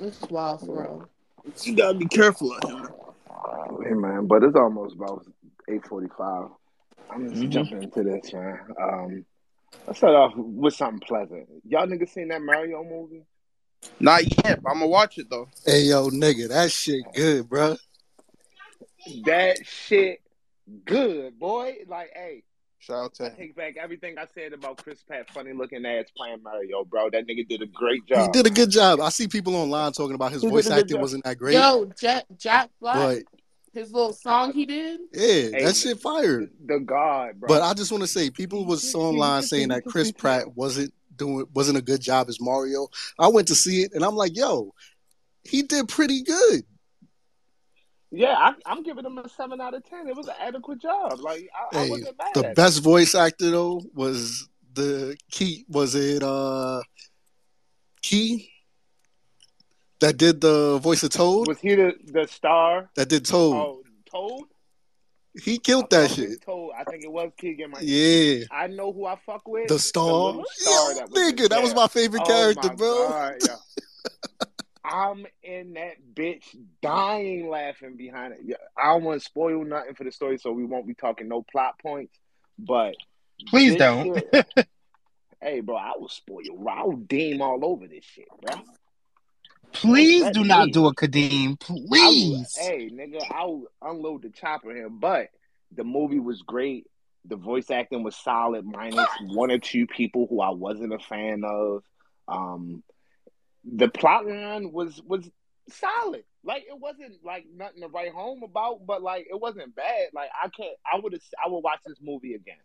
This is wild for real. You gotta be careful of him. Hey man, but it's almost about eight forty five. I'm just Mhm. jumping into this, man. Um, let's start off with something pleasant. Y'all niggas seen that Mario movie? Not yet, but I'm gonna watch it though. Hey yo, nigga, that shit good, bro. That shit good, boy. Like, hey, Shout out to I take back everything I said about Chris Pratt, funny looking ass playing Mario, bro. That nigga did a great job. He did a good job. I see people online talking about his He voice acting job. wasn't that great, Yo, Jack, Jack Black, but his little song he did. yeah, Hey, that shit fired. The God, bro. But I just want to say, people was online saying that Chris Pratt wasn't doing wasn't a good job as Mario. I went to see it, and I'm like, yo, he did pretty good. Yeah, I, I'm giving him a seven out of ten. It was an adequate job. Like, I, I wasn't mad the at it. best voice actor though was the key. Was it uh Key that did the voice of Toad? Was he the, the star? That did Toad. Oh, Toad? He I killed that shit. Toad. I think it was Keegan. Michael. Yeah, I know who I fuck with. the star. little star Yo, that was nigga, that was my favorite Oh character, my bro. God, yo. I'm in that bitch dying laughing behind it. Yeah, I don't want to spoil nothing for the story, so we won't be talking no plot points. But Please don't. shit- hey, bro, I will spoil. I will deem all over this shit, bro. Please Let do not me. do a Kadeem. I will, Please. hey, nigga, I'll unload the chopper here. But the movie was great. The voice acting was solid, minus one or two people who I wasn't a fan of. Um, the plot line was was solid. Like it wasn't like nothing to write home about, but like it wasn't bad. Like I can't. I would. I would watch this movie again.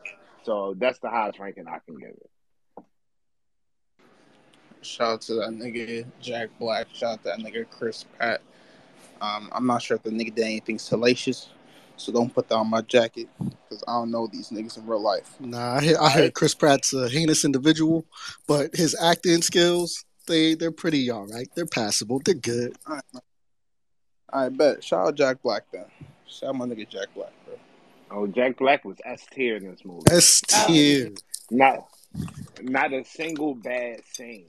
So that's the highest ranking I can give it. Shout out to that nigga Jack Black. Shout out to that nigga Chris Pratt. Um, I'm not sure if the nigga did anything salacious, so don't put that on my jacket because I don't know these niggas in real life. Nah, I heard, I heard Chris Pratt's a heinous individual, but his acting skills they they're pretty all right. They're passable. They're good. I bet. Shout out Jack Black then. Shout out my nigga Jack Black, bro. Oh, Jack Black was S tier in this movie. S tier. Not not a single bad scene.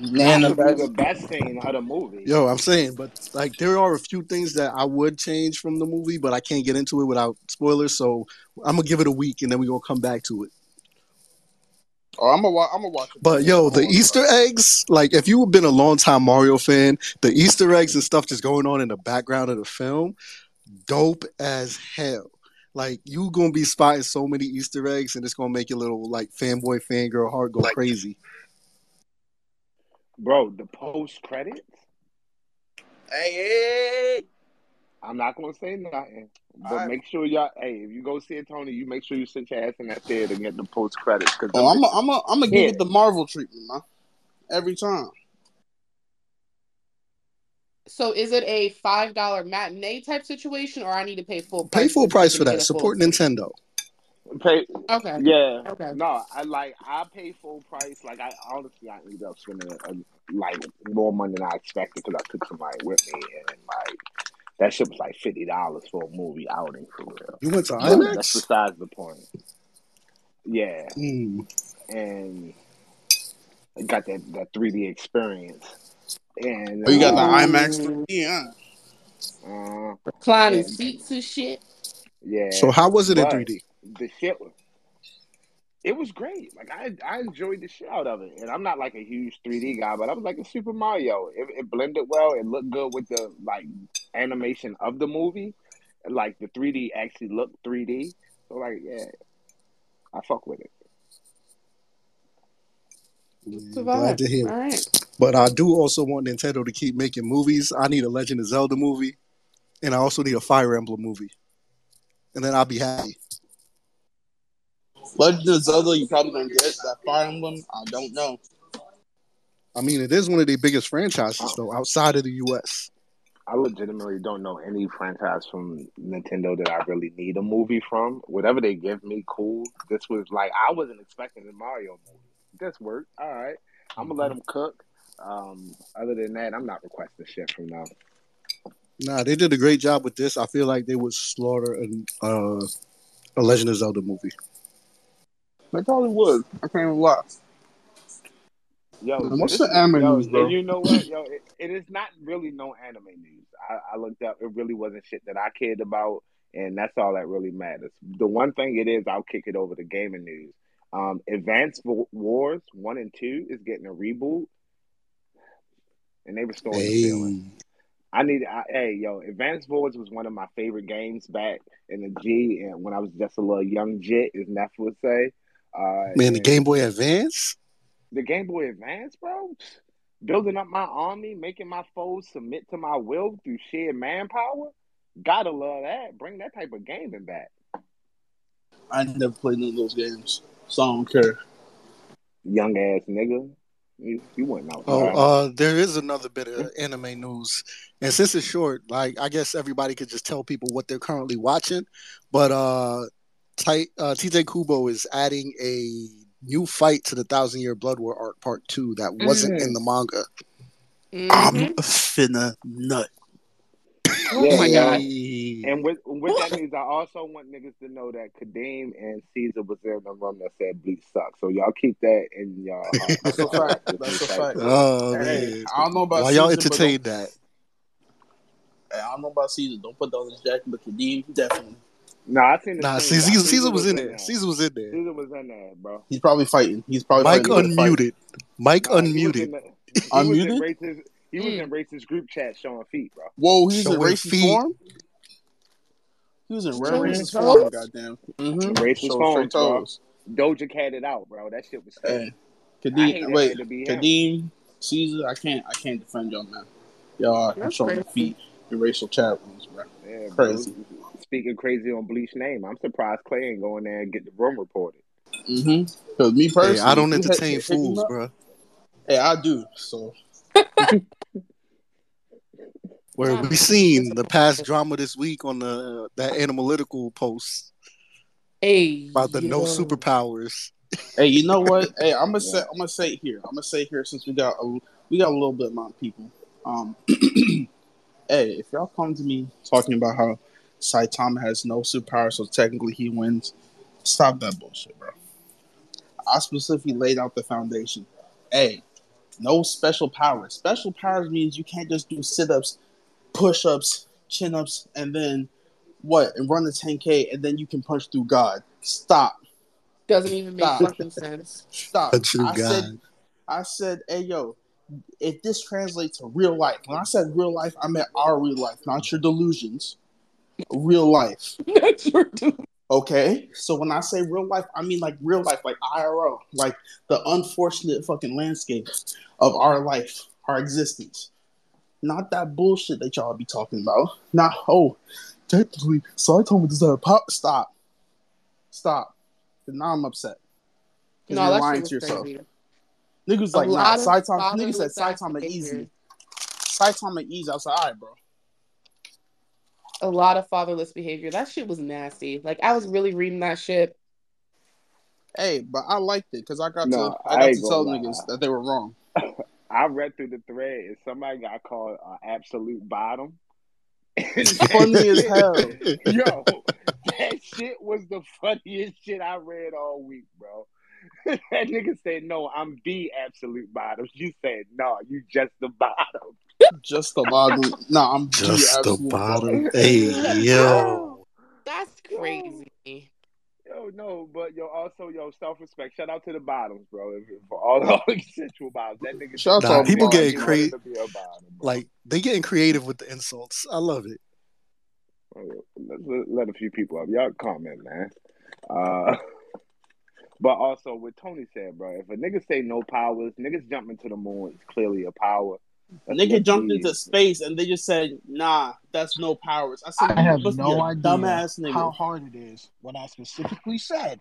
Man, Not the the, best. the best scene of the movie. Yo, I'm saying, but like there are a few things that I would change from the movie, but I can't get into it without spoilers. So I'm gonna give it a week, and then we are gonna come back to it. Oh, I'm gonna wa- I'm gonna watch. But yo, the Easter eggs, like if you've been a long time Mario fan, the Easter eggs and stuff just going on in the background of the film, dope as hell. Like you gonna be spotting so many Easter eggs, and it's gonna make your little like fanboy fangirl heart go crazy. Bro, the post credits. Hey, hey, I'm not gonna say nothing, but Alright. make sure y'all. Hey, if you go see it, Tony, you make sure you sit your ass in that theater and get the post credits. Cause Oh, I'm a, I'm a, I'm gonna give it the Marvel treatment, man. Every time. So is it a five dollar matinee type situation, or I need to pay full Pay price? full price for that. a full- Support Nintendo. pay. Okay. Yeah. Okay. No, I like I pay full price. Like I honestly, I ended up spending uh like more money than I expected because I took somebody with me, and like that shit was like fifty dollars for a movie outing for real. You went to But IMAX. That's besides the point. Yeah, Mm. and I got that that 3D experience. And Oh, you got the uh, IMAX 3D, huh? uh, Reclining Yeah. seats and shit. yeah. So how was it in 3D? The shit was. It was great. Like I, I enjoyed the shit out of it, and I'm not like a huge 3D guy, but I was like a Super Mario. It, it blended well. It looked good with the like animation of the movie. Like the 3D actually looked 3D. So like, yeah, I fuck with it. Mm, yeah, glad to hear. All it. right. But I do also want Nintendo to keep making movies. I need a Legend of Zelda movie, and I also need a Fire Emblem movie, and then I'll be happy. Legend of Zelda, you probably gonna get that Fire Emblem. I don't know. I mean, it is one of the biggest franchises though, outside of the U.S. I legitimately don't know any franchise from Nintendo that I really need a movie from. Whatever they give me, cool. This was like I wasn't expecting a Mario movie. This worked. All right, I'm gonna let them cook. Um, other than that, I'm not requesting shit from them. Nah, they did a great job with this. I feel like they would slaughter an, uh, a Legend of Zelda movie. They probably would. I can't even lie. Yo, what's the anime yo, news, bro? and You know what, yo? It, it is not really no anime news. I, I looked up. It really wasn't shit that I cared about, and that's all that really matters. The one thing it is, I'll kick it over to gaming news. Um, Advanced Wars one and two is getting a reboot, and they restoring the feeling. Hey, I need, I, hey, yo, Advanced Wars was one of my favorite games back in the G, and when I was just a little young jit, as Neff would say. Uh, man, the Game Boy Advance. The Game Boy Advance, bro. Building up my army, making my foes submit to my will through sheer manpower. Gotta love that. Bring that type of gaming back. I never played none of those games, so I don't care. Young ass nigga. You, you wouldn't know. Oh, uh, there is another bit of anime news, and since it's short, like I guess everybody could just tell people what they're currently watching. But uh, Ti- uh, Tite Kubo is adding a new fight to the Thousand Year Blood War arc part two that wasn't Mm. in the manga. Mhm. I'm finna nut. Oh my god. And with with that means, I also want niggas to know that Kadeem and Caesar was there in the room that said Bleach sucks. So y'all keep that in y'all. heart. That's a fact. That's a fact. Oh Hey, man, I don't know about why y'all entertain that? Hey, I don't know about Caesar. Don't put that on his jacket, but Kadeem, definitely. No, I seen the Nah, screen. Caesar, Caesar, Caesar was in there. there. Caesar was in there. Caesar was in there, bro. He's probably fighting. He's probably Mike fighting a good fight. unmuted. Mike Nah, he was in unmuted. the- He was in Unmuted? racist. He was in racist group chat showing feet, bro. Whoa, he's in racist feet. form. He was in rare racist toes? form. Goddamn. Mm-hmm. Racist Show form, straight bro. toes. Doja cat it out, bro. That shit was. sick. Hey, Kadeem. Wait, had to be him. Kadeem, Caesar. I can't. I can't defend y'all, man. Y'all are That's showing crazy. feet in racial chat rooms, bro. Yeah, Crazy. Bro. Speaking crazy on Bleach name, I'm surprised Clay ain't going there and get the room reported. Mm-hmm. Because me personally, Hey, I don't entertain hit me fools, up- bro. Hey, I do. So Where we seen the past drama this week on the that analytical post Hey. about the no superpowers. Hey, you know what? Hey, I'm gonna say I'm gonna say it here. I'm gonna say it here since we got a, we got a little bit amount of people. Um, hey, if y'all come to me talking about how Saitama has no superpower, so technically he wins, stop that bullshit, bro. I specifically laid out the foundation. Hey, no special powers. Special powers means you can't just do sit ups, push ups, chin ups, and then what? And run the 10k, and then you can punch through God. Stop. Doesn't even make Stop. fucking sense. Stop. A true I God. said, I said, hey yo, if this translates to real life, when I said real life, I meant our real life, not your delusions. Real life. Okay? So when I say real life, I mean like real life, like IRL, like the unfortunate fucking landscape of our life, our existence. Not that bullshit that y'all be talking about. Not, oh, technically, Saitama does have pop. Stop. Stop. now I'm upset. 'Cause No, you're lying to yourself. crazy. Niggas like, nah, Saitama, niggas said Saitama easy. Saitama easy. I was like, all right, bro. A lot of fatherless behavior. That shit was nasty. Like I was really reading that shit. Hey, but I liked it because I got No, to I I got ain't to tell gonna lie. niggas that they were wrong. I read through the thread and somebody got called uh, absolute bottom. It's funny as hell. Yo, that shit was the funniest shit I read all week, bro. that nigga said, "No, I'm the absolute bottom." You said, "No, you just the bottom." Just the bottom. No, I'm Just the the absolute bottom. Hey, yo. That's crazy. Yo, no, but yo, also yo, self respect. Shout out to the bottoms, bro, for all the sexual bottoms. That nigga. Shout out to Nah, all the people getting man. crazy. To be a bottom, bro. Like they getting creative with the insults. I love it. Let's let, let a few people up. Y'all comment, man. Uh, but also, what Tony said, bro, if a nigga say no powers, niggas jumping to the moon. It's clearly a power. A Let's- nigga jumped into space and they just said, "Nah, that's no powers." I said, I have "You must be no a idea dumbass nigga." how hard it is when I specifically said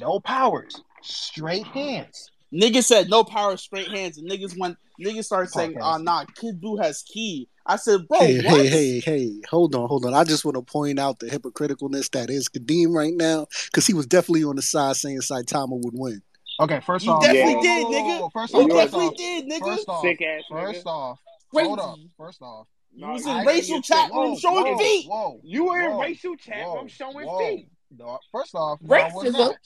no powers, straight hands. Niggas said no power, straight hands, and niggas went. Niggas started saying, "Oh nah, Kid Buu has ki." I said, "Bro, hey, what?" hey, hey, hey, hold on, hold on. I just want to point out the hypocriticalness that is Kadeem right now, because he was definitely on the side saying Saitama would win. Okay, first You off, definitely whoa, did, whoa, whoa, nigga. First off, You first definitely off, did, nigga. first off, Sick ass first nigga. off, Crazy. hold up. First off, You was in racial chat room showing whoa, feet. Whoa, You were in racial chat room showing whoa. feet. No, first off, no, I was Racism. not.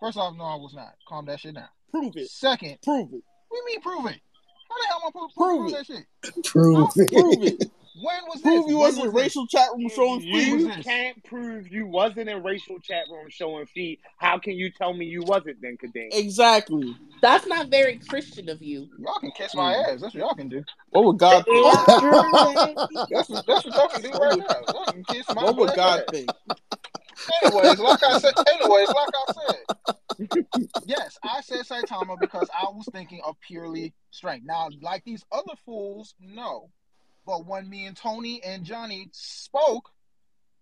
First off, no, I was not. Calm that shit down. Prove it. Second, Prove it. What do you mean prove it? How the hell am I supposed to Prove prove, it. that shit? Prove it. Prove it. When was Prove this? you When wasn't was this? racial chat room showing When feet. You can't prove you wasn't in racial chat room showing feet. How can you tell me you wasn't then, Kadeem? Exactly. That's not very Christian of you. Y'all can kiss my ass. That's what y'all can do. What would God think? That's what, that's what y'all can do right now. Y'all can kiss my What would God ass. think? Anyways, like I said, anyways, like I said, yes, I said Saitama because I was thinking of purely strength. Now, like these other fools, no. But when me and Tony and Johnny spoke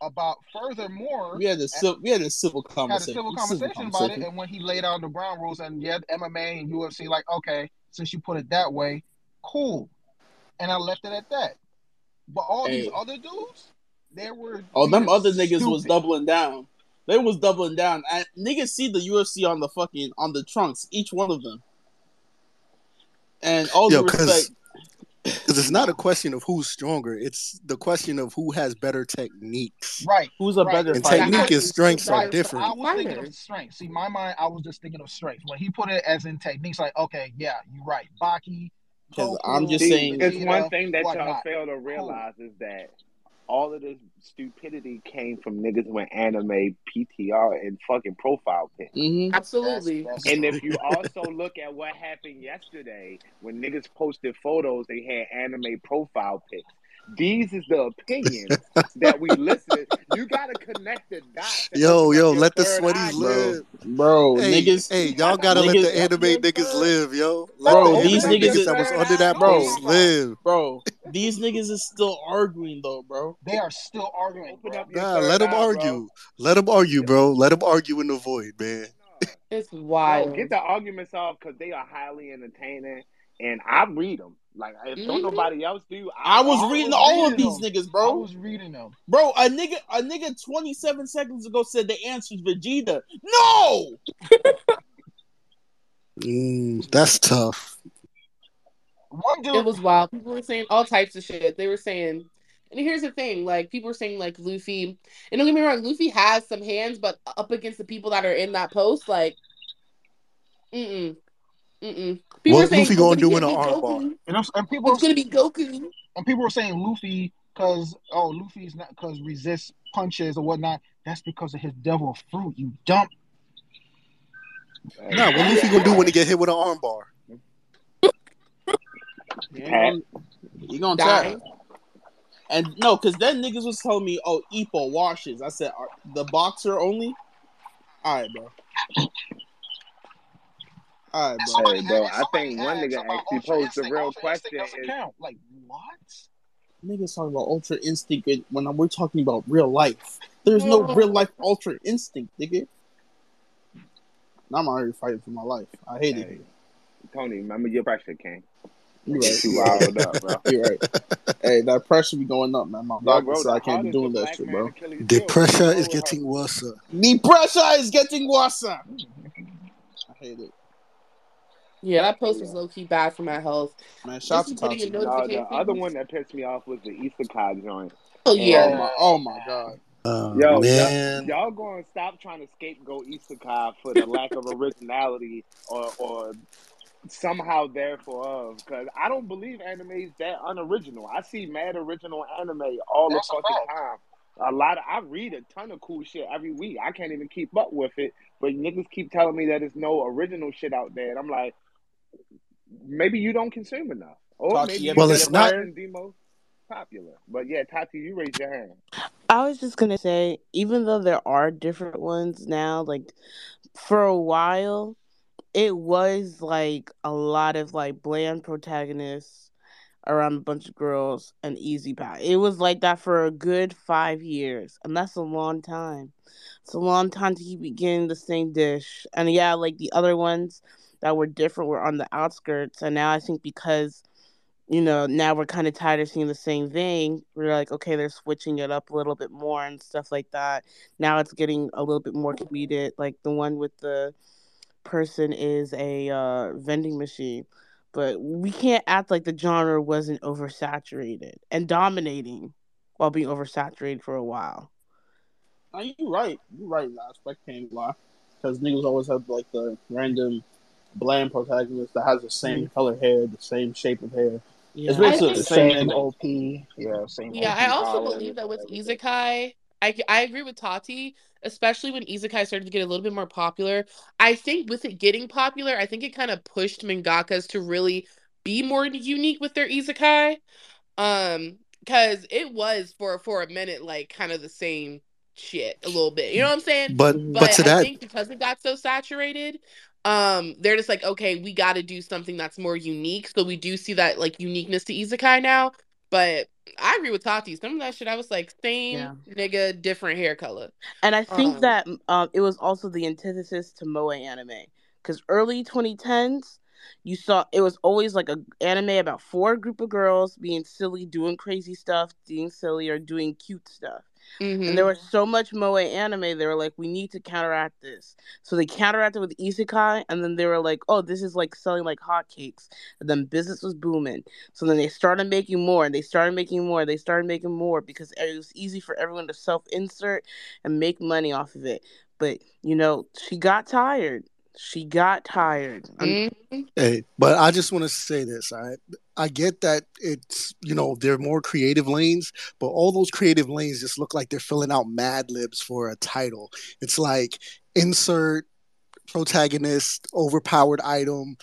about furthermore, We had a civil, we had a civil conversation, had a conversation. civil conversation about it, and when he laid out the ground rules, and yeah, MMA and UFC, like, okay, since you put it that way, cool, and I left it at that. But all these other dudes, they were Oh, them being other niggas was doubling down. They was doubling down. And niggas see the UFC on the fucking on the trunks, each one of them. And all Yo, due 'cause- respect, Because it's not a question of who's stronger. It's the question of who has better techniques. Right. who's a Right. better And fighter? technique and strengths Right. are different. So I was thinking of strength. See, my mind, I was just thinking of strength. When he put it as in techniques, like, okay, yeah, you're right. Baki, 'Cause Goku, I'm just saying- it's one thing that y'all whatnot. fail to realize is that all of this stupidity came from niggas with anime PTR and fucking profile pics. hmm Absolutely. That's- that's And true. if you also look at what happened yesterday when niggas posted photos, they had anime profile pics. These is the opinions that we listen. You gotta connect the dots. Yo, yo, let the sweaties live. Bro, Hey, niggas, hey, y'all gotta let the anime Your niggas live, yo. Let Bro, the these niggas niggas that was under that Bro. post live. bro, these niggas is still arguing though, bro. They are still arguing. Open bro. up Nah, third let them eye, bro. argue. Let them argue, bro. Let them argue in the void, man. It's Bro, wild. get the arguments off because they are highly entertaining, and I read them. Like if don't Mhm. nobody else do, I was I reading was all of reading these them. niggas, I bro. was reading them. Bro, a nigga, a nigga, twenty seven seconds ago said the answer's Vegeta. No, Mm, that's tough. One dude, It was wild. People were saying all types of shit. They were saying, and here's the thing: like people were saying, like Luffy. And don't get me wrong, Luffy has some hands, but up against the people that are in that post, like, mm mm, mm mm. People What saying, Luffy "Oh, gonna but he do can't in an armbar?" Goku. and, I'm- and people, It's gonna be Goku. and people were saying Luffy because oh, Luffy's not because resist punches or whatnot. That's because of his devil fruit. You dump. Nah, what Luffy gonna do when he get hit with an armbar? he ain't gonna, he gonna Die. try. And no, because then niggas was telling me, oh, Ippo washes. I said, the boxer only. All right, bro. All right, bro. Hey, bro, I think one nigga actually posed the real Ultra question Instinct doesn't is- count. Like what? Niggas talking about Ultra Instinct when we're talking about real life. There's no real life Ultra Instinct, nigga. Now I'm already fighting for my life. I hate Hey, it. Tony, remember your pressure, King. You You right. too wild up, bro. You're right. hey, that pressure be going up, man. My Yo, doctor bro, said I can't be doing that black shit, bro. The pressure is getting worse. The pressure is getting worse. I hate it. Yeah, that post was low key bad for my health. Man, shout Just to putting Tati. No, the other one that pissed me off was the Isekai joint. Oh uh, Oh yeah. my, oh my god. Oh Yo, man. Y'all going to stop trying to scapegoat Isekai for the lack of originality or, or somehow therefore of because I don't believe anime is that unoriginal. I see mad original anime all That's the fucking fact. time. A lot of I read a ton of cool shit every week. I can't even keep up with it, but niggas keep telling me that there's no original shit out there, and I'm like, maybe you don't consume enough, or Tati, maybe you you Well, it's not- the most popular. But yeah, Tati, you raised your hand. I was just gonna say, even though there are different ones now, like for a while, it was like a lot of like bland protagonists around a bunch of girls and easy pie. It was like that for a good five years, and that's a long time. It's a long time to keep getting the same dish. And yeah, like the other ones that were different were on the outskirts, and now I think because you know, now we're kind of tired of seeing the same thing. We're like, okay, they're switching it up a little bit more and stuff like that. Now it's getting a little bit more comedic. Like the one with the person is a uh, vending machine. But we can't act like the genre wasn't oversaturated and dominating while being oversaturated for a while. Now you're right. You're right in that aspect, can't lie. Because niggas always have like the random bland protagonist that has the same color hair, the same shape of hair. Yeah. It's basically the same Same. OP. Yeah, same. Yeah, OP I also style believe that with Isekai, I, I agree with Tati, especially when Isekai started to get a little bit more popular. I think with it getting popular, I think it kind of pushed mangakas to really be more unique with their Isekai. Um, because it was for for a minute like kind of the same shit a little bit. You know what I'm saying? But but, But to I that think because it got so saturated, um, they're just like, okay, we got to do something that's more unique. So we do see that like uniqueness to isekai now. But I agree with Tati. Some of that shit, I was like, same Yeah. nigga, different hair color. And I think Um, that um, it was also the antithesis to moe anime because early 2010s, you saw it was always like a anime about four group of girls being silly, doing crazy stuff, being silly, or doing cute stuff. Mhm. And there was so much moe anime, they were like, we need to counteract this. So they counteracted with isekai, and then they were like, oh, this is like selling like hotcakes. And then business was booming. So then they started making more, and they started making more, they started making more because it was easy for everyone to self insert and make money off of it. But, you know, she got tired. She got tired. Un- Mhm. Hey, but I just want to say this. I I get that it's you know they're more creative lanes, but all those creative lanes just look like they're filling out Mad Libs for a title. It's like insert protagonist, overpowered item,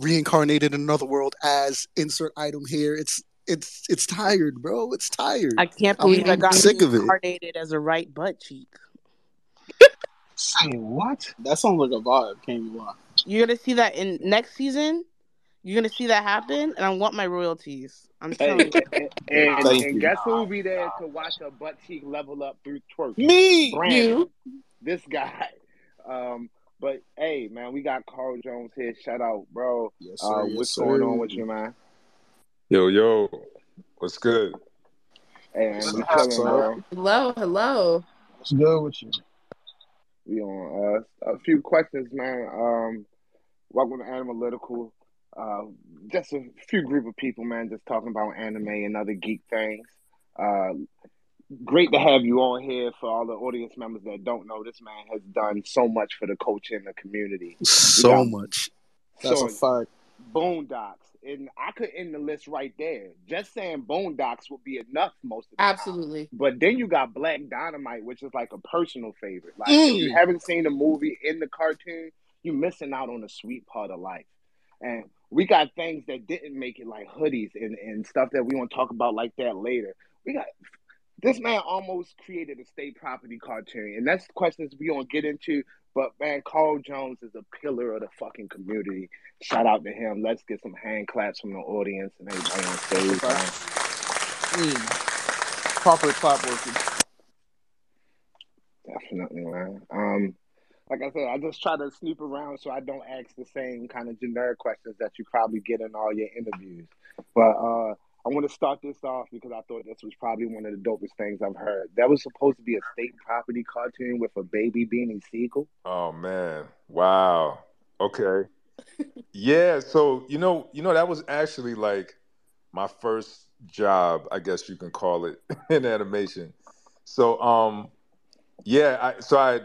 reincarnated in another world as insert item here. It's it's it's tired, bro. It's tired. I can't I'm believe I got sick of it. reincarnated as a right butt cheek. Say what? That sounds like a vibe. Can't be lie. You're gonna see that in next season. You're gonna see that happen, and I want my royalties. I'm Hey, telling you. and, and, and you. guess who will be there to watch a butt cheek level up through twerk? Me. Brandon, You. this guy. Um, but hey, man, we got Carl Jones here. Shout out, bro. Yes, Uh, sir. Yes, what's sir. going on with you, man? Yo, yo, what's good? Hey, man, we What's chilling, up? bro. Hello, hello. What's good with you? We on uh, a few questions, man. Um, welcome to Analytical. Uh, just a few group of people, man, just talking about anime and other geek things. Uh, great to have you on here for all the audience members that don't know. This man has done so much for the coaching the community. so got- much. That's So, a fact. Boondocks, and I could end the list right there. Just saying Boondocks would be enough most of the time. Absolutely. But then you got Black Dynamite, which is like a personal favorite. Like if you Mm. haven't seen the movie in the cartoon, you're missing out on the sweet part of life. And we got things that didn't make it, like hoodies and, and stuff that we want to talk about like that later. We got this man almost created a state property cartoon, and that's questions we gonna get into. But man, Carl Jones is a pillar of the fucking community. Shout out to him. Let's get some hand claps from the audience and everybody on stage. Man. Mm. Proper clap working. Definitely, man. Um, like I said, I just try to snoop around so I don't ask the same kind of generic questions that you probably get in all your interviews. But uh, I want to start this off because I thought this was probably one of the dopest things I've heard. That was supposed to be a state property cartoon with a baby Beanie Sigel. Oh man, wow. Okay. Yeah, so you know, you know that was actually like my first job, I guess you can call it, in animation. So um yeah, I so I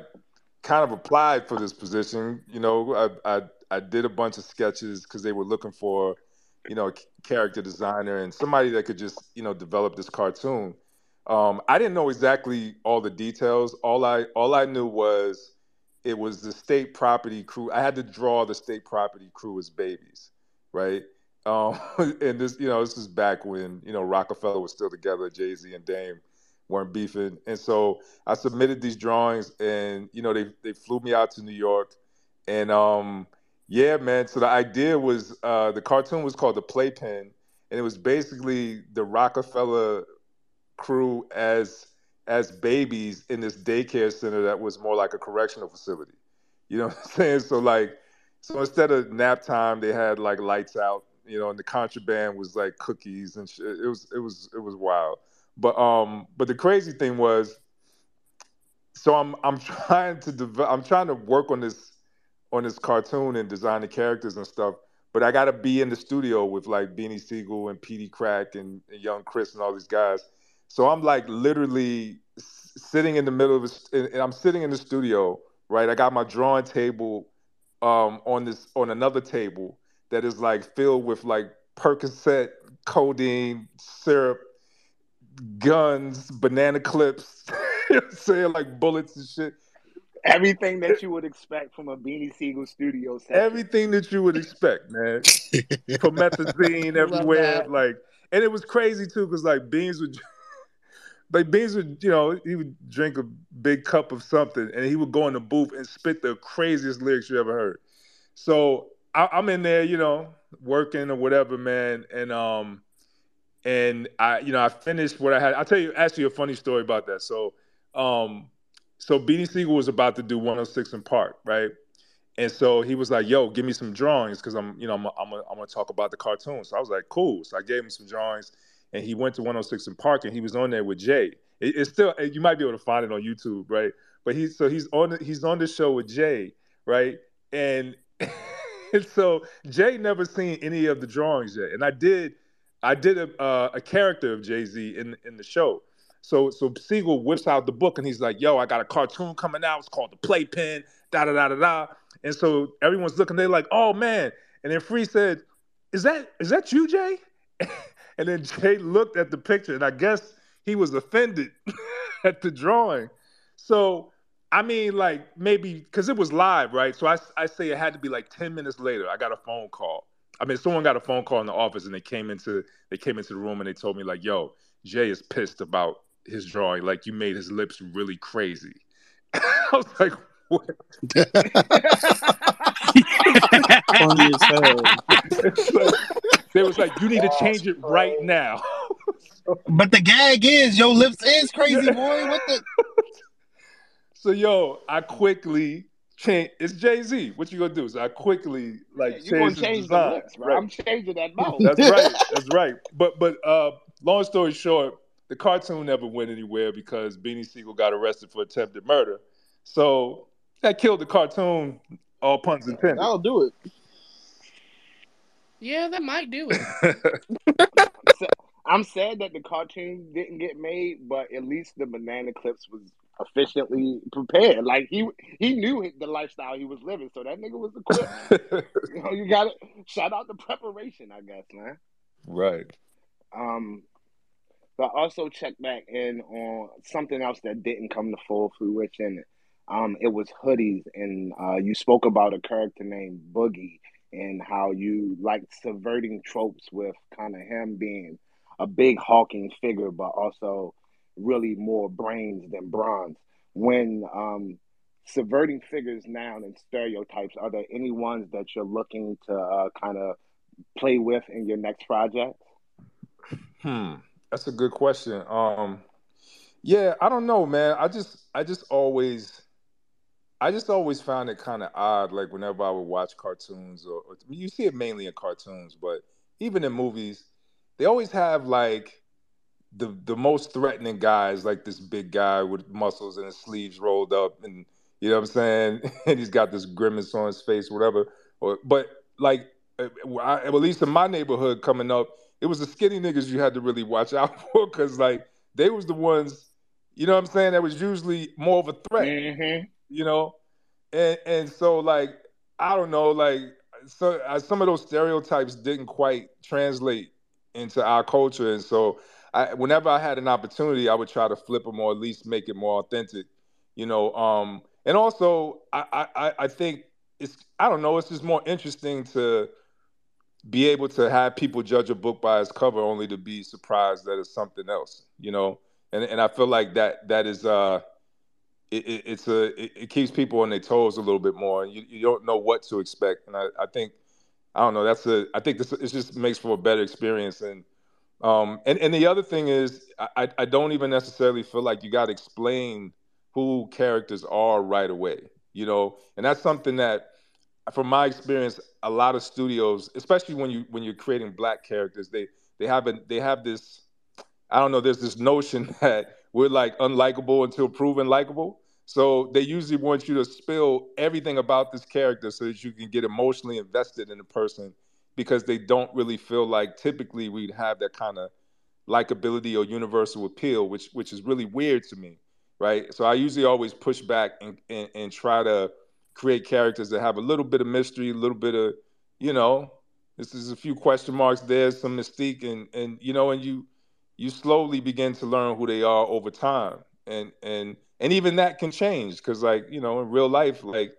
kind of applied for this position, you know, I I, I did a bunch of sketches cuz they were looking for, you know, character designer and somebody that could just, you know, develop this cartoon. Um I didn't know exactly all the details. All I all I knew was it was the state property crew. I had to draw the state property crew as babies, right? Um, and this, you know, this is back when you know Rockefeller was still together, Jay Z and Dame weren't beefing, and so I submitted these drawings, and you know, they they flew me out to New York, and um, yeah, man. So the idea was uh, the cartoon was called the Playpen, and it was basically the Rockefeller crew as as babies in this daycare center that was more like a correctional facility. You know what I'm saying? So like, so instead of nap time, they had like lights out. You know, and the contraband was like cookies and shit. It was it was it was wild. But um, but the crazy thing was, so I'm I'm trying to develop. I'm trying to work on this on this cartoon and design the characters and stuff. But I got to be in the studio with like Beanie Sigel and Peedi Crakk and, and Young Chris and all these guys. So I'm like literally sitting in the middle of, a, and I'm sitting in the studio, right? I got my drawing table um, on this on another table that is like filled with like Percocet, codeine, syrup, guns, banana clips, you know saying like bullets and shit. Everything that you would expect from a Beanie Sigel studio set. Everything that you would expect, man. Promethazine everywhere, like, and it was crazy too, because like Beans would, like Beans would, you know, he would drink a big cup of something, and he would go in the booth and spit the craziest lyrics you ever heard. So I, I'm in there, you know, working or whatever, man, and um, and I, you know, I finished what I had. I'll tell you actually a funny story about that. So, um, so Beanie Sigel was about to do 106 & Park, right? And so he was like, "Yo, give me some drawings because I'm, you know, I'm, I'm, I'm gonna talk about the cartoon." So I was like, "Cool." So I gave him some drawings, and he went to 106 & Park, and he was on there with Jay. It, it's still, you might be able to find it on YouTube, right? But he's so he's on he's on the show with Jay, right? And, and so Jay never seen any of the drawings yet, and I did, I did a, uh, a character of Jay Z in in the show. So so Sigel whips out the book and he's like, "Yo, I got a cartoon coming out. It's called The Playpen." Da da da da da. And so everyone's looking. They're like, "Oh man!" And then Free said, "Is that is that you, Jay?" and then Jay looked at the picture, and I guess he was offended at the drawing. So I mean, like maybe because it was live, right? So I I say it had to be like ten minutes later. I got a phone call. I mean, someone got a phone call in the office, and they came into they came into the room and they told me like, "Yo, Jay is pissed about his drawing. Like you made his lips really crazy." I was like, "What?" Funny as hell. Like- they was like, "You need to change it right now." But the gag is your lips is crazy, boy. What the? So yo, I quickly change. It's Jay Z. What you gonna do? So I quickly like you gonna change change the design. lips. Right. I'm changing that mouth. That's right. That's right. But but uh, long story short, the cartoon never went anywhere because Beanie Sigel got arrested for attempted murder. So that killed the cartoon. All puns intended. I'll do it. Yeah, that might do it. I'm sad that the cartoon didn't get made, but at least the banana clips was efficiently prepared. Like he he knew the lifestyle he was living, so that nigga was equipped. you know, you got to shout out the preparation, I guess, man. right. Um, but also check back in on something else that didn't come to full fruition. Um, it was hoodies, and uh, you spoke about a character named Boogie and how you like subverting tropes with kind of him being a big hulking figure, but also really more brains than bronze. When um, subverting figures now and stereotypes, are there any ones that you're looking to uh, kind of play with in your next project? Hmm. That's a good question. Um, yeah, I don't know, man. I just, I just always, I just always found it kind of odd. Like whenever I would watch cartoons, or, or you see it mainly in cartoons, but even in movies, they always have like the the most threatening guys, like this big guy with muscles and his sleeves rolled up, and you know what I'm saying, and he's got this grimace on his face, whatever. Or, but like, uh, I, at least in my neighborhood coming up, it was the skinny niggas you had to really watch out for because like they was the ones, you know what I'm saying, that was usually more of a threat, Mm-hmm. you know, and and so like I don't know, like so uh, some of those stereotypes didn't quite translate into our culture, and so I, whenever I had an opportunity, I would try to flip them or at least make it more authentic, you know. Um, and also, I, I, I think it's I don't know, it's just more interesting to be able to have people judge a book by its cover, only to be surprised that it's something else, you know. And and I feel like that that is uh, it, it, it's a it, it keeps people on their toes a little bit more, and you, you don't know what to expect. And I, I think I don't know. That's a I think this it just makes for a better experience and. Um, and, and the other thing is, I, I don't even necessarily feel like you got to explain who characters are right away, you know, and that's something that, from my experience, a lot of studios, especially when you when you're creating black characters, they they have a, they have this, I don't know, there's this notion that we're like unlikable until proven likable. So they usually want you to spill everything about this character so that you can get emotionally invested in the person because they don't really feel like typically we'd have that kind of likability or universal appeal, which which is really weird to me, right? So I usually always push back and, and, and try to create characters that have a little bit of mystery, a little bit of, you know, this is a few question marks there, some mystique, and and you know, and you you slowly begin to learn who they are over time, and and and even that can change because, like you know, in real life, like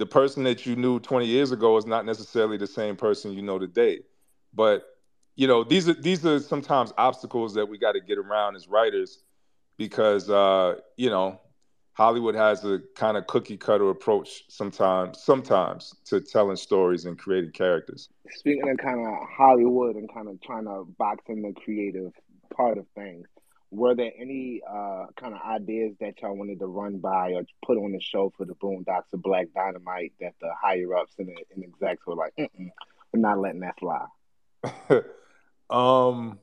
the person that you knew 20 years ago is not necessarily the same person you know today, but you know, these are these are sometimes obstacles that we got to get around as writers because uh, you know Hollywood has a kind of cookie cutter approach sometimes, sometimes to telling stories and creating characters. Speaking of kind of Hollywood and kind of trying to box in the creative part of things, were there any uh, kind of ideas that y'all wanted to run by or put on the show for the Boondocks of Black Dynamite that the higher ups and the and execs were like, we're not letting that fly? um,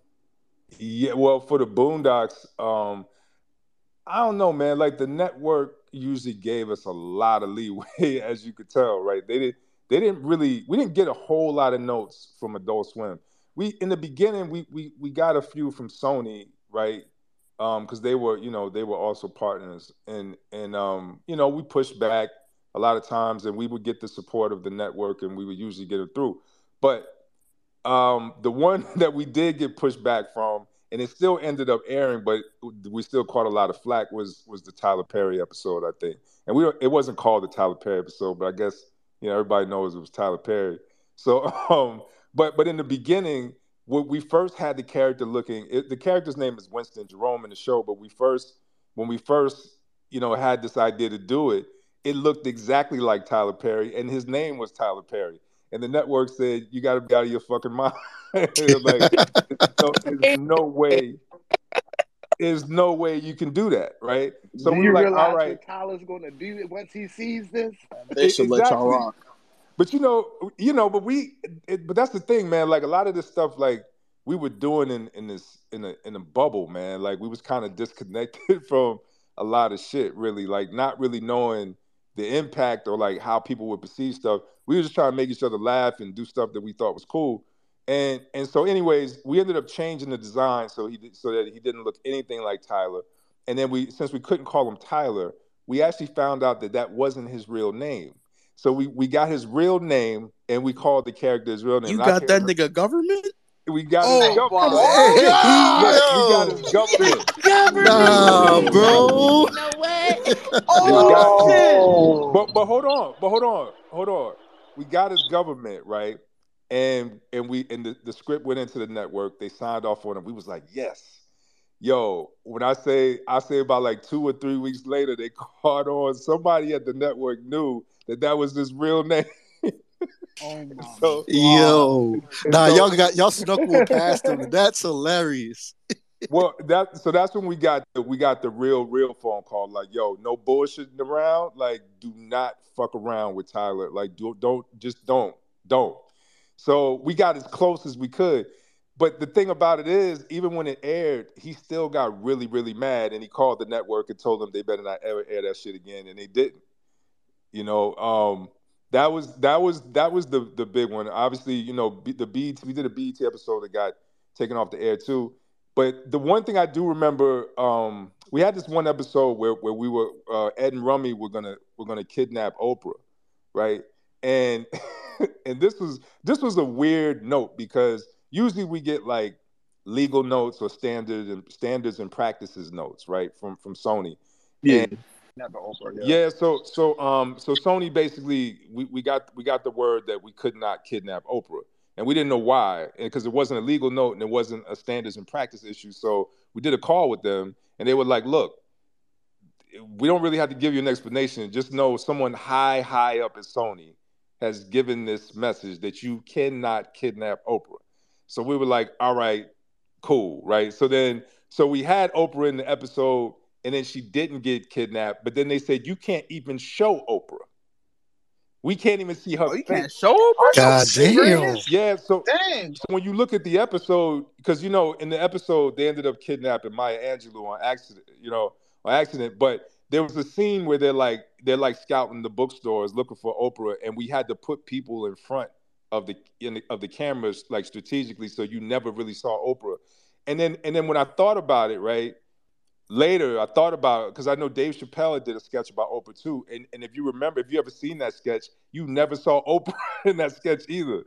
yeah, well, for the Boondocks, um, I don't know, man. Like the network usually gave us a lot of leeway, as you could tell, right? They did they didn't really we didn't get a whole lot of notes from Adult Swim. We in the beginning we we we got a few from Sony, right? Um, because they were, you know, they were also partners. And and um, you know, we pushed back a lot of times and we would get the support of the network and we would usually get it through. But um the one that we did get pushed back from and it still ended up airing, but we still caught a lot of flack. Was was the Tyler Perry episode, I think, and we it wasn't called the Tyler Perry episode, but I guess you know everybody knows it was Tyler Perry. So, um, but but in the beginning, when we first had the character looking, it, the character's name is Winston Jerome in the show, but we first when we first you know had this idea to do it, it looked exactly like Tyler Perry, and his name was Tyler Perry. And the network said, "You got to be out of your fucking mind." like, no, there's no way. There's no way you can do that, right? So do we you like, realize all right, Tyler's going to do it once he sees this? They should exactly. let y'all rock. But you know, you know, but we, it, but that's the thing, man. Like a lot of this stuff, like we were doing in in this in a in a bubble, man. Like we was kind of disconnected from a lot of shit, really. Like not really knowing the impact or like how people would perceive stuff. We were just trying to make each other laugh and do stuff that we thought was cool. And and so, anyways, we ended up changing the design so he so that he didn't look anything like Tyler. And then we, since we couldn't call him Tyler, we actually found out that that wasn't his real name. So we we got his reil name and we called the character his real name. You got that nigga government. We got oh, his government. Wow. Hey, yes, we got his government. Nah, bro. No way. oh, but but hold on, but hold on, hold on. We got his government right and and we and the, the script went into the network. They signed off on it. We was like, yes. Yo, when I say I say about like two or three weeks later, they caught on. Somebody at the network knew that that was his real name. oh my so, Yo, nah, so, y'all got y'all snuck one past him. That's hilarious. well, that so that's when we got the, we got the real real phone call. Like, yo, no bullshitting around. Like, do not fuck around with Tyler. Like, do, don't just don't don't. So we got as close as we could. But the thing about it is, even when it aired, he still got really, really mad, and he called the network and told them they better not ever air that shit again, and they didn't. You know, um, that was that was that was the the big one. Obviously, you know, the BET we did a BET episode that got taken off the air too. But the one thing I do remember, um, we had this one episode where where we were uh, Ed and Rummy were gonna were gonna kidnap Oprah, right? And and this was this was a weird note because usually we get like legal notes or standards and standards and practices notes, right, from from Sony. Yeah. And, yeah. yeah. so so um so Sony basically we, we got we got the word that we could not kidnap Oprah. And we didn't know why, because it wasn't a legal note and it wasn't a standards and practice issue. So we did a call with them, and they were like, "Look, we don't really have to give you an explanation. Just know someone high, high up at Sony has given this message that you cannot kidnap Oprah. So we were like, all right, cool, right? So then, so we had Oprah in the episode, and then she didn't get kidnapped. But then they said you can't even show Oprah. We can't even see her. Oh, you face. can't show Oprah. God damn. Yeah. So, Dang. so when you look at the episode, because you know, in the episode they ended up kidnapping Maya Angelou on accident. You know, on accident, but there was a scene where they're like they're like scouting the bookstores looking for Oprah, and we had to put people in front of the, the of the cameras like strategically, so you never really saw Oprah. And then and then when I thought about it, right, later I thought about it because I know Dave Chappelle did a sketch about Oprah too, and and if you remember, if you ever seen that sketch, you never saw Oprah in that sketch either.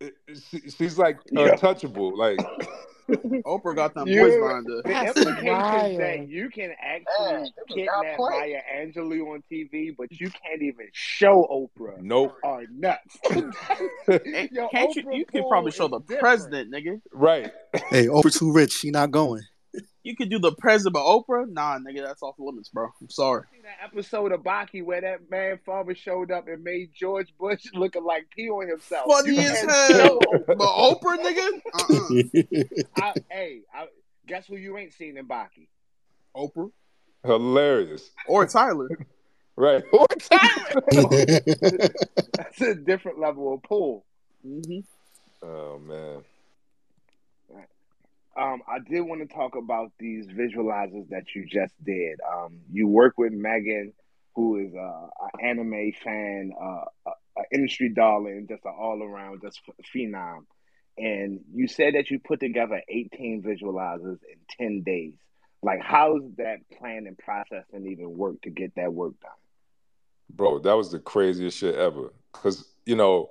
It- it- she- she's like Yeah. untouchable, like Oprah got them You- boys behind her. The That's that you can actually it kidnap. Maya Angelou on TV, but you can't even show Oprah nope, are nuts. Yo, Can't you? Oprah You can probably show the different. president, nigga. right. Hey, Oprah too rich. She not going. You could do the president, but Oprah, nah, nigga, that's off limits, bro. I'm sorry. That episode of Baki where that man father showed up and made George Bush looking like pee on himself. Funny as hell, but Oprah, nigga, uh-uh. I, hey, I, guess who you ain't seen in Baki? Oprah Hilarious, or Tyler. right? Or Tyler. That's a different level of pull. hmm oh man, Um, I did want to talk about these visualizers that you just did. Um, you work with Megan, who is uh, an anime fan, uh, an industry darling, just an all around just phenom. And you said that you put together 18 visualizers in 10 days. Like, how's that plan and process and even work to get that work done? bro, that was the craziest shit ever. Cause you know,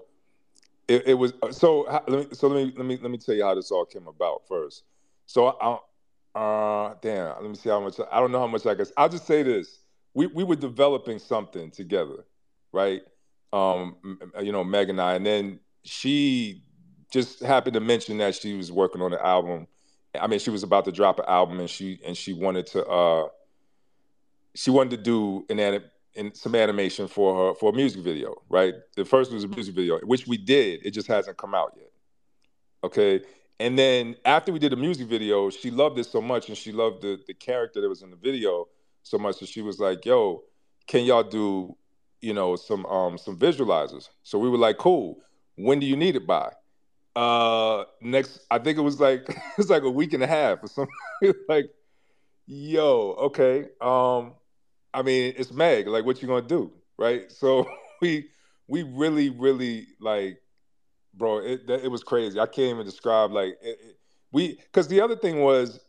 it, it was so. Let me, so let me let me let me tell you how this all came about first. So I, uh, damn, let me see how much. I don't know how much I guess. I'll just say this: we we were developing something together, right? Um, you know, Meg and I, and then she just happened to mention that she was working on an album. I mean, she was about to drop an album, and she and she wanted to. uh she wanted to do an anim- in some animation for her for a music video, right? The first was a music video, which we did. It just hasn't come out yet. Okay. And then after we did the music video, she loved it so much and she loved the the character that was in the video so much that she was like, yo, can y'all do, you know, some um some visualizers? So we were like, cool. When do you need it by? Uh next I think it was like it was like a week and a half or something. like, yo, okay. Um I mean, it's Meg. Like, what you gonna do, right? So we we really, really like, bro. It that- it was crazy. I can't even describe like it, it- we because the other thing was,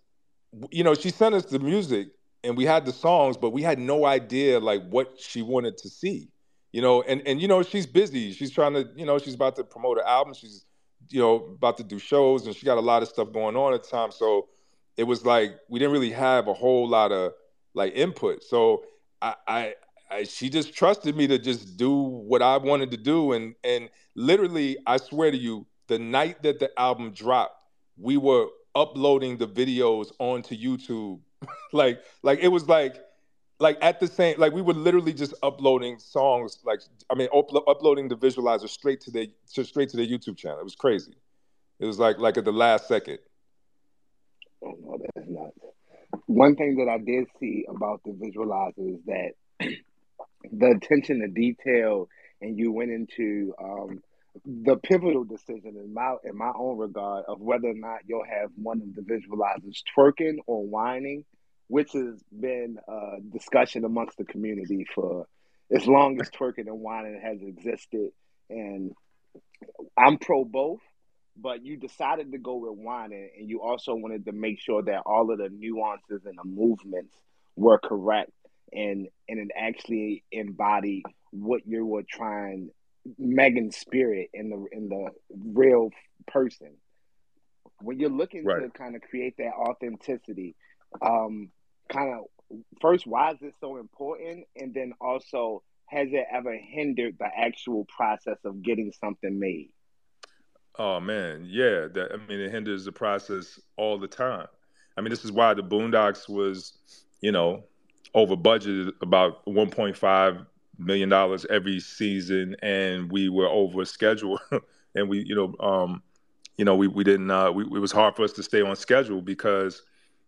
you know, she sent us the music and we had the songs, but we had no idea like what she wanted to see, you know. And and you know, she's busy. She's trying to, you know, she's about to promote her album. She's you know about to do shows and she got a lot of stuff going on at the time. So it was like we didn't really have a whole lot of like input. So I, I, I she just trusted me to just do what I wanted to do, and and literally, I swear to you, the night that the album dropped, we were uploading the videos onto YouTube, like like it was like like at the same like we were literally just uploading songs like I mean uplo- uploading the visualizer straight to the to, straight to their YouTube channel. It was crazy. It was like like at the last second. Oh no, that's nuts. One thing that I did see about the visualizer is that the attention to detail, and you went into um, the pivotal decision in my in my own regard of whether or not you'll have one of the visualizers twerking or whining, which has been a discussion amongst the community for as long as twerking and whining has existed, and I'm pro both but you decided to go with whining and you also wanted to make sure that all of the nuances and the movements were correct and and it actually embodied what you were trying Megan's spirit in the in the real person. When you're looking to kind of create that authenticity, um, kind of first, why is it so important? And then also, has it ever hindered the actual process of getting something made? Oh man, yeah. That I mean, it hinders the process all the time. I mean, this is why the Boondocks was, you know, over budgeted about 1.5 million dollars every season, and we were over schedule, and we, you know, um, you know, we we didn't. Uh, we, it was hard for us to stay on schedule because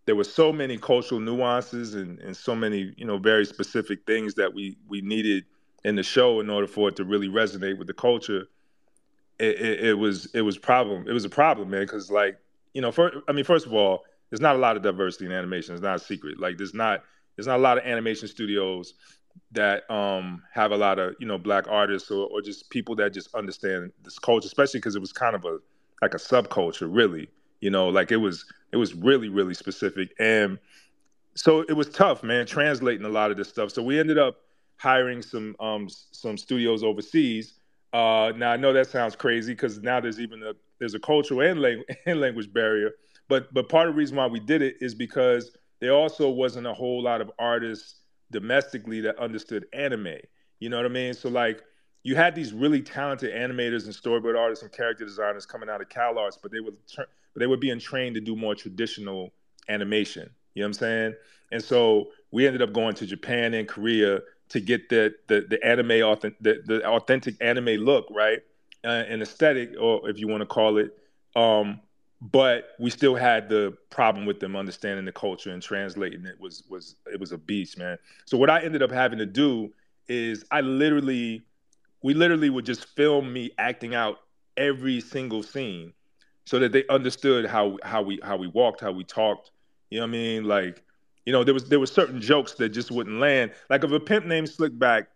there were so many cultural nuances and, and so many, you know, very specific things that we we needed in the show in order for it to really resonate with the culture. It, it, it was it was problem it was a problem man because like you know for, i mean first of all there's not a lot of diversity in animation. It's not a secret. Like there's not there's not a lot of animation studios that um have a lot of you know black artists or, or just people that just understand this culture especially because it was kind of a like a subculture really you know like it was it was really really specific and so it was tough, man, translating a lot of this stuff. So we ended up hiring some um some studios overseas. Uh, now I know that sounds crazy because now there's even a there's a cultural and, lang- and language barrier. But but part of the reason why we did it is because there also wasn't a whole lot of artists domestically that understood anime. You know what I mean? So like you had these really talented animators and storyboard artists and character designers coming out of CalArts, but they were but they were being trained to do more traditional animation. You know what I'm saying? And so we ended up going to Japan and Korea to get the the, the anime authentic the, the authentic anime look, right? Uh, and aesthetic, or if you want to call it. Um, but we still had the problem with them understanding the culture and translating it was was it was a beast, man. So what I ended up having to do is I literally we literally would just film me acting out every single scene so that they understood how how we how we walked, how we talked. You know what I mean? Like, you know, there was there were certain jokes that just wouldn't land. Like if a pimp named Slickback,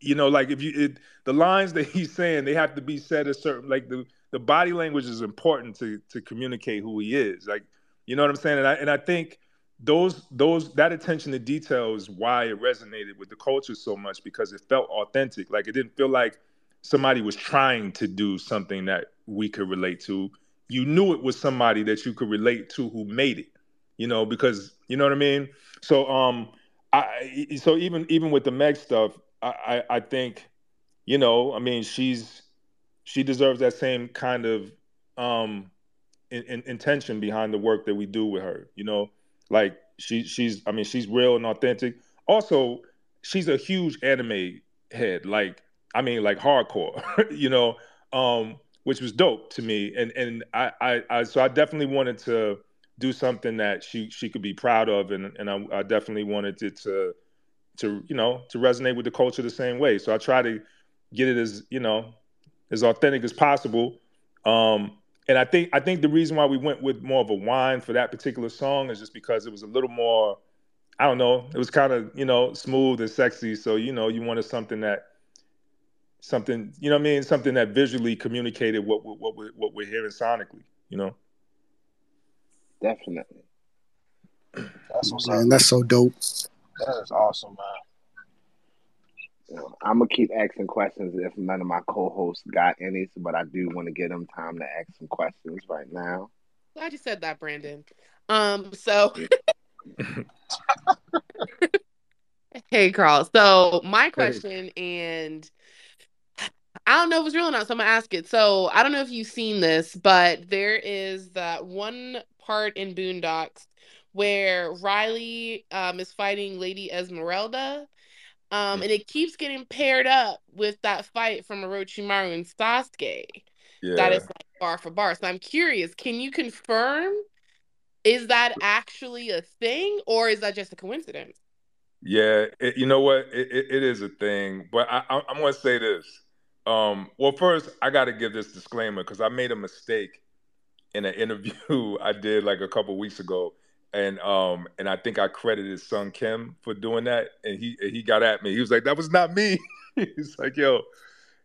you know, like if you it, the lines that he's saying, they have to be said a certain like the the body language is important to to communicate who he is. Like, you know what I'm saying? And I and I think those those that attention to detail is why it resonated with the culture so much because it felt authentic. Like it didn't feel like somebody was trying to do something that we could relate to. You knew it was somebody that you could relate to who made it. You know, because you know what I mean. So um, I so even even with the Meg stuff, I I, I think, you know, I mean she's she deserves that same kind of um in, in, intention behind the work that we do with her. You know, like she she's I mean she's real and authentic. Also, she's a huge anime head. Like I mean like hardcore. you know, um, which was dope to me. And and I, I I so I definitely wanted to do something that she she could be proud of, and and I, I definitely wanted it to to you know to resonate with the culture the same way. So I try to get it as you know as authentic as possible. Um, and I think I think the reason why we went with more of a wine for that particular song is just because it was a little more, I don't know, it was kind of you know smooth and sexy. So you know you wanted something that something you know what I mean something that visually communicated what what what, what we're hearing sonically. You know. Definitely. That's what's Man, up. that's so dope. That is awesome, man. I'm gonna keep asking questions if none of my co-hosts got any, but I do want to give them time to ask some questions right now. Glad you said that, Brandon. Um, so hey Carl. So my question and I don't know if it's real or not, so I'm gonna ask it. So I don't know if you've seen this, but there is that one part in Boondocks where Riley um, is fighting Lady Esmeralda. Um, and it keeps getting paired up with that fight from Orochimaru and Sasuke. Yeah. That is like bar for bar. So I'm curious, can you confirm is that actually a thing or is that just a coincidence? Yeah, it, you know what? It, it, it is a thing, but I, I, I'm going to say this. Um, well, first, I got to give this disclaimer because I made a mistake in an interview I did like a couple weeks ago, and um, and I think I credited Sung Kim for doing that, and he he got at me. He was like, "That was not me." he's like, "Yo,"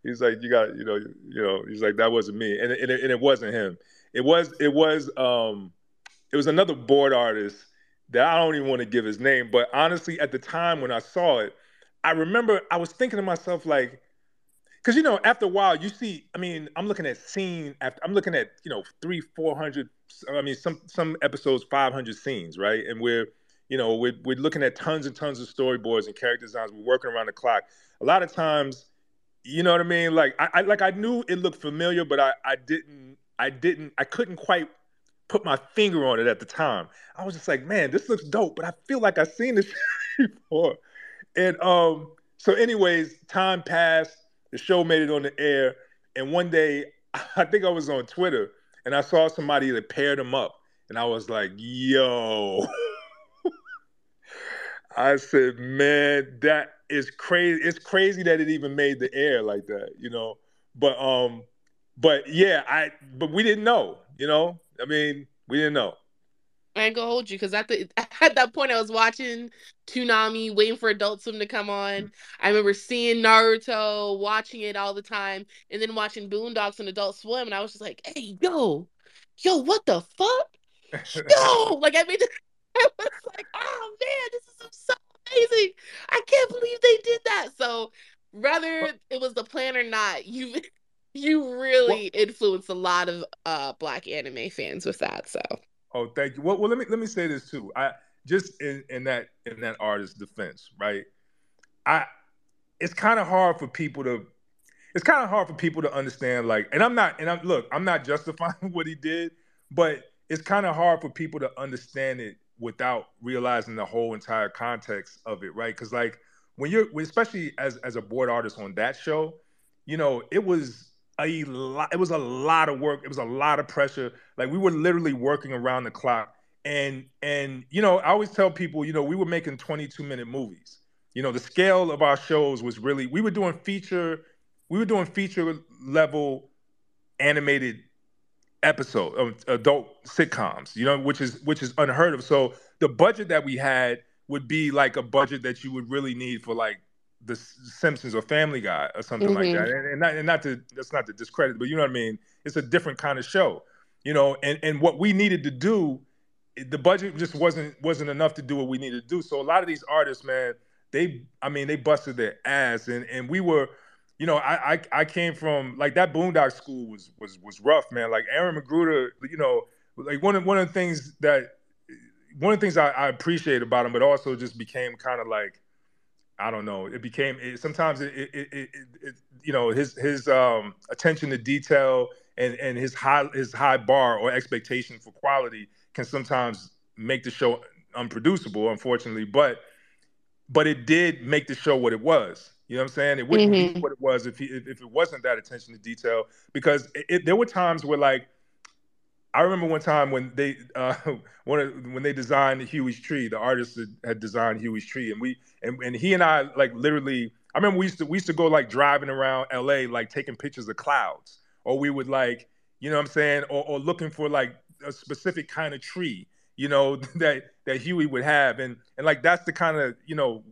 he's like, "You got, you know, you know," he's like, "That wasn't me," and and it, and it wasn't him. It was it was um, it was another board artist that I don't even want to give his name, but honestly, at the time when I saw it, I remember I was thinking to myself like, because you know, after a while, you see. I mean, I'm looking at scene after I'm looking at you know three, four hundred. I mean, some some episodes, five hundred scenes, right? And we're you know we're we're looking at tons and tons of storyboards and character designs. We're working around the clock. A lot of times, you know what I mean? Like I, I like I knew it looked familiar, but I I didn't I didn't I couldn't quite put my finger on it at the time. I was just like, man, this looks dope, but I feel like I've seen this before. And um, so, anyways, time passed. The show made it on the air, and one day, I think I was on Twitter, and I saw somebody that paired them up, and I was like, yo. I said, man, that is crazy. It's crazy that it even made the air like that, you know. But um, but yeah, I but we didn't know, you know. I mean, we didn't know. I ain't gonna hold you because at the at that point I was watching Toonami, waiting for Adult Swim to come on. I remember seeing Naruto, watching it all the time, and then watching Boondocks and Adult Swim, and I was just like, "Hey, yo, yo, what the fuck, yo!" Like I made, I was like, oh man, this is so amazing. I can't believe they did that. So whether it was the plan or not, you you really influenced a lot of uh black anime fans with that. So Oh, thank you. Well, well, let me let me say this too. I just in in that in that artist's defense, right? I it's kind of hard for people to it's kind of hard for people to understand like and I'm not and I'm look, I'm not justifying what he did, but it's kind of hard for people to understand it without realizing the whole entire context of it, right? Cuz like when you're especially as as a board artist on that show, you know, it was a lot it was a lot of work, it was a lot of pressure. Like we were literally working around the clock and and you know, I always tell people, you know, we were making 22 minute movies. You know, the scale of our shows was really we were doing feature we were doing feature level animated episode of adult sitcoms, you know, which is which is unheard of. So the budget that we had would be like a budget that you would really need for like the Simpsons or Family Guy or something mm-hmm. like that. And, and, not, and not to that's not to discredit, but you know what I mean. It's a different kind of show, you know. And and what we needed to do, the budget just wasn't wasn't enough to do what we needed to do. So a lot of these artists, man, they I mean they busted their ass, and and we were you know, I, I I came from like that Boondock school was was was rough, man. Like Aaron McGruder, you know, like one of one of the things that one of the things I, I appreciate about him, but also just became kind of like I don't know. It became it, sometimes it, it, it, it, you know his his um, attention to detail and and his high his high bar or expectation for quality can sometimes make the show unproducible, unfortunately. But but it did make the show what it was. You know what I'm saying? It wouldn't mm-hmm. be what it was if he if, if, it wasn't that attention to detail. Because there were times where like I remember one time when they uh, one of, when they designed Huey's tree, the artist had designed Huey's tree, and we and, and he and I like literally. I remember we used to we used to go like driving around LA, like taking pictures of clouds, or we would like you know what I'm saying, or, or looking for like a specific kind of tree, you know that that Huey would have, and and like that's the kind of you know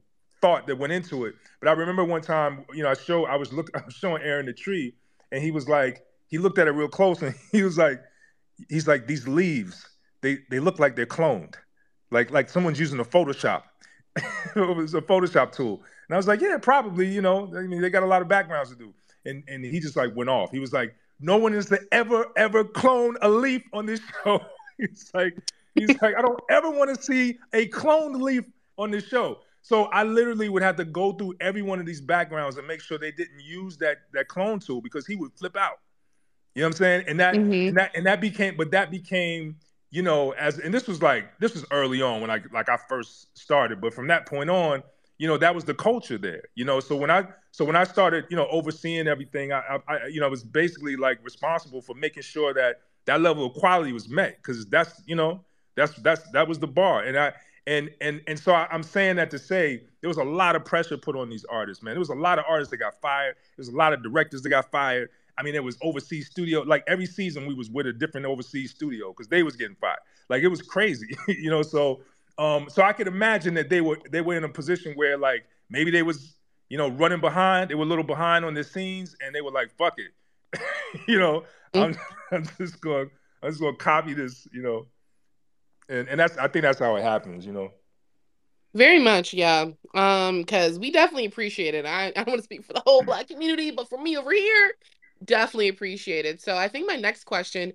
thought that went into it. But I remember one time, you know, I show I was look I was showing Aaron the tree, and he was like, he looked at it real close, and he was like, he's like, these leaves, they they look like they're cloned, like like someone's using a Photoshop. it was a Photoshop tool, and I was like, yeah, probably. You know, I mean, they got a lot of backgrounds to do. And and he just like went off. He was like, no one is to ever ever clone a leaf on this show. he's like, he's like, I don't ever want to see a cloned leaf on this show. So I literally would have to go through every one of these backgrounds and make sure they didn't use that that clone tool because he would flip out. You know what I'm saying? And that mm-hmm. and that and that became, but that became, you know, as and this was like this was early on when I like I first started. But from that point on, you know, that was the culture there. You know, so when I so when I started, you know, overseeing everything, I, I you know, was basically like responsible for making sure that that level of quality was met because that's you know that's that's that was the bar and i and and and so I, am saying that to say there was a lot of pressure put on these artists, man. There was a lot of artists that got fired. There was a lot of directors that got fired. I mean, it was overseas studio. Like every season, we was with a different overseas studio because they was getting fired. Like it was crazy, you know. So, um, so I could imagine that they were they were in a position where like maybe they was you know running behind. They were a little behind on their scenes, and they were like, "Fuck it," you know. I'm, I'm just going. I'm just going to copy this, you know, and and that's I think that's how it happens, you know. Very much, yeah. Um, because we definitely appreciate it. I, I don't want to speak for the whole black community, but for me over here, definitely appreciate it. So I think my next question,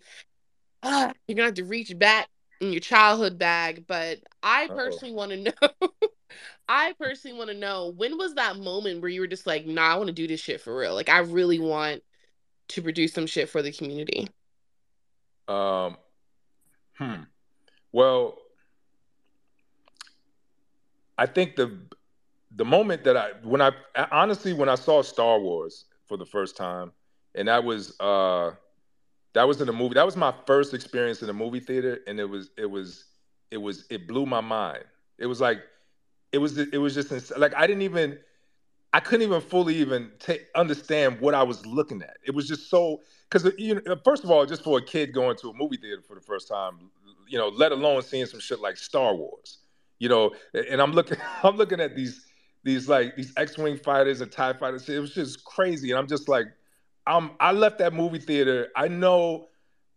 uh, you're gonna have to reach back in your childhood bag, but I personally want to know. I personally want to know when was that moment where you were just like, nah, I want to do this shit for real. Like I really want to produce some shit for the community. Um, hmm. Well, I think the the moment that I when I honestly when I saw Star Wars for the first time, and that was uh that was in a movie. That was my first experience in a movie theater, and it was it was it was it blew my mind. It was like it was it was just like I didn't even I couldn't even fully even take understand what I was looking at. It was just so because you know first of all, just for a kid going to a movie theater for the first time, you know, let alone seeing some shit like Star Wars, you know. And I'm looking, I'm looking at these these like these X-wing fighters and Tie fighters. It was just crazy, and I'm just like, I'm I left that movie theater. I know,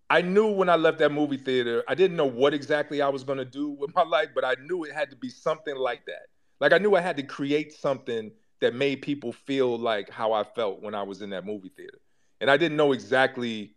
I knew when I left that movie theater, I didn't know what exactly I was going to do with my life, but I knew it had to be something like that. Like I knew I had to create something that made people feel like how I felt when I was in that movie theater. And I didn't know exactly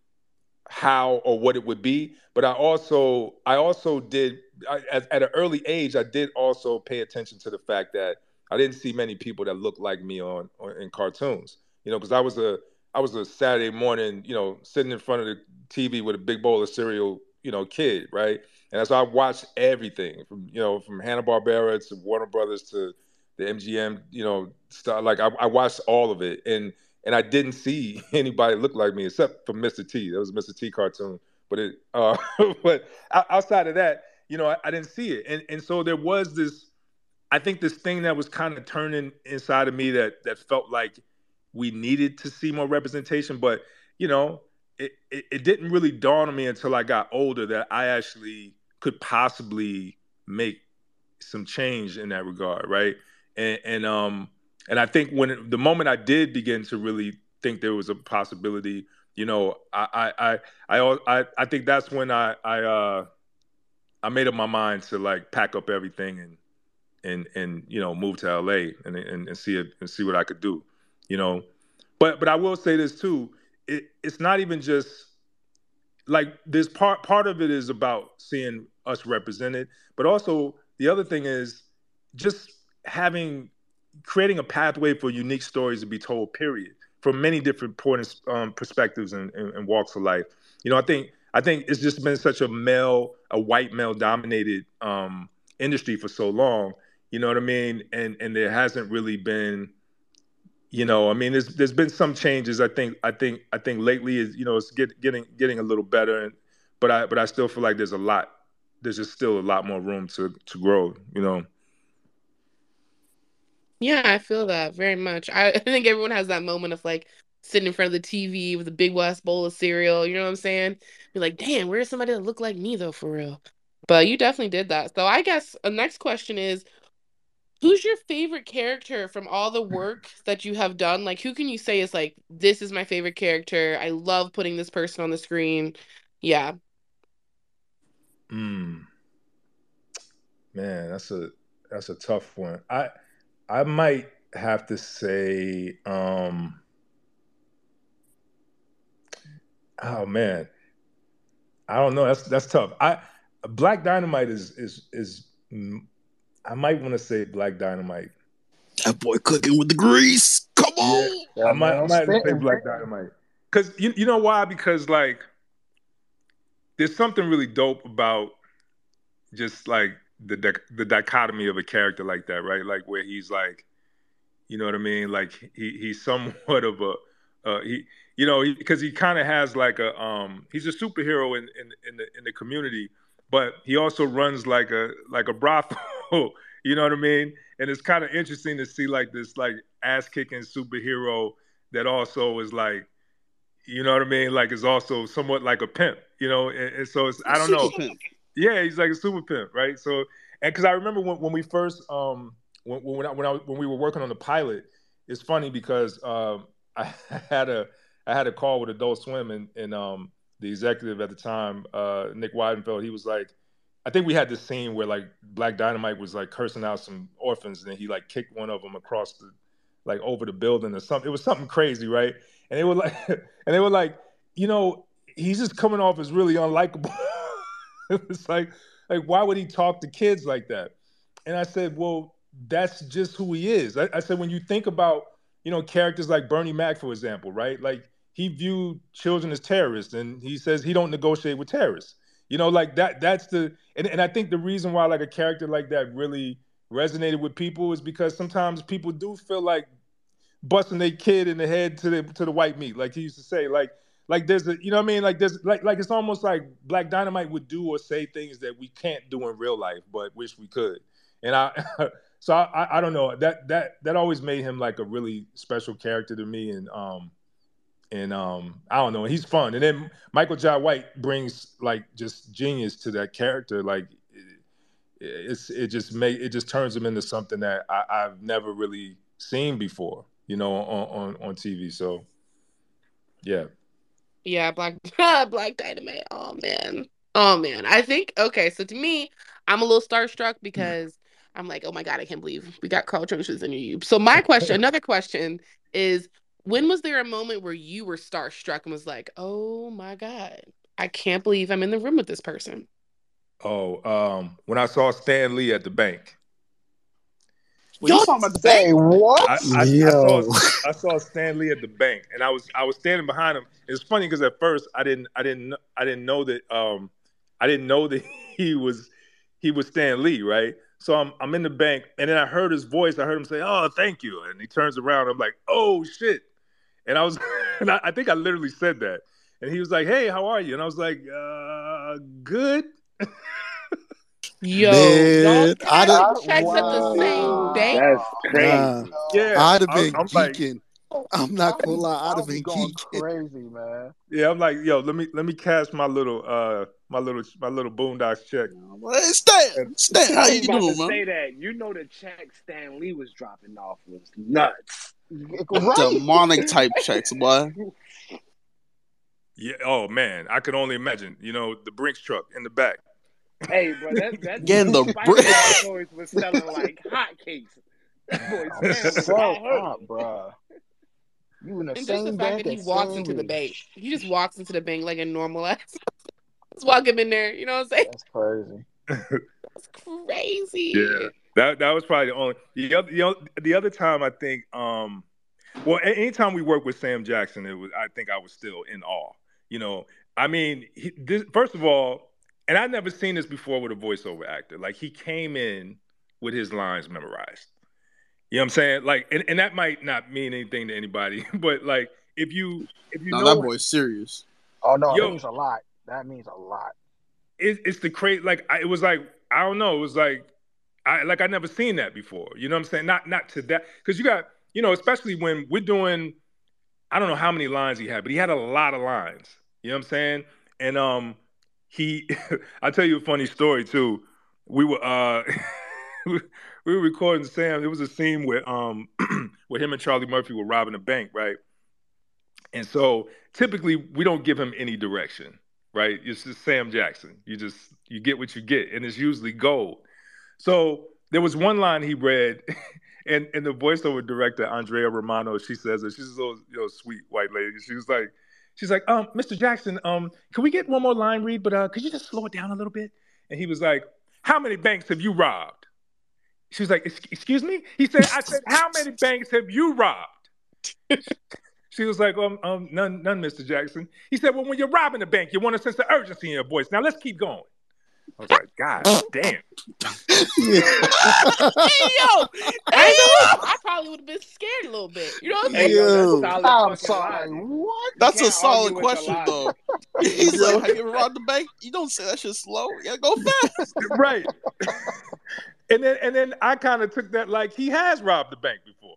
how or what it would be, but I also I also did I, at, at an early age I did also pay attention to the fact that I didn't see many people that looked like me on, on in cartoons. You know, because I was a I was a Saturday morning, you know, sitting in front of the TV with a big bowl of cereal, you know, kid, right? And so I watched everything from you know from Hanna Barbera to Warner Brothers to the MGM, you know, stuff. Like I, I, watched all of it, and and I didn't see anybody look like me except for Mr. T. That was Mr. T cartoon, but it, uh, but outside of that, you know, I, I didn't see it, and and so there was this, I think this thing that was kind of turning inside of me that that felt like we needed to see more representation, but you know, it, it, it didn't really dawn on me until I got older that I actually could possibly make some change in that regard, right? And, and um and I think when the moment I did begin to really think there was a possibility, you know, I I I I I think that's when I I uh I made up my mind to like pack up everything and and and you know move to LA and and, and see it and see what I could do, you know. But but I will say this too, it, it's not even just like this part part of it is about seeing us represented, but also the other thing is just having creating a pathway for unique stories to be told. Period, from many different points, um, perspectives and, and, and walks of life. You know, I think I think it's just been such a male, a white male dominated um, industry for so long. You know what I mean? And and there hasn't really been you know, I mean, there's there's been some changes. I think I think I think lately is you know it's get, getting getting a little better, and but I but I still feel like there's a lot. There's just still a lot more room to to grow. You know. Yeah, I feel that very much. I, I think everyone has that moment of like sitting in front of the TV with a big West bowl of cereal. You know what I'm saying? Be like, damn, where's somebody that look like me though, for real? But you definitely did that. So I guess the next question is, Who's your favorite character from all the work that you have done? Like, who can you say is like, this is my favorite character? I love putting this person on the screen. Yeah. Hmm. Man, that's a that's a tough one. I I might have to say, um, oh man, I don't know. That's that's tough. I Black Dynamite is is is I might want to say Black Dynamite. That boy cooking with the grease. Come on. Yeah, I might, I might say Black Dynamite. Cause you, you know why? Because like there's something really dope about just like the the dichotomy of a character like that, right? Like where he's like, you know what I mean? Like he he's somewhat of a uh, he you know because he, he kind of has like a um he's a superhero in, in in the in the community, but he also runs like a like a brothel you know what I mean? And it's kind of interesting to see like this like ass kicking superhero that also is like, you know what I mean? Like is also somewhat like a pimp, you know? And, and so it's I don't know. Pimp. Yeah, he's like a super pimp, right? So and because I remember when, when we first um when when I, when I when we were working on the pilot, it's funny because um I had a I had a call with Adult Swim and and um the executive at the time, uh, Nick Weidenfeld, he was like, I think we had this scene where like Black Dynamite was like cursing out some orphans, and then he like kicked one of them across the like over the building or something. It was something crazy, right? And they were like, and they were like, you know, he's just coming off as really unlikable. it's like, like why would he talk to kids like that? And I said, well, that's just who he is. I, I said, when you think about, you know, characters like Bernie Mac, for example, right? Like he viewed children as terrorists, and he says he don't negotiate with terrorists. You know, like that. That's the and, and I think the reason why like a character like that really resonated with people is because sometimes people do feel like busting their kid in the head to the to the white meat, like he used to say. Like like there's a you know what I mean? Like there's like like it's almost like Black Dynamite would do or say things that we can't do in real life, but wish we could. And I so I, I don't know that that that always made him like a really special character to me and um and um, I don't know, he's fun. And then Michael Jai White brings like just genius to that character. Like it's it just make it just turns him into something that I, have never really seen before, you know, on, on on TV. So yeah. Yeah, Black Black Dynamite. Oh man. Oh man. I think okay, so to me, I'm a little starstruck because I'm like, oh my god, I can't believe we got Carl Jones in your So my question, another question is when was there a moment where you were starstruck and was like, oh my god, I can't believe I'm in the room with this person? Oh, um, when I saw Stan Lee at the bank. When you talking about the Say bank, what? I, I, I saw I saw Stan Lee at the bank, and I was I was standing behind him. It's funny because at first I didn't I didn't I didn't know that um I didn't know that he was he was Stan Lee, right? So I'm I'm in the bank, and then I heard his voice. I heard him say, "Oh, thank you," and he turns around. I'm like, "Oh shit!" And I was, and I, I think I literally said that, and he was like, "Hey, how are you?" And I was like, "Uh, good." Yo, Man, y'all I'd have- cashing checks at the same bank. That's crazy. Nah. Yeah, I'd have I'm- been I'm like- geeking. I'm not gonna lie, I'd I'll have been going geeking. crazy, man. Yeah, I'm like, yo, let me let me cash my little uh my little my little boondocks check. Hey, Stan, Stan, how you doing, man? say that. You know the check Stan Lee was dropping off was nuts. Right? Demonic type checks, boy. Yeah, oh man, I could only imagine. You know, the Brinks truck in the back. Hey, bro, that that Getting the Spider brick. Man was selling like hotcakes. That boy I'm Stan was so out up, bro. You in the And just same the fact bank that he walks Stan into the bank. He just walks into the bank like a normal ass. just walk him in there. You know what I'm saying? That's crazy. That's crazy. Yeah. That that was probably the only the other the, other- the other time I think um well anytime we worked with Sam Jackson it was I think I was still in awe. You know, I mean, he, this, first of all, and I'd never seen this before with a voiceover actor. Like he came in with his lines memorized. You know what I'm saying? Like, and, and that might not mean anything to anybody, but like if you if you No, know that boy's serious. Oh no, Yo. it means a lot. That means a lot. it, it's the crazy like I, it was like I don't know it was like I like I never seen that before. You know what I'm saying? Not not to that because you got you know especially when we're doing I don't know how many lines he had but he had a lot of lines. You know what I'm saying? And um he I'll tell you a funny story too. We were uh we were recording Sam. It was a scene where um where him and Charlie Murphy were robbing a bank right? And so typically we don't give him any direction right? It's just Sam Jackson. You just you get what you get, and it's usually gold. So there was one line he read, and and the voiceover director Andrea Romano, she says it. She's a little you know sweet white lady. She was like, she's like, um, Mr. Jackson, um, can we get one more line read? But uh, could you just slow it down a little bit? And he was like, How many banks have you robbed? She was like, Excuse me? He said, I said, How many banks have you robbed? She was like, um, um, none, none, Mr. Jackson. He said, well, when you're robbing a bank, you want to sense the urgency in your voice. Now let's keep going. I was like, God damn. Hey yo, hey yo, I probably would have been scared a little bit. You know what I'm saying? yo, Yo. that's I'm sorry. logic. What? That's a solid argue with the question, though. He's like, have you ever robbed the bank? You don't say that shit slow. You gotta go fast. right. and then and then I kind of took that like he has robbed the bank before.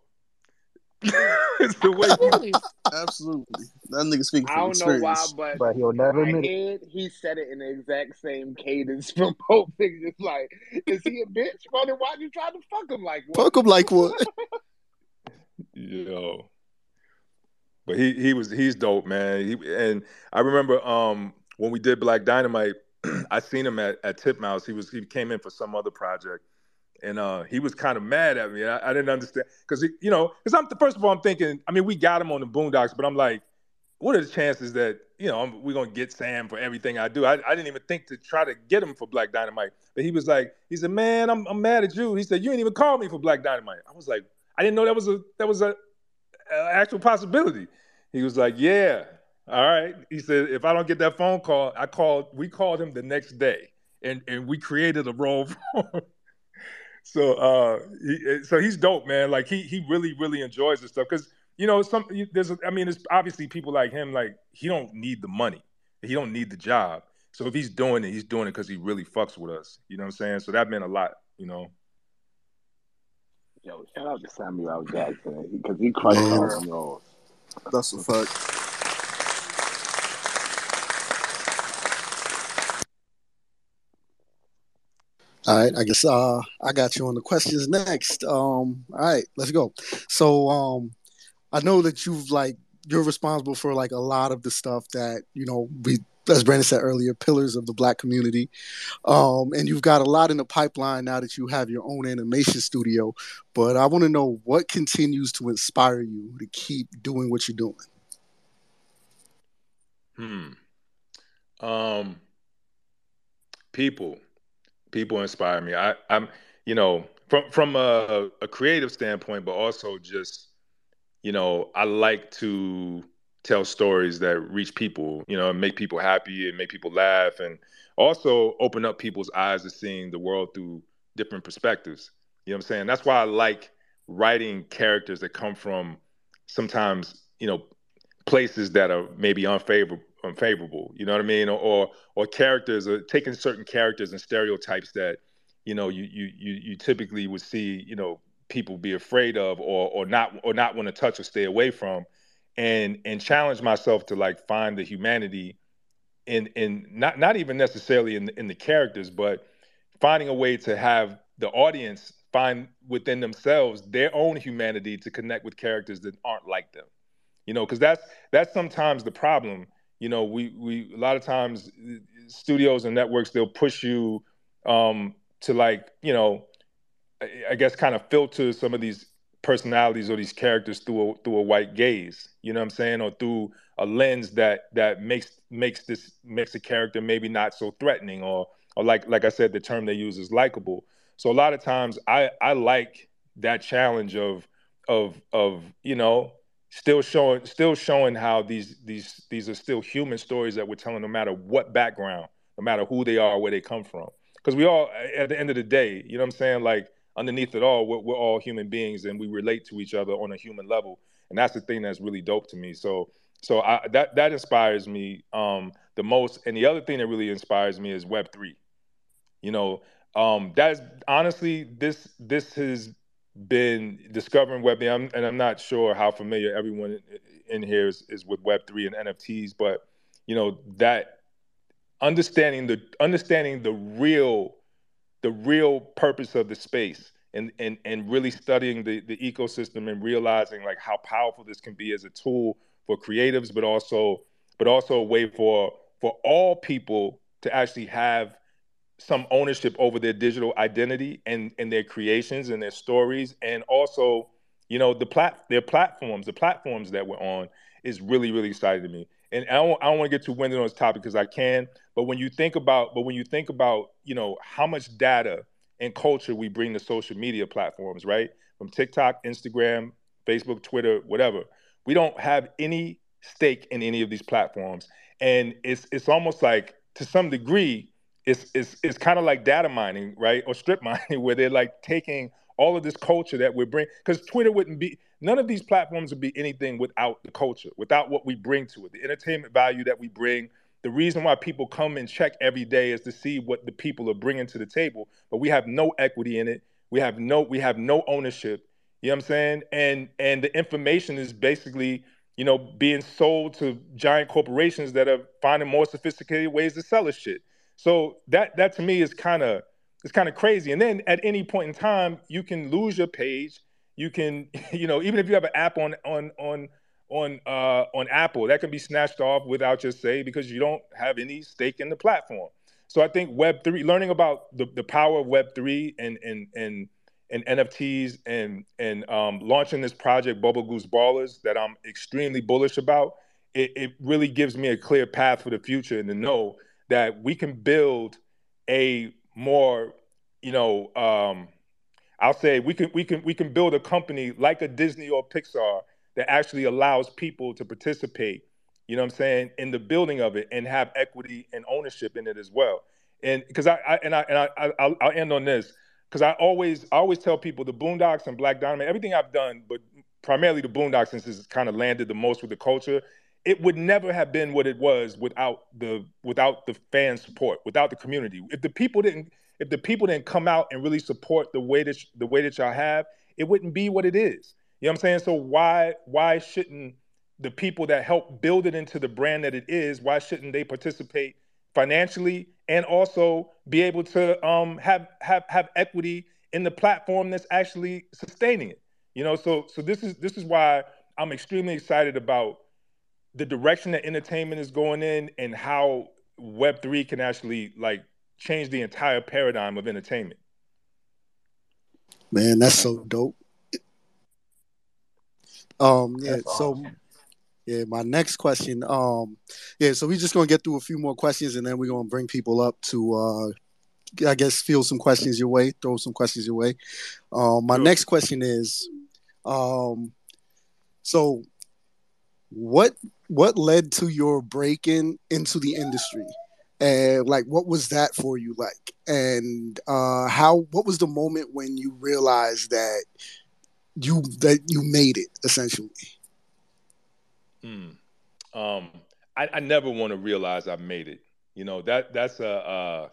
it's the way he Absolutely. Absolutely. That nigga speaking I from don't know why, but But he'll never my admit it. he said it in the exact same cadence from both things. It's like, is he a bitch? Well, then why you trying to fuck him like what? Fuck him like what? Yo. But he he was he's dope, man. He and I remember um when we did Black Dynamite, I seen him at, at Titmouse. He was he came in for some other project. And uh, he was kind of mad at me. I, I didn't understand because you know, because I'm first of all, I'm thinking. I mean, we got him on the Boondocks, but I'm like, what are the chances that you know I'm, we're gonna get Sam for everything I do? I, I didn't even think to try to get him for Black Dynamite. But he was like, he said, "Man, I'm, I'm mad at you." He said, "You didn't even call me for Black Dynamite." I was like, I didn't know that was a that was a, a actual possibility. He was like, "Yeah, all right." He said, "If I don't get that phone call, I called. We called him the next day, and and we created a role for him." So uh, he, so he's dope, man. Like he he really really enjoys this stuff because you know some there's I mean there's obviously people like him like he don't need the money, he don't need the job. So if he's doing it, he's doing it because he really fucks with us. You know what I'm saying? So that meant a lot. You know. Yo, shout out to Samuel L. Jackson because he crushed Man. all them roles. That's a fact. All right, I guess uh I got you on the questions next. Um, all right, let's go. So um I know that you've like you're responsible for like a lot of the stuff that you know we as Brandon said earlier, pillars of the black community. Um, and you've got a lot in the pipeline now that you have your own animation studio. But I want to know what continues to inspire you to keep doing what you're doing. Hmm. Um. People, people inspire me. I, I'm, you know, from from a, a creative standpoint, but also just, you know, I like to tell stories that reach people, you know, and make people happy and make people laugh and also open up people's eyes to seeing the world through different perspectives. You know what I'm saying? That's why I like writing characters that come from sometimes, you know, places that are maybe unfavorable unfavorable, you know what I mean? Or or, characters or taking certain characters and stereotypes that, you know, you you you you typically would see, you know, people be afraid of or or not or not want to touch or stay away from and and challenge myself to like find the humanity in in not not even necessarily in in the characters, but finding a way to have the audience find within themselves their own humanity to connect with characters that aren't like them. You know, because that's that's sometimes the problem. You know, we we a lot of times studios and networks they'll push you um to like you know I guess kind of filter some of these personalities or these characters through a through a white gaze you know what i'm saying? Or through a lens that that makes makes this makes a character maybe not so threatening or or like like i said the term they use is likable. So a lot of times i i like that challenge of of of you know still showing still showing how these these these are still human stories that we're telling no matter what background no matter who they are where they come from because we all at the end of the day you know what i'm saying like underneath it all, we're, we're, all human beings and we relate to each other on a human level. And that's the thing that's really dope to me. So, so I, that that inspires me um, the most. And the other thing that really inspires me is Web three. You know, um, that's honestly this this has been discovering Web 3, and I'm not sure how familiar everyone in here is, is with Web three and NFTs, but you know that understanding the understanding the real the real purpose of the space and and and really studying the the ecosystem and realizing like how powerful this can be as a tool for creatives but also but also a way for for all people to actually have some ownership over their digital identity and and their creations and their stories. And also you know the plat their platforms the platforms that we're on is really really exciting to me. And I don't, I don't want to get too winded on this topic because I can, but when you think about, but when you think about, you know, how much data and culture we bring to social media platforms, right? From TikTok, Instagram, Facebook, Twitter, whatever, we don't have any stake in any of these platforms, and it's it's almost like to some degree, it's it's it's kind of like data mining, right, or strip mining, where they're like taking all of this culture that we're bringing, because Twitter wouldn't be none of these platforms would be anything without the culture, without what we bring to it, the entertainment value that we bring. The reason why people come and check every day is to see what the people are bringing to the table, but we have no equity in it. We have no we have no ownership. You know what I'm saying? And and the information is basically you know being sold to giant corporations that are finding more sophisticated ways to sell us shit. So that that to me is kind of it's kind of crazy. And then at any point in time, you can lose your page you can you know even if you have an app on on on on uh, on Apple that can be snatched off without your say because you don't have any stake in the platform. So I think Web three, learning about the, the power of Web three and and and and NFTs and and um, launching this project Bubble Goose Ballers that I'm extremely bullish about. It, it really gives me a clear path for the future and to know that we can build a more you know um, I'll say we can we can we can build a company like a Disney or Pixar that actually allows people to participate, you know what I'm saying, in the building of it and have equity and ownership in it as well. And because I, I, and I and I, I I'll end on this because I always I always tell people the Boondocks and Black Dynamite, everything I've done, but primarily the Boondocks since it's kind of landed the most with the culture, it would never have been what it was without the without the fan support, without the community. If the people didn't if the people didn't come out and really support the way that the way that y'all have, it wouldn't be what it is. You know what I'm saying? So why why shouldn't the people that help build it into the brand that it is, why shouldn't they participate financially and also be able to um, have have have equity in the platform that's actually sustaining it? You know, so so this is this is why I'm extremely excited about the direction that entertainment is going in and how Web three can actually like change the entire paradigm of entertainment. Man, that's so dope. Um, yeah. That's So, yeah, my next question. Um, yeah. So we're just gonna get through a few more questions, and then we're gonna bring people up to, uh, I guess, field some questions your way, throw some questions your way. Um, my Sure. next question is, um, so what what led to your breaking into the industry and like what was that for you like and uh how what was the moment when you realized that you that you made it essentially Hmm. Um, I, I never want to realize I made it. You know that that's a uh,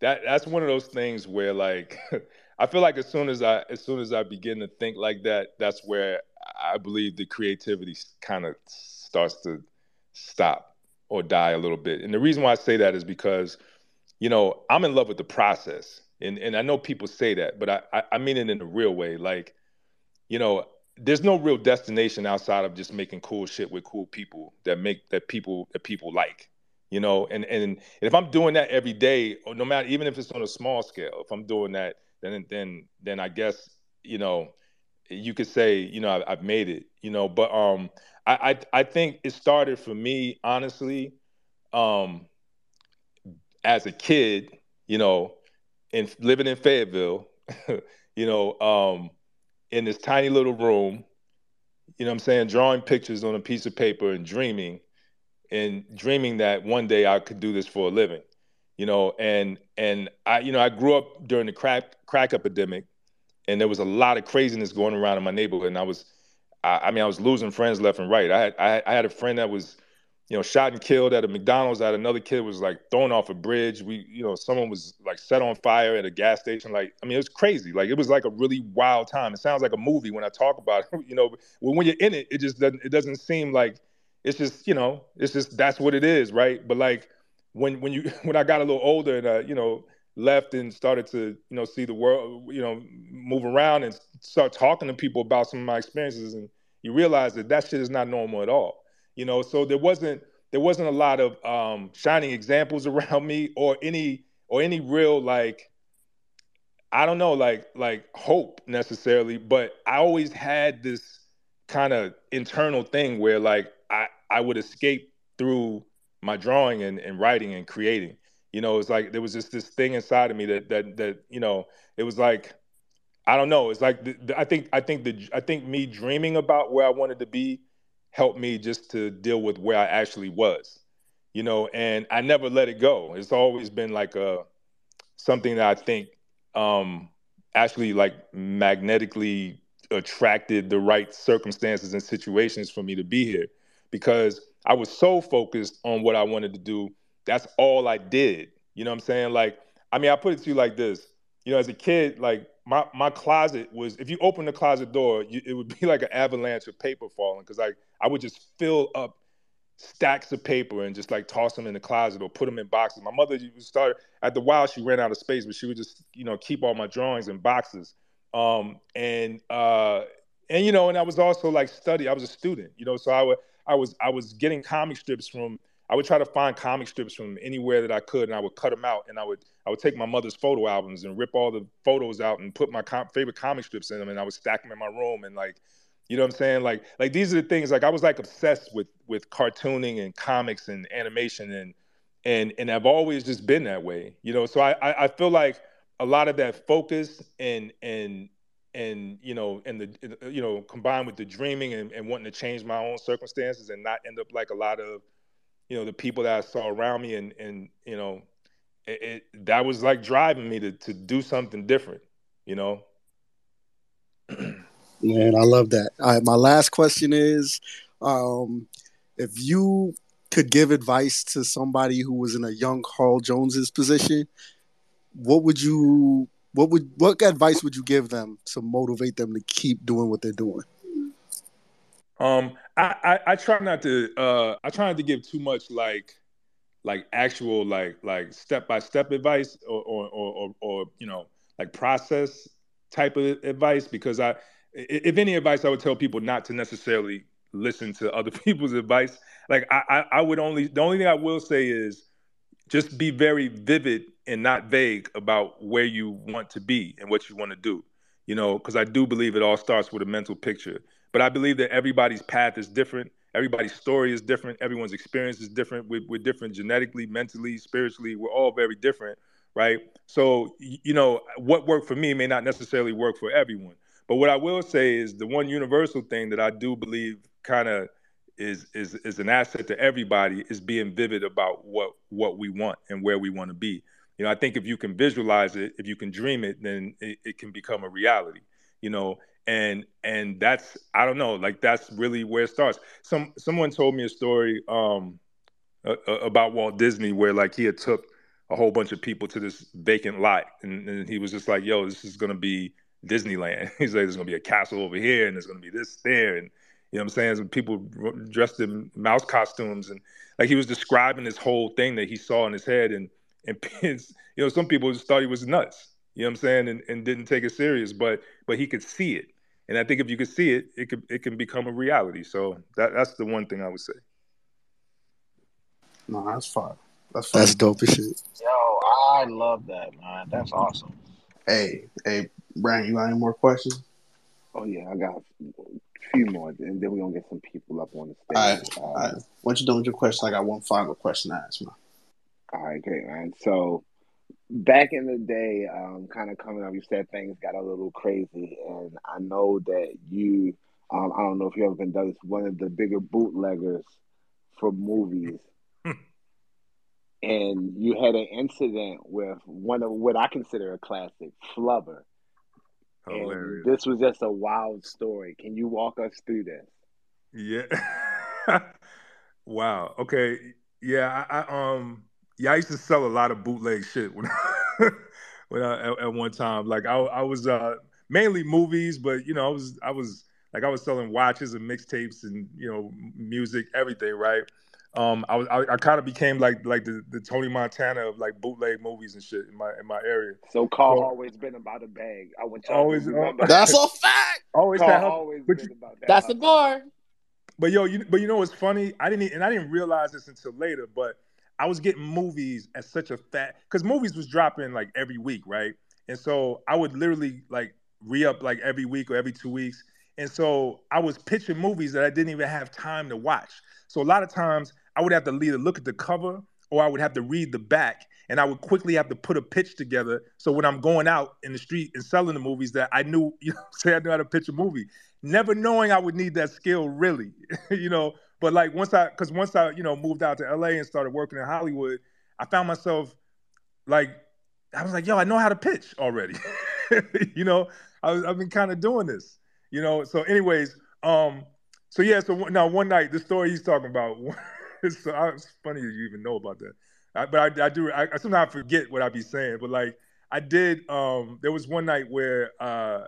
that that's one of those things where like I feel like as soon as I as soon as I begin to think like that, that's where I believe the creativity kind of starts to stop or die a little bit. And the reason why I say that is because you know I'm in love with the process, and and I know people say that, but I I, I mean it in a real way. Like you know there's no real destination outside of just making cool shit with cool people that make that people that people like you know and and if i'm doing that every day no matter even if it's on a small scale if i'm doing that then then then i guess you know you could say you know I, i've made it you know but um I, I i think it started for me honestly um as a kid you know in living in fayetteville you know um in this tiny little room, you know I'm saying, drawing pictures on a piece of paper and dreaming and dreaming that one day I could do this for a living. You know, and and I you know, I grew up during the crack crack epidemic and there was a lot of craziness going around in my neighborhood and I was I, I mean I was losing friends left and right. I had I, I had a friend that was you know, shot and killed at a McDonald's. I had another kid was like thrown off a bridge. We, you know, someone was like set on fire at a gas station. Like, I mean, it was crazy. Like, it was like a really wild time. It sounds like a movie when I talk about it, you know. When when you're in it, it just doesn't. It doesn't seem like it's just, you know, it's just that's what it is, right? But like when when you when I got a little older and uh, you know, left and started to you know see the world, you know, move around and start talking to people about some of my experiences, and you realize that that shit is not normal at all you know? So there wasn't there wasn't a lot of um, shining examples around me or any or any real like i don't know like like hope necessarily but i always had this kind of internal thing where like i i would escape through my drawing and, and writing and creating. You know it's like there was just this thing inside of me that that that you know it was like i don't know. It's like the, the, i think i think the i think me dreaming about where i wanted to be helped me just to deal with where I actually was, you know, and I never let it go. It's always been like a something that I think um, actually like magnetically attracted the right circumstances and situations for me to be here because I was so focused on what I wanted to do. That's all I did. You know what I'm saying? Like, I mean, I put it to you like this. You know, as a kid, like my my closet was if you open the closet door, you, it would be like an avalanche of paper falling because like I would just fill up stacks of paper and just like toss them in the closet or put them in boxes. My mother started at the while she ran out of space, but she would just you know keep all my drawings in boxes. Um, and uh, and you know, and I was also like study. I was a student, you know, so I would I was I was getting comic strips from. I would try to find comic strips from anywhere that I could, and I would cut them out, and I would I would take my mother's photo albums and rip all the photos out and put my com- favorite comic strips in them, and I would stack them in my room, and like, you know what I'm saying? Like like these are the things. Like I was like obsessed with with cartooning and comics and animation, and and and I've always just been that way, you know. So I I, I feel like a lot of that focus and and and you know and the you know combined with the dreaming and, and wanting to change my own circumstances and not end up like a lot of you know the people that I saw around me and and you know it, it, that was like driving me to to do something different you know Man, I love that. My last question is um, if you could give advice to somebody who was in a young Carl Jones's position, what would you what would what advice would you give them to motivate them to keep doing what they're doing? um I, I i try not to uh i try not to give too much like like actual like like step by step advice or or, or or or you know like process type of advice because i if any advice i would tell people not to necessarily listen to other people's advice. Like I, I, I would only the only thing I will say is just be very vivid and not vague about where you want to be and what you want to do. You know, because I do believe it all starts with a mental picture. But I believe that everybody's path is different. Everybody's story is different. Everyone's experience is different. We're, we're different genetically, mentally, spiritually. We're all very different, right? So, you know, what worked for me may not necessarily work for everyone. But what I will say is the one universal thing that I do believe kind of is is is an asset to everybody is being vivid about what what we want and where we want to be. You know, I think if you can visualize it, if you can dream it, then it, it can become a reality. You know, and and that's I don't know, like that's really where it starts. Some someone told me a story um about Walt Disney where like he had took a whole bunch of people to this vacant lot and, and he was just like, yo, this is gonna be Disneyland. He's like, there's gonna be a castle over here, and there's gonna be this there, and you know what I'm saying? Some people dressed in mouse costumes, and like he was describing this whole thing that he saw in his head, and and you know, some people just thought he was nuts. You know what I'm saying? And, and didn't take it serious, but but he could see it, and I think if you could see it, it could it can become a reality. So that that's the one thing I would say. No, that's fine. That's That's dope as shit. Yo, I love that, man. That's awesome. Hey, hey, Brian, you got any more questions? Oh yeah, I got a few more, and then we're gonna get some people up on the stage. all Uh, right. Once you're done with your question, I got one final question to ask, man. All right, great, man. So back in the day, um, kind of coming up, you said things got a little crazy, and I know that you, um, I don't know if you ever been done this, one of the bigger bootleggers for movies, and you had an incident with one of what I consider a classic, Flubber, and this was just a wild story. Can you walk us through this? Yeah. wow. Okay. Yeah. I, I um. Yeah. I used to sell a lot of bootleg shit when when I, at, at one time. Like I I was uh mainly movies, but you know I was I was like I was selling watches and mixtapes and you know music, everything. Right. Um. I was I, I kind of became like like the, the Tony Montana of like bootleg movies and shit in my in my area. So Carl So always been about a bag. I want y'all always to. That's a fact. always Carl always been you- about that. That's the bar. But yo, you but you know what's funny? I didn't and I didn't realize this until later, but I was getting movies at such a fat because movies was dropping like every week, right? And so I would literally like re-up like every week or every two weeks. And so I was pitching movies that I didn't even have time to watch. So a lot of times I would have to either look at the cover or I would have to read the back. And I would quickly have to put a pitch together. So when I'm going out in the street and selling the movies that I knew, you know, say I knew how to pitch a movie never knowing I would need that skill really, you know. But like once I, because once I, you know, moved out to LA and started working in Hollywood, I found myself like, I was like, yo, I know how to pitch already. you know, I I've been kind of doing this, you know. So, anyways, um, so yeah, so now one night, the story he's talking about, it's, so, I- it's funny you even know about that. I, but I, I do, I, I sometimes forget what I be saying. But like, I did. Um, there was one night where uh,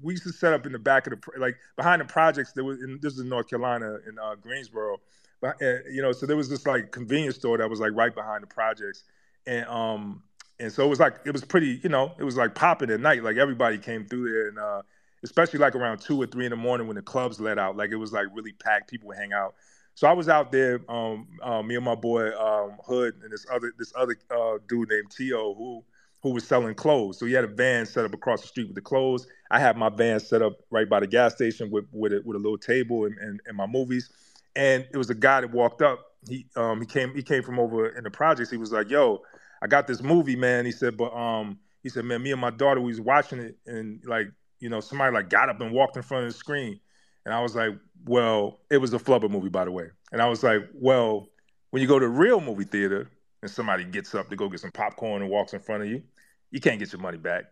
we used to set up in the back of the like behind the projects. There was in, this is North Carolina in uh, Greensboro, but uh, you know, so there was this like convenience store that was like right behind the projects, and um, and so it was like it was pretty, you know, it was like popping at night. Like everybody came through there, and uh, especially like around two or three in the morning when the clubs let out, like it was like really packed. People would hang out. So I was out there, um, uh, me and my boy um, Hood and this other this other uh, dude named Tio who who was selling clothes. So he had a van set up across the street with the clothes. I had my van set up right by the gas station with with a, with a little table and, and, and my movies. And it was a guy that walked up. He um he came he came from over in the projects. He was like, "Yo, I got this movie, man." He said, "But um he said, man, me and my daughter we was watching it, and like you know somebody like got up and walked in front of the screen." And I was like, "Well, it was a Flubber movie, by the way." And I was like, "Well, when you go to real movie theater." And somebody gets up to go get some popcorn and walks in front of you, you can't get your money back.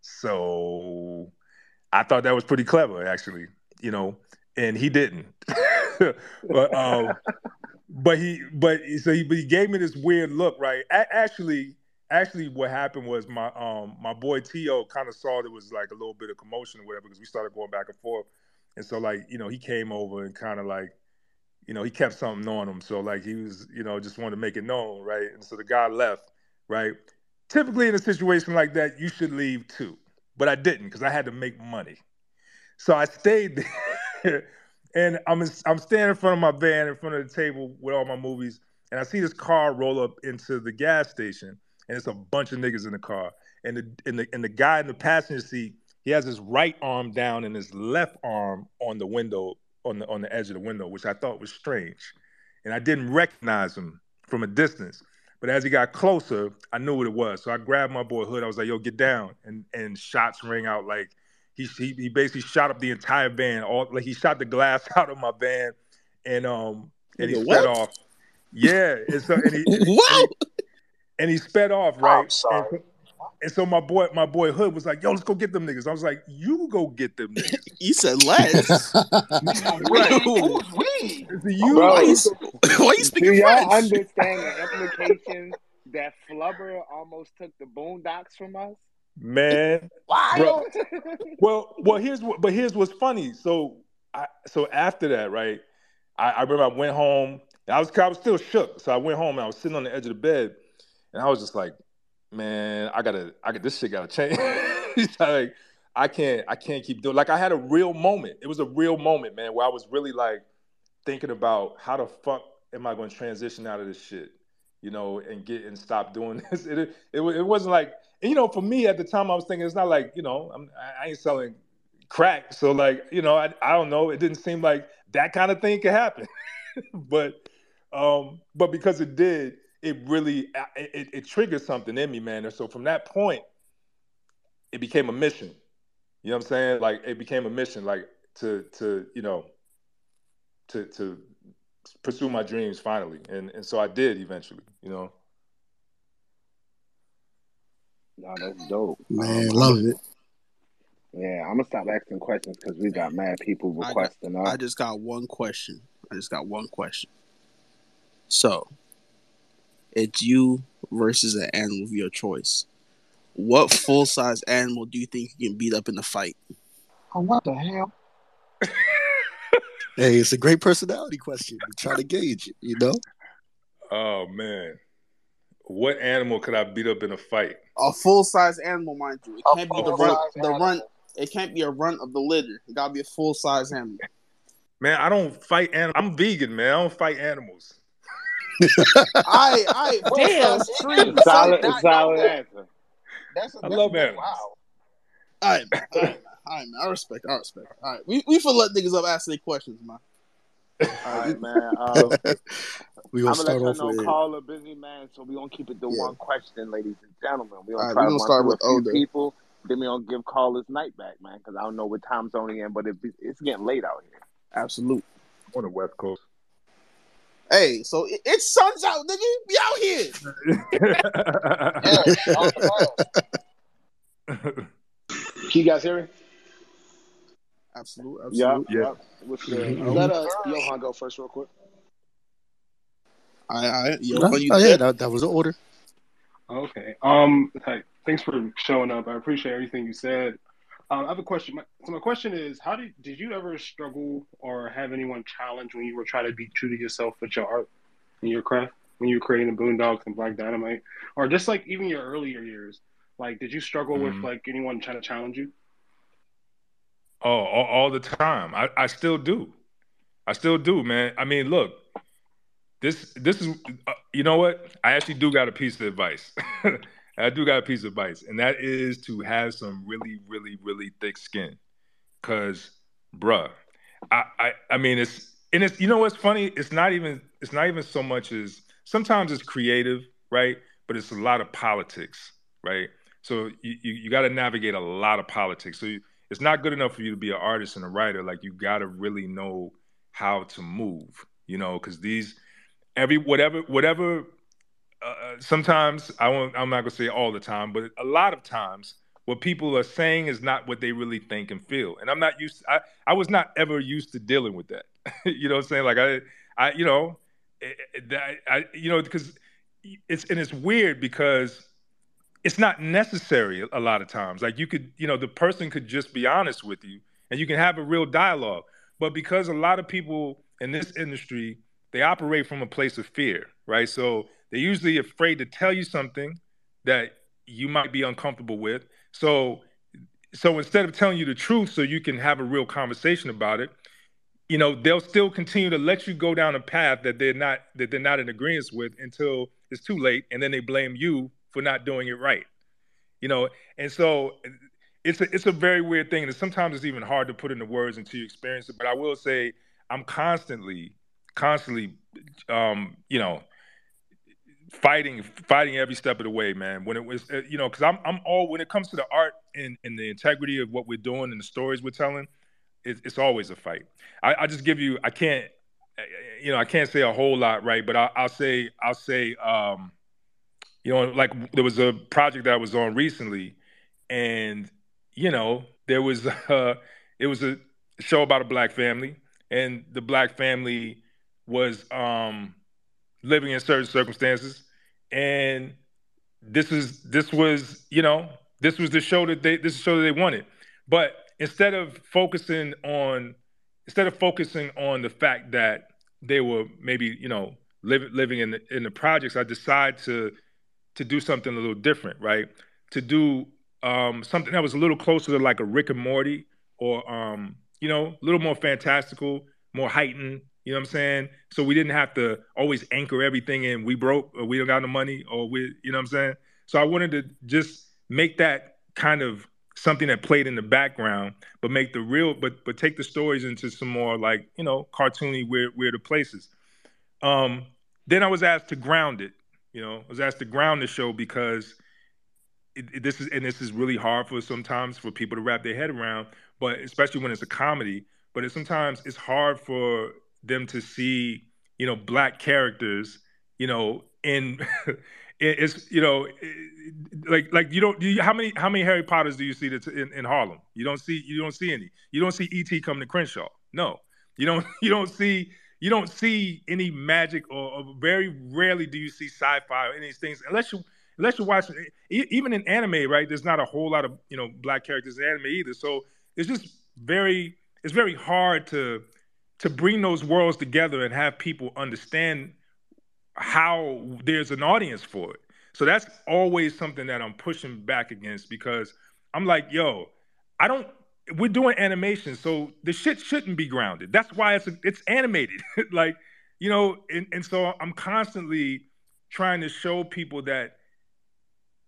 So I thought that was pretty clever, actually, you know, and he didn't. but um, but he but so he but he gave me this weird look, right? A- actually, actually, what happened was my um my boy Tio kind of saw there was like a little bit of commotion or whatever because we started going back and forth, and so like you know he came over and kind of like you know, he kept something on him. So like he was, you know, just wanted to make it known, right? And so the guy left, right? Typically in a situation like that, you should leave too. But I didn't because I had to make money. So I stayed there. and I'm I'm standing in front of my van in front of the table with all my movies, and I see this car roll up into the gas station, and it's a bunch of niggas in the car, and the and the and the guy in the passenger seat, he has his right arm down and his left arm on the window on the on the edge of the window, which I thought was strange, and I didn't recognize him from a distance. But as he got closer, I knew what it was. So I grabbed my boy Hood. I was like, "Yo, get down!" And and shots ring out like he he, he basically shot up the entire van. All like he shot the glass out of my van, and um and he Nigga, sped off. Yeah, and so and he, and he- and he sped off, right? And sorry. so, and so my boy, my boy Hood was like, "Yo, let's go get them niggas." I was like, "You go get them niggas." You said let's. Right. Who's we? It's you. Bro. Why you, why you Do y'all French? understand the implications that Flubber almost took the boondocks from us? man. Bro, well, well, here's what, but here's what's funny. So, I, so after that, right? I, I remember I went home. And I was, I was still shook. So I went home and I was sitting on the edge of the bed, and I was just like, man, I gotta, I got this shit gotta change. like, I can't, I can't keep doing. Like, I had a real moment. It was a real moment, man, where I was really like thinking about how the fuck am I going to transition out of this shit, you know, and get and stop doing this. It, it, it wasn't like, you know, for me at the time, I was thinking it's not like, you know, I'm, I I ain't selling crack, so like, you know, I, I don't know. It didn't seem like that kind of thing could happen, but, um, but because it did, it really it, it, it triggered something in me, man. And so from that point, it became a mission. You know what I'm saying? Like it became a mission, like to to you know to to pursue my dreams finally, and and so I did eventually. You know. No, that's dope. Man, Um, love it. Yeah, I'm gonna stop asking questions because we got mad people I got- requesting us. I just got one question. I just got one question. So, it's you versus an animal of your choice. What full size animal do you think you can beat up in a fight? Oh, what the hell? Hey, it's a great personality question. We try to gauge it, you know? Oh man, what animal could I beat up in a fight? A full size animal, mind you. It A can't be the run. The run. It can't be a run of the litter. It gotta be a full size animal. Man, I don't fight animals. I'm vegan, man. I don't fight animals. I, I, Damn. It's solid, it's solid answer. That's a, I that's love a, animals. Wow. All right, man. all right, all right, man. I respect. I respect. All right, we we for let niggas up asking their questions, man. All right, man. Um, we I'm gonna gonna start let off you know, with caller, busy man. So we gonna keep it to Yeah. one question, ladies and gentlemen. We All gonna right, try we gonna start with a few Oda. people. Then we gonna give callers night back, man, because I don't know what time zone he in, but it, it's getting late out here. Absolute. on the West Coast. Hey, so it, it's sun's out, nigga. Be out here. Yeah, off the ball. Can you guys hear me? Absolute. Yep, Absolute. Yeah. yep. What's good? Mhm. Let uh, Johan go first, real quick. All right, all right. Yo, oh, when you yeah, that, that was the order. Okay. Um. Hey, thanks for showing up. I appreciate everything you said. Um, I have a question. My, so my question is, how did did you ever struggle or have anyone challenge when you were trying to be true to yourself with your art and your craft when you were creating the Boondocks and Black Dynamite, or just like even your earlier years? Like, did you struggle with Mhm. like anyone trying to challenge you? Oh, all, all the time. I, I still do. I still do, man. I mean, look, this this is uh, you know what? I actually do got a piece of advice. I do got a piece of advice, and that is to have some really, really, really thick skin. Cause, bruh, I, I I mean it's and it's you know what's funny? It's not even it's not even so much as sometimes it's creative, right? But it's a lot of politics, right? So you, you, you got to navigate a lot of politics. So you, it's not good enough for you to be an artist and a writer. Like you got to really know how to move, you know, because these every whatever whatever. Uh, uh, sometimes I won't. I'm not gonna say all the time, but a lot of times what people are saying is not what they really think and feel. And I'm not used. I I was not ever used to dealing with that. you know what I'm saying? Like I I you know it, it- that I you know because it's and it's weird because it's not necessary a lot of times. Like you could, you know, the person could just be honest with you and you can have a real dialogue. But because a lot of people in this industry, they operate from a place of fear, right? So they're usually afraid to tell you something that you might be uncomfortable with. So so instead of telling you the truth so you can have a real conversation about it, you know, they'll still continue to let you go down a path that they're not that they're not in agreement with until it's too late, and then they blame you for not doing it right. You know, and so it's a it's a very weird thing, and sometimes it's even hard to put into words until you experience it. But I will say, I'm constantly, constantly, um, you know, fighting fighting every step of the way man. When it was uh, you know because i'm i'm all when it comes to the art and, and the integrity of what we're doing and the stories we're telling it, it's always a fight. I, I just give you i can't uh, you know i can't say a whole lot right? But I, i'll say i'll say um you know like there was a project that i was on recently and you know there was uh it was a show about a black family and the black family was um living in certain circumstances. And this is this was you know this was the show that they this is the show that they wanted. But instead of focusing on instead of focusing on the fact that they were maybe you know living living in the, in the projects i decided to to do something a little different right? To do um, something that was a little closer to like a rick and morty or um, you know a little more fantastical more heightened you know what I'm saying? So we didn't have to always anchor everything in we broke or we don't got no money or we, you know what I'm saying? So I wanted to just make that kind of something that played in the background, but make the real, but but take the stories into some more like you know cartoony weird weirder places. Um, then I was asked to ground it. You know, I was asked to ground the show because it, it, this is and this is really hard for sometimes for people to wrap their head around, but especially when it's a comedy. But it, sometimes it's hard for them to see you know black characters you know in it's you know like like you don't you, how many how many Harry Potters do you see that's in, in Harlem? You don't see you don't see any. You don't see ET come to Crenshaw. No, you don't you don't see you don't see any magic or, or very rarely do you see sci-fi or any of these things unless you unless you watch even in anime right there's not a whole lot of you know black characters in anime either so it's just very it's very hard to to bring those worlds together and have people understand how there's an audience for it. So that's always something that I'm pushing back against because I'm like, yo, I don't. We're doing animation, so the shit shouldn't be grounded. That's why it's it's animated. like, you know, and, and so I'm constantly trying to show people that,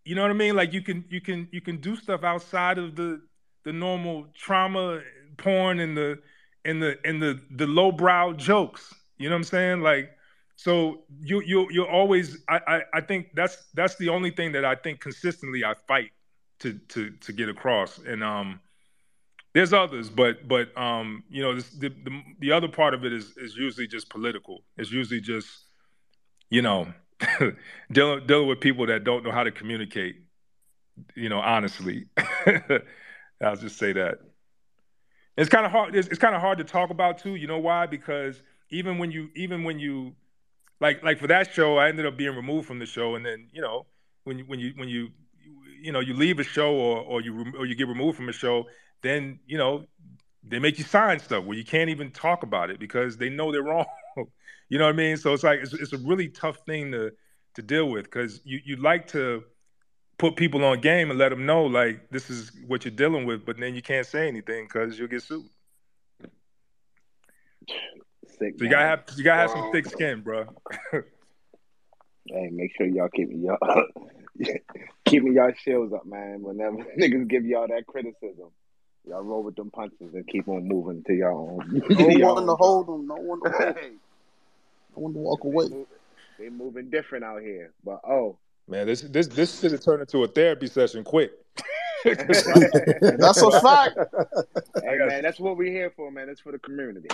you know what I mean. Like you can you can you can do stuff outside of the the normal trauma porn and the and the and the the lowbrow jokes. You know what I'm saying? Like, so you you you're always I, I I think that's that's the only thing that I think consistently I fight to to to get across. And um, there's others, but but um, you know, this, the, the the other part of it is is usually just political. It's usually just you know dealing dealing with people that don't know how to communicate. You know, honestly, I'll just say that. It's kind of hard. It's, it's kind of hard to talk about too. You know why? Because even when you, even when you, like, like for that show, I ended up being removed from the show, and then you know, when you, when you, when you, you know, you leave a show or or you or you get removed from a show, then you know, they make you sign stuff where you can't even talk about it because they know they're wrong. you know what I mean? So it's like it's, it's a really tough thing to to deal with because you you like to put people on game and let them know like this is what you're dealing with, but then you can't say anything because you'll get sued. Sick, so you gotta have you gotta have some thick skin, bro. hey, make sure y'all keep me y'all keep me y'all shields up, man. Whenever niggas give y'all that criticism, y'all roll with them punches and keep on moving to y'all own. No one to hold them. No one to hold. no one to walk away. They moving different out here, but oh, Man, this this this should have turned into a therapy session quick. that's a fact. Hey man, that's what we're here for, man. That's for the community.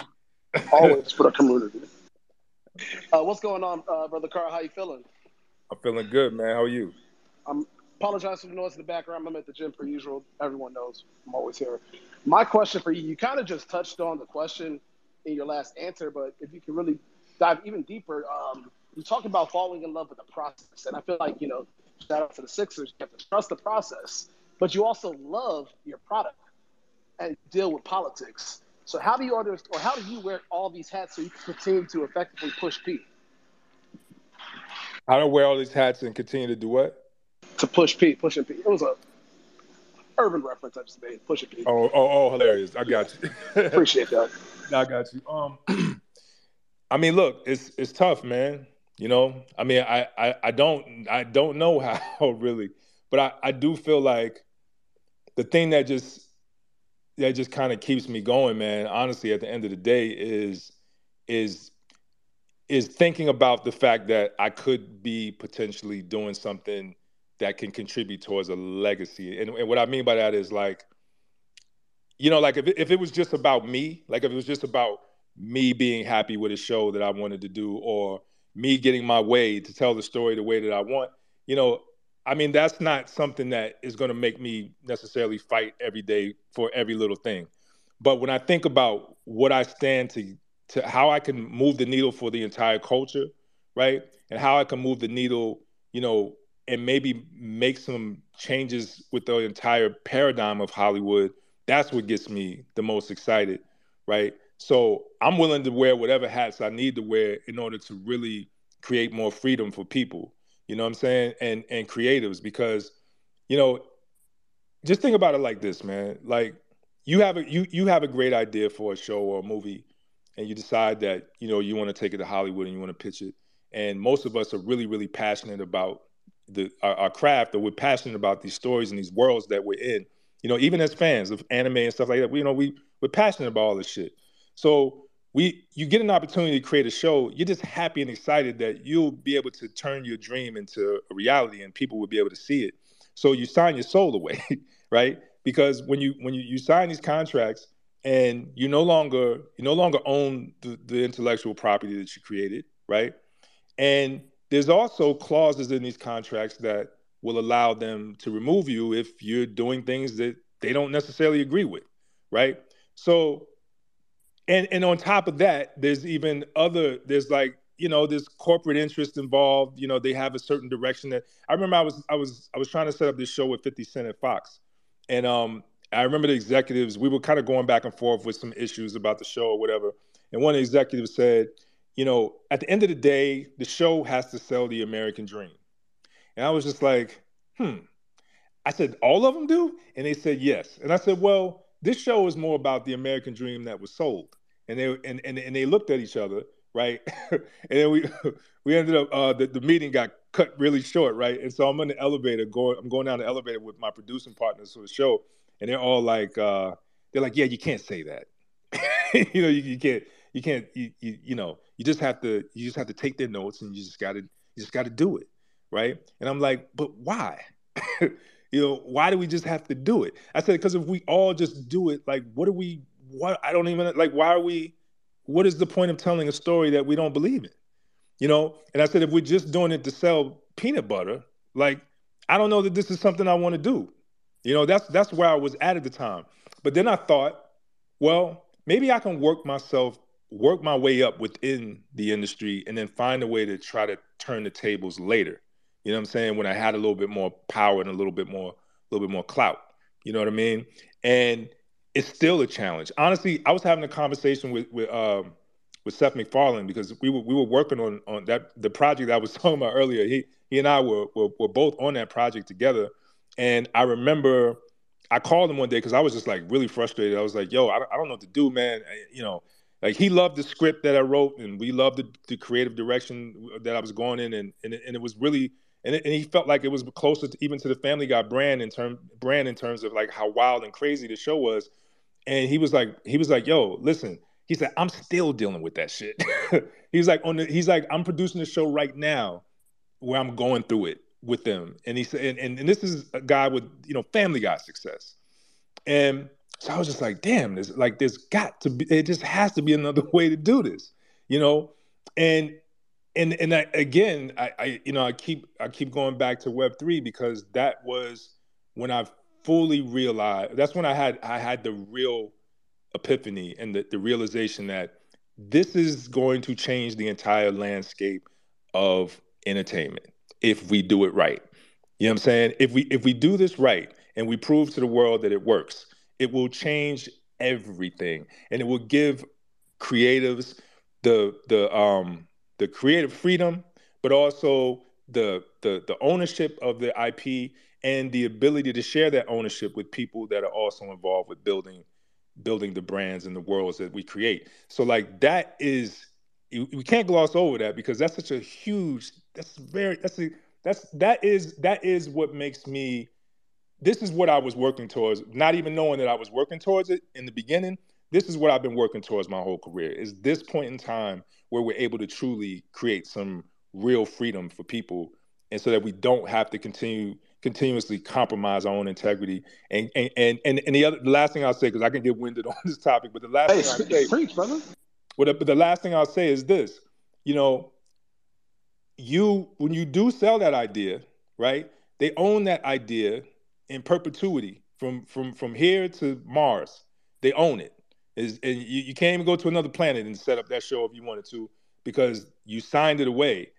Always for the community. Uh, what's going on, uh, brother Carl? How you feeling? I'm feeling good, man. How are you? I'm apologize for the noise in the background. I'm at the gym per usual. Everyone knows I'm always here. My question for you, you kind of just touched on the question in your last answer, but if you can really dive even deeper, um, you talk about falling in love with the process, and I feel like you know, shout out to the Sixers, you have to trust the process, but you also love your product and deal with politics. So how do you understand, or how do you wear all these hats so you can continue to effectively push P? How don't wear all these hats and continue to do what? To push P, pushing P. It was a urban reference I just made. Push it, P. Oh, oh, oh, hilarious! I got you. Appreciate that. I got you. Um, I mean, look, it's it's tough, man. You know, I mean, I I, I don't I don't know how really, but I I do feel like the thing that just that just kind of keeps me going, man. Honestly, at the end of the day, is is is thinking about the fact that I could be potentially doing something that can contribute towards a legacy. And, and what I mean by that is like, you know, like if it, if it was just about me, like if it was just about me being happy with a show that I wanted to do, or me getting my way to tell the story the way that I want, you know, I mean, that's not something that is going to make me necessarily fight every day for every little thing. But when I think about what I stand to, to how I can move the needle for the entire culture, right, and how I can move the needle, you know, and maybe make some changes with the entire paradigm of Hollywood, that's what gets me the most excited, right? So I'm willing to wear whatever hats I need to wear in order to really create more freedom for people you know what I'm saying? And and creatives because you know just think about it like this, man. Like you have a you you have a great idea for a show or a movie and you decide that, you know, you want to take it to Hollywood and you want to pitch it. And most of us are really really passionate about the our, our craft or we're passionate about these stories and these worlds that we're in. You know, even as fans of anime and stuff like that, we you know we we're passionate about all this shit. So we you get an opportunity to create a show you're just happy and excited that you'll be able to turn your dream into a reality and people will be able to see it. So you sign your soul away right? Because when you when you, you sign these contracts and you no longer you no longer own the, the intellectual property that you created right? And there's also clauses in these contracts that will allow them to remove you if you're doing things that they don't necessarily agree with right? So and and on top of that there's even other there's like you know there's corporate interest involved you know they have a certain direction that i remember i was i was i was trying to set up this show with 50 cent at fox. And um i remember the executives we were kind of going back and forth with some issues about the show or whatever. And one executive said you know at the end of the day the show has to sell the american dream. And i was just like hmm. I said all of them do? And they said yes. And i said well this show is more about the American dream that was sold. And they and, and, and they looked at each other, right? and then we we ended up uh, the, the meeting got cut really short, right? And so I'm in the elevator going I'm going down the elevator with my producing partners for the show, and they're all like uh, they're like, Yeah, you can't say that. you know, you, you can't you can't you, you you know, you just have to you just have to take their notes and you just gotta you just gotta do it. Right. And I'm like, but why? You know, why do we just have to do it? I said, because if we all just do it, like, what do we, what, I don't even, like, why are we, what is the point of telling a story that we don't believe in? You know? And I said, if we're just doing it to sell peanut butter, like, I don't know that this is something I want to do. You know, that's that's where I was at at the time. But then I thought, well, maybe I can work myself, work my way up within the industry and then find a way to try to turn the tables later. You know what I'm saying? When I had a little bit more power and a little bit more, a little bit more clout. You know what I mean? And it's still a challenge. Honestly, I was having a conversation with with um, with Seth MacFarlane because we were we were working on on that the project I was talking about earlier. He he and I were were, were both on that project together, and I remember I called him one day because I was just like really frustrated. I was like, "Yo, I, I don't know what to do, man. I, you know, like he loved the script that I wrote, and we loved the, the creative direction that I was going in, and and, and it was really and, it, and he felt like it was closer to, even to the Family Guy brand in term brand in terms of like how wild and crazy the show was. And he was like, he was like, "Yo, listen." He said, "I'm still dealing with that shit." he's like, on the, he's like, "I'm producing a show right now where I'm going through it with them." And he said, and, and, and this is a guy with you know Family Guy success, and so I was just like, "Damn, there's like there's got to be, it just has to be another way to do this," you know. And and and I, again, I, I you know I keep I keep going back to Web three because that was when I fully realized. That's when I had I had the real epiphany and the, the realization that this is going to change the entire landscape of entertainment if we do it right. You know what I'm saying? If we if we do this right and we prove to the world that it works, it will change everything and it will give creatives the the um the creative freedom, but also the the the ownership of the IP and the ability to share that ownership with people that are also involved with building building the brands and the worlds that we create. So like that is we can't gloss over that because that's such a huge that's very that's a that's that is that is what makes me this is what I was working towards, not even knowing that I was working towards it in the beginning. This is what I've been working towards my whole career. Is this point in time where we're able to truly create some real freedom for people and so that we don't have to continue continuously compromise our own integrity. And and and and, and the other the last thing I'll say because I can get winded on this topic, but the last Hey, thing I'll say, preach, brother. but, but the last thing I'll say is this: you know, you when you do sell that idea, right? They own that idea in perpetuity from from from here to Mars. They own it. Is and you, you can't even go to another planet and set up that show if you wanted to because you signed it away.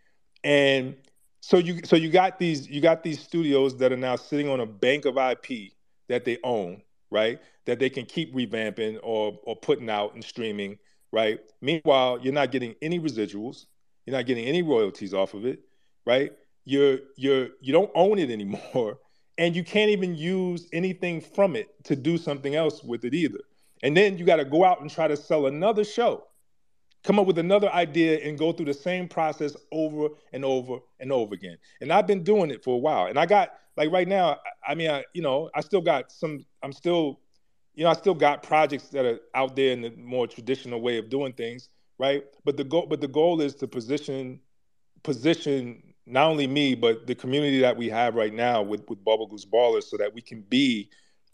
And so you so you got these you got these studios that are now sitting on a bank of IP that they own, right? That they can keep revamping or or putting out and streaming, right? Meanwhile, you're not getting any residuals, you're not getting any royalties off of it, right? You're you're you don't own it anymore, and you can't even use anything from it to do something else with it either. And then you got to go out and try to sell another show come up with another idea and go through the same process over and over and over again. And I've been doing it for a while. And I got like right now, I, mean, I, you know, I still got some. I'm still, you know, I still got projects that are out there in the more traditional way of doing things, right? But the goal, but the goal is to position, position not only me but the community that we have right now with with Bubble Goose Ballers, so that we can be,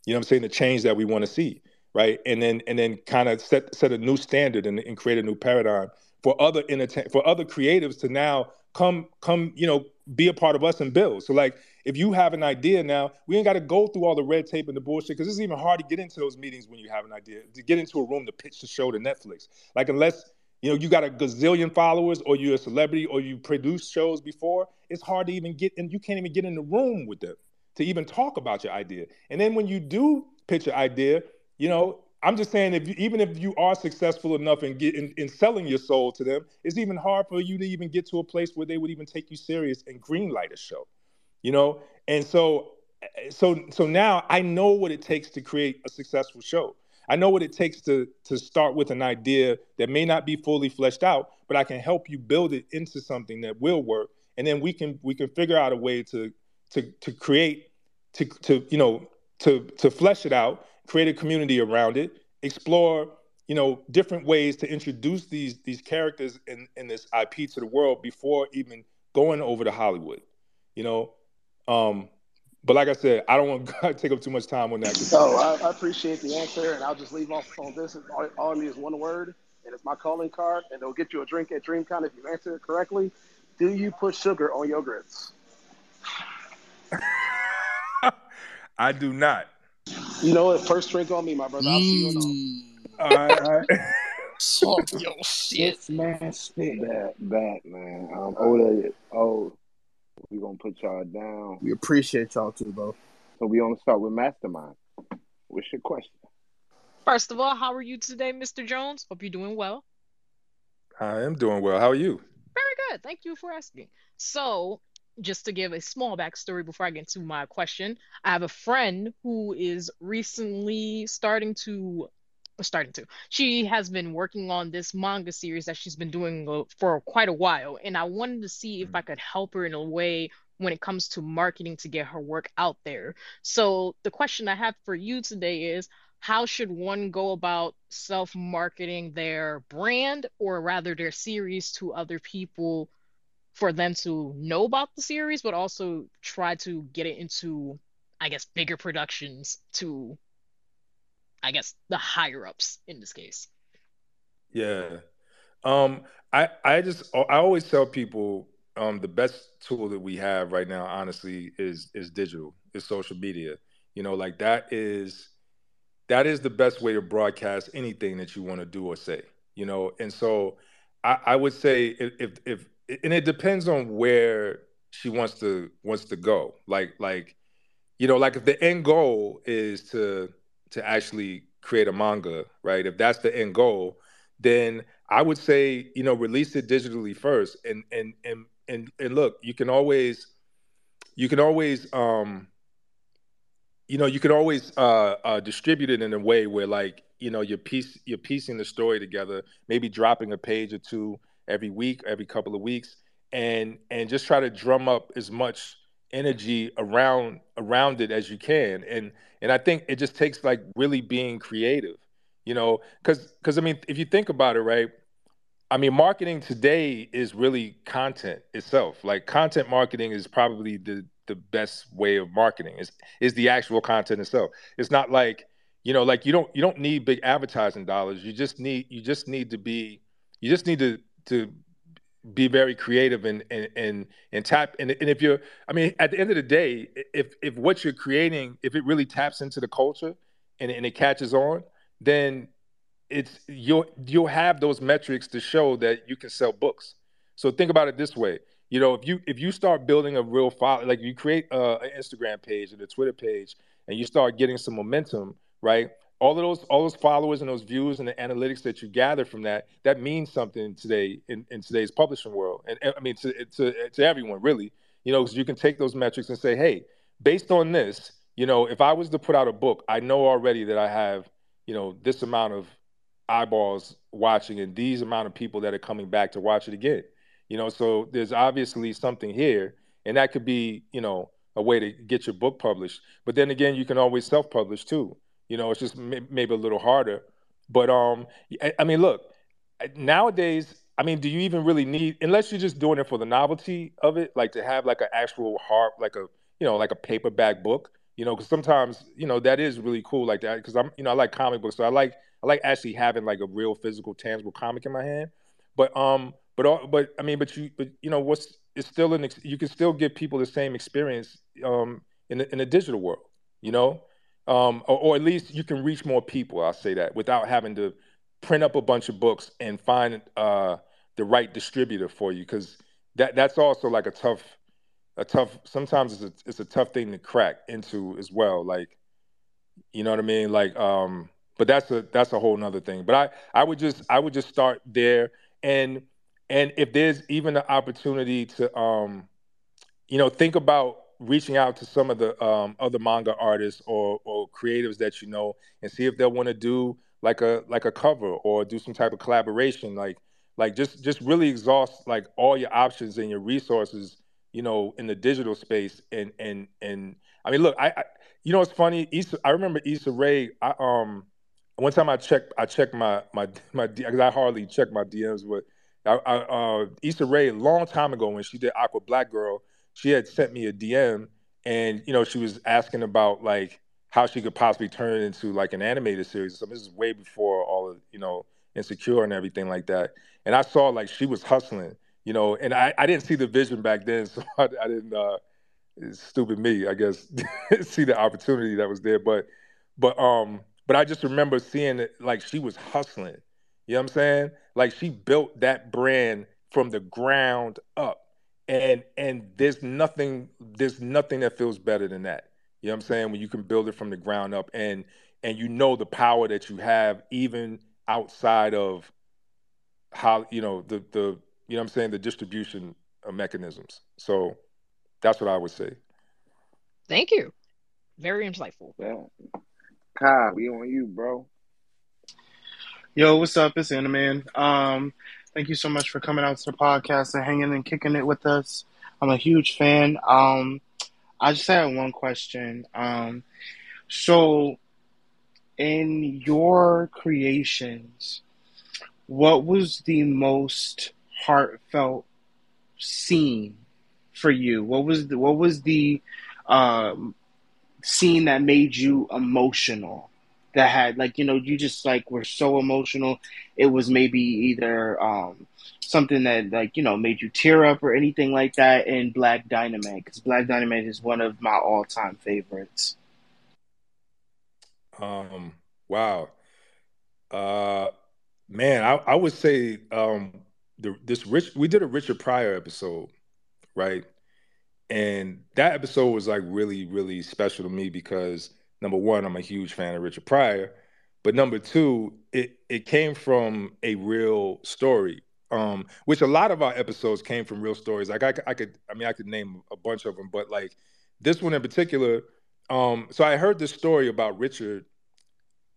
you know, what I'm saying the change that we want to see right? And then and then kind of set set a new standard and, and create a new paradigm for other entertain for other creatives to now come come you know be a part of us and build. So like if you have an idea now, we ain't got to go through all the red tape and the bullshit because it's even hard to get into those meetings when you have an idea to get into a room to pitch the show to Netflix. Like unless you know you got a gazillion followers or you're a celebrity or you produced shows before, it's hard to even get and you can't even get in the room with them to even talk about your idea. And then when you do pitch your idea, you know, I'm just saying, if you, even if you are successful enough in, get, in in selling your soul to them, it's even hard for you to even get to a place where they would even take you serious and greenlight a show, you know. And so, so so now I know what it takes to create a successful show. I know what it takes to to start with an idea that may not be fully fleshed out, but I can help you build it into something that will work, and then we can we can figure out a way to to to create to to you know to to flesh it out create a community around it, explore, you know, different ways to introduce these these characters in, in this IP to the world before even going over to Hollywood. You know, um, but like I said, I don't want to take up too much time on that. So I, I appreciate the answer, and I'll just leave off on this. All, all I need is one word, and it's my calling card, and they'll get you a drink at DreamCon if you answer it correctly. Do you put sugar on your grits? I do not. You know what? First drink on me, my brother. I'll see you on. All right, all right. Salt your shit. It's nasty. Bad, bad, man. Um, oh, oh, we gonna put y'all down. We appreciate y'all too, bro. So we gonna start with Mastermind. What's your question? First of all, how are you today, Mr. Jones? Hope you're doing well. I am doing well. How are you? Very good. Thank you for asking. So, just to give a small backstory before I get to my question, I have a friend who is recently starting to starting to. She has been working on this manga series that she's been doing uh, for quite a while, and I wanted to see if I could help her in a way when it comes to marketing to get her work out there. So, the question I have for you today is how should one go about self marketing their brand or rather their series to other people for them to know about the series, but also try to get it into, I guess, bigger productions to, I guess, the higher ups in this case. Yeah. Um, I I just I always tell people um, the best tool that we have right now, honestly, is is digital, is social media. You know, like that is that is the best way to broadcast anything that you want to do or say. You know, and so I, I would say if, if if and it depends on where she wants to wants to go. Like like you know, like if the end goal is to to actually create a manga, right? If that's the end goal, then I would say, you know, release it digitally first. And and and and and look, you can always you can always um you know, you could always uh, uh, distribute it in a way where, like, you know, you're piece you're piecing the story together, maybe dropping a page or two every week, every couple of weeks, and and just try to drum up as much energy around around it as you can. And and I think it just takes like really being creative, you know, because because I mean, if you think about it, right? I mean, marketing today is really content itself. Like content marketing is probably the the best way of marketing is is the actual content itself. It's not like you know, like you don't you don't need big advertising dollars. You just need you just need to be you just need to to be very creative and and and, and tap and, and if you're I mean at the end of the day, if if what you're creating if it really taps into the culture and, and it catches on, then it's you'll you'll have those metrics to show that you can sell books. So think about it this way. You know, if you if you start building a real file, like you create a, an Instagram page and a Twitter page, and you start getting some momentum, right? All of those all those followers and those views and the analytics that you gather from that, that means something today in, in today's publishing world, and, and I mean to, to to everyone really. You know, because you can take those metrics and say, hey, based on this, you know, if I was to put out a book, I know already that I have, you know, this amount of eyeballs watching and these amount of people that are coming back to watch it again. You know so there's obviously something here and that could be you know a way to get your book published. But then again you can always self-publish too you know it's just may- maybe a little harder but um I, mean look nowadays i mean do you even really need unless you're just doing it for the novelty of it like to have like an actual hard like a you know like a paperback book you know because sometimes you know that is really cool like that because i'm you know i like comic books so i like I like actually having like a real physical, tangible comic in my hand. But um, but all, but I mean, but you, but you know, what's it's still an you can still give people the same experience um in the, in the digital world, you know, um, or, or at least you can reach more people. I'll say that without having to print up a bunch of books and find uh the right distributor for you because that that's also like a tough a tough sometimes it's a, it's a tough thing to crack into as well like you know what i mean like um but that's a that's a whole nother thing. But I I would just I would just start there and and if there's even an opportunity to um you know think about reaching out to some of the um, other manga artists or or creatives that you know and see if they'll want to do like a like a cover or do some type of collaboration like like just just really exhaust like all your options and your resources you know in the digital space. And and and I mean look I, I you know it's funny? Issa I remember Issa Rae I um one time I checked, I checked my my my because I hardly check my DMs, but I, I, uh, Issa Rae a long time ago when she did Awkward Black Girl, she had sent me a DM, and you know she was asking about like how she could possibly turn it into like an animated series. So this is way before all of you know Insecure and everything like that. And I saw like she was hustling, you know, and I, I didn't see the vision back then, so I, I didn't. uh Stupid me, I guess, see the opportunity that was there, but but um but I just remember seeing it like she was hustling. You know what I'm saying? Like she built that brand from the ground up. And and there's nothing there's nothing that feels better than that. You know what I'm saying? When you can build it from the ground up and and you know the power that you have even outside of how you know the the you know what I'm saying the distribution mechanisms. So that's what I would say. Thank you. Very insightful. Yeah. Kyle, we on you, bro. Yo, what's up? It's Animan. Um, thank you so much for coming out to the podcast and hanging and kicking it with us. I'm a huge fan. Um, I just had one question. Um, so, in your creations, what was the most heartfelt scene for you? What was the what was the um, scene that made you emotional that had like you know you just like were so emotional. It was maybe either um something that like you know made you tear up or anything like that in black dynamite because black dynamite is one of my all-time favorites. Um wow. Uh man i, I would say um the this rich we did a richard pryor episode right? And that episode was like really, really special to me because number one, I'm a huge fan of Richard Pryor, but number two, it it came from a real story, um, which a lot of our episodes came from real stories. Like I, I could, I mean, I could name a bunch of them, but like this one in particular, um, so I heard this story about Richard.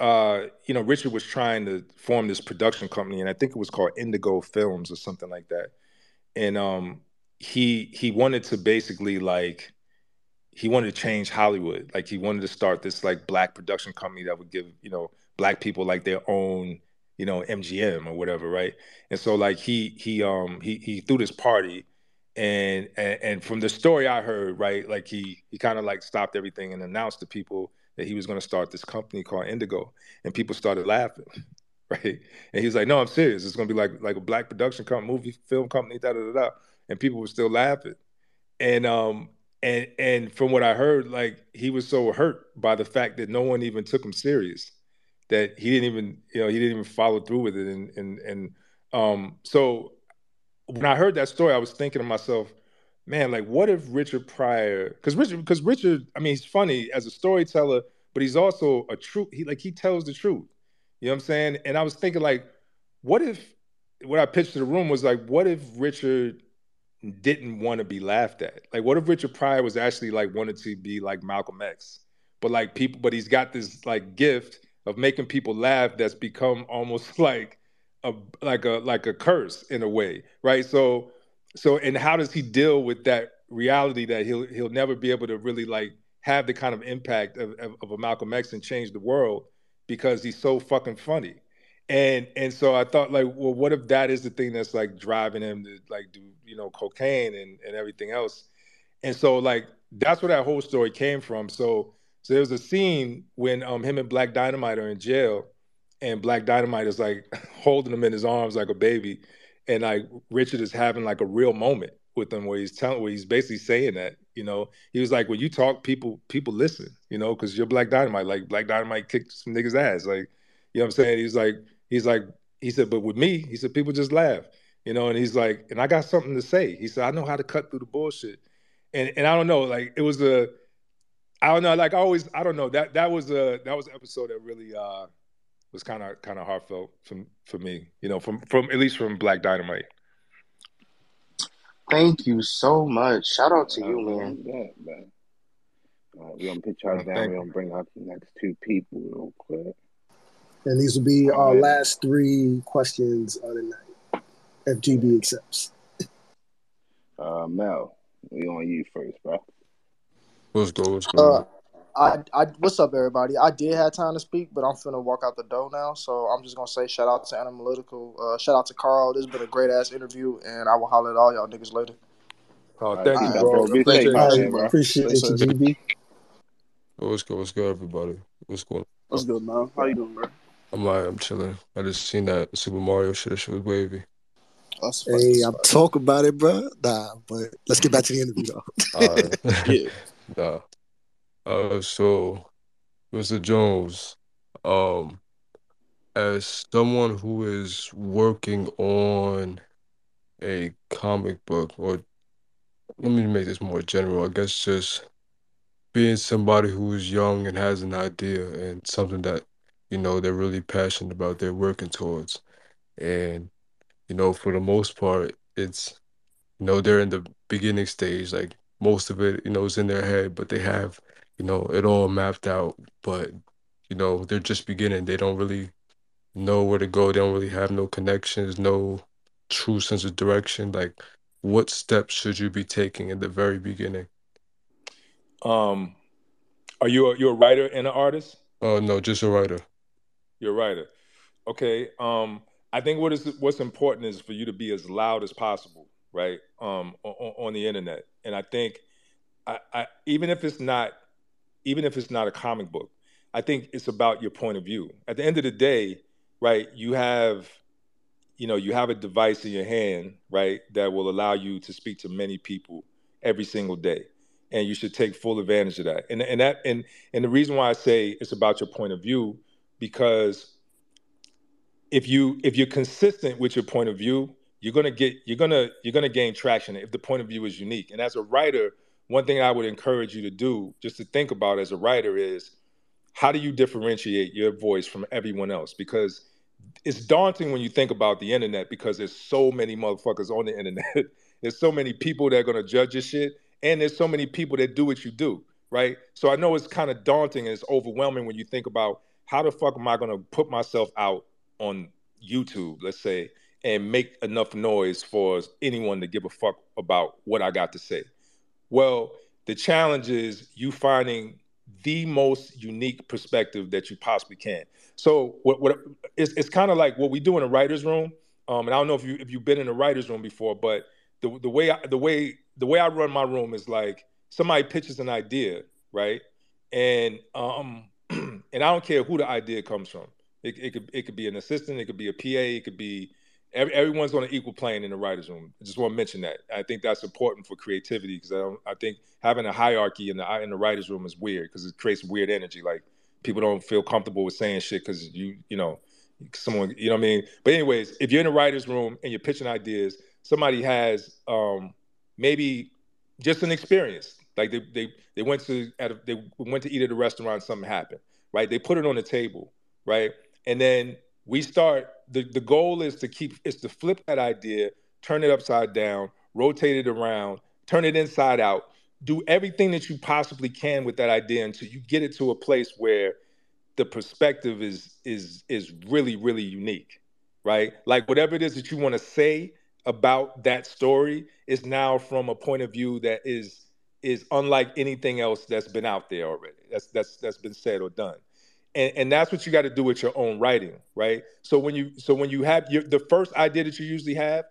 Uh, you know, Richard was trying to form this production company, and I think it was called Indigo Films or something like that. And um, he he wanted to basically like he wanted to change Hollywood. Like he wanted to start this like black production company that would give you know black people like their own you know MGM or whatever, right? And so like he he um he he threw this party and, and and from the story I heard, right, like he he kind of like stopped everything and announced to people that he was going to start this company called Indigo, and people started laughing, right? And he was like, "No, I'm serious. It's going to be like like a black production company, movie film company, da da da da," and people were still laughing, and um and and from what I heard, like he was so hurt by the fact that no one even took him serious, that he didn't even you know he didn't even follow through with it, and and and um so when I heard that story, I was thinking to myself, man, like what if Richard Pryor? Because Richard, because Richard, I mean, he's funny as a storyteller, but he's also a true. He like he tells the truth. You know what I'm saying? And I was thinking, like, what if what I pitched to the room was like, what if Richard didn't want to be laughed at? Like, what if Richard Pryor was actually like wanted to be like Malcolm X, but like people, but he's got this like gift of making people laugh that's become almost like a like a like a curse in a way, right? So so and how does he deal with that reality that he'll he'll never be able to really like have the kind of impact of, of, of a Malcolm X and change the world because he's so fucking funny. And and so I thought like, well, what if that is the thing that's like driving him to like do, you know, cocaine and, and everything else. And so like that's where that whole story came from. So so there was a scene when um him and Black Dynamite are in jail and Black Dynamite is like holding him in his arms like a baby, and like Richard is having like a real moment with him where he's telling, where he's basically saying that, you know, he was like, when you talk, people people listen, you know, because you're Black Dynamite, like Black Dynamite kicked some niggas ass, like, you know what I'm saying? He's like, he's like, he said, but with me, he said, people just laugh, you know, and he's like, and I got something to say. He said, I know how to cut through the bullshit, and and I don't know, like it was a, I don't know, like I always, I don't know that that was a that was an episode that really. uh was kind of kind of heartfelt from for me, you know, from from at least from Black Dynamite. Thank you so much. Shout out to you, man. Yeah, man. Uh, we're gonna put y'all down. We're gonna bring out the next two people real quick. And these will be All our right. last three questions of the night. If GB accepts. Uh, Mel, we on you first, bro. What's good? What's Uh. I, I, what's up, everybody? I did have time to speak, but I'm finna walk out the door now. So I'm just gonna say shout out to Analytical, uh, shout out to Carl. This has been a great ass interview, and I will holler at all y'all niggas later. Oh, thank peace you, out, bro. bro. Appreciate safe you, out All there, bro. appreciate Stay you, safe. GB. What's good? What's good, everybody? What's going on? What's good, man? How you doing, bro? I'm like, I'm chilling. I just seen that Super Mario shit. That shit was wavy. That's Hey, I'm talking about it, bro. Nah, but let's get back to the interview though. Alright. Yeah. nah. Uh, so, Mr. Jones, um, as someone who is working on a comic book, or let me make this more general, I guess just being somebody who's young and has an idea and something that, you know, they're really passionate about, they're working towards. And, you know, for the most part, it's, you know, they're in the beginning stage, like most of it, you know, is in their head, but they have, you know, it all mapped out. But, you know, they're just beginning. They don't really know where to go. They don't really have no connections, no true sense of direction. Like, what steps should you be taking in the very beginning? Um, are you a, you a writer and an artist? Oh, no, just a writer. You're writer. Okay. Um, I think what is what's important is for you to be as loud as possible, right? Um, on, on the internet, and I think, I, I even if it's not, even if it's not a comic book, I think it's about your point of view. At the end of the day, right? You have, you know, you have a device in your hand, right, that will allow you to speak to many people every single day, and you should take full advantage of that. And and that and and the reason why I say it's about your point of view because if you if you're consistent with your point of view you're gonna get you're gonna you're gonna gain traction if the point of view is unique. And as a writer one thing i would encourage you to do just to think about as a writer is how do you differentiate your voice from everyone else? Because it's daunting when you think about the internet because there's so many motherfuckers on the internet. There's so many people that are gonna judge your shit and there's so many people that do what you do right? So I know it's kind of daunting and it's overwhelming when you think about how the fuck am I going to put myself out on YouTube, let's say, and make enough noise for anyone to give a fuck about what I got to say. Well, the challenge is you finding the most unique perspective that you possibly can. So what what it's, it's kind of like what we do in a writer's room. Um, and I don't know if you if you've been in a writer's room before, but the the way I, the way the way I run my room is like somebody pitches an idea, right? And um and I don't care who the idea comes from. It, it could it could be an assistant, it could be a PA, it could be every, everyone's on an equal plane in the writers' room. I just want to mention that. I think that's important for creativity because I don't. I think having a hierarchy in the in the writers' room is weird because it creates weird energy. Like people don't feel comfortable with saying shit because you you know someone you know what I mean. But anyways, if you're in the writers' room and you're pitching ideas, somebody has um, maybe just an experience. Like they they they went to at a, they went to eat at a restaurant, something happened, right? They put it on the table, right? And then we start the, the goal is to keep is to flip that idea, turn it upside down, rotate it around, turn it inside out, do everything that you possibly can with that idea until you get it to a place where the perspective is is is really really unique right like whatever it is that you want to say about that story is now from a point of view that is is unlike anything else that's been out there already that's that's that's been said or done. And, and that's what you got to do with your own writing right? So when you so when you have your the first idea that you usually have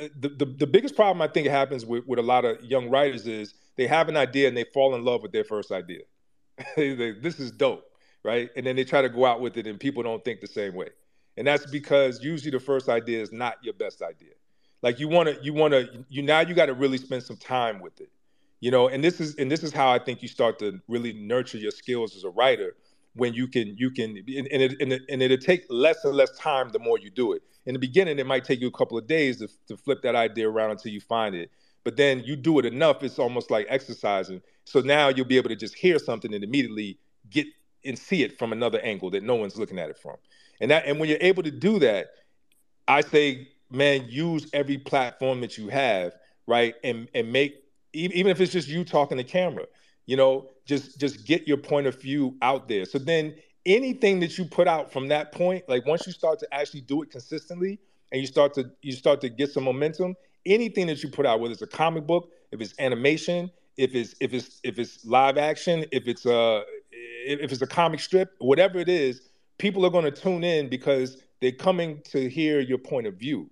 uh, the, the, the biggest problem i think happens with, with a lot of young writers is they have an idea and they fall in love with their first idea. This is dope right? And then they try to go out with it and people don't think the same way. And that's because usually the first idea is not your best idea. Like you want to you want to you now you got to really spend some time with it you know and this is and this is how i think you start to really nurture your skills as a writer when you can you can and it, and, it, and it'll take less and less time the more you do it. In the beginning it might take you a couple of days to, to flip that idea around until you find it but then you do it enough it's almost like exercising. So now you'll be able to just hear something and immediately get and see it from another angle that no one's looking at it from. And that and when you're able to do that i say man use every platform that you have right and and make even if it's just you talking to camera you know just just get your point of view out there. So then anything that you put out from that point like once you start to actually do it consistently and you start to you start to get some momentum anything that you put out whether it's a comic book if it's animation if it's if it's if it's live action if it's a if it's a comic strip whatever it is people are going to tune in because they're coming to hear your point of view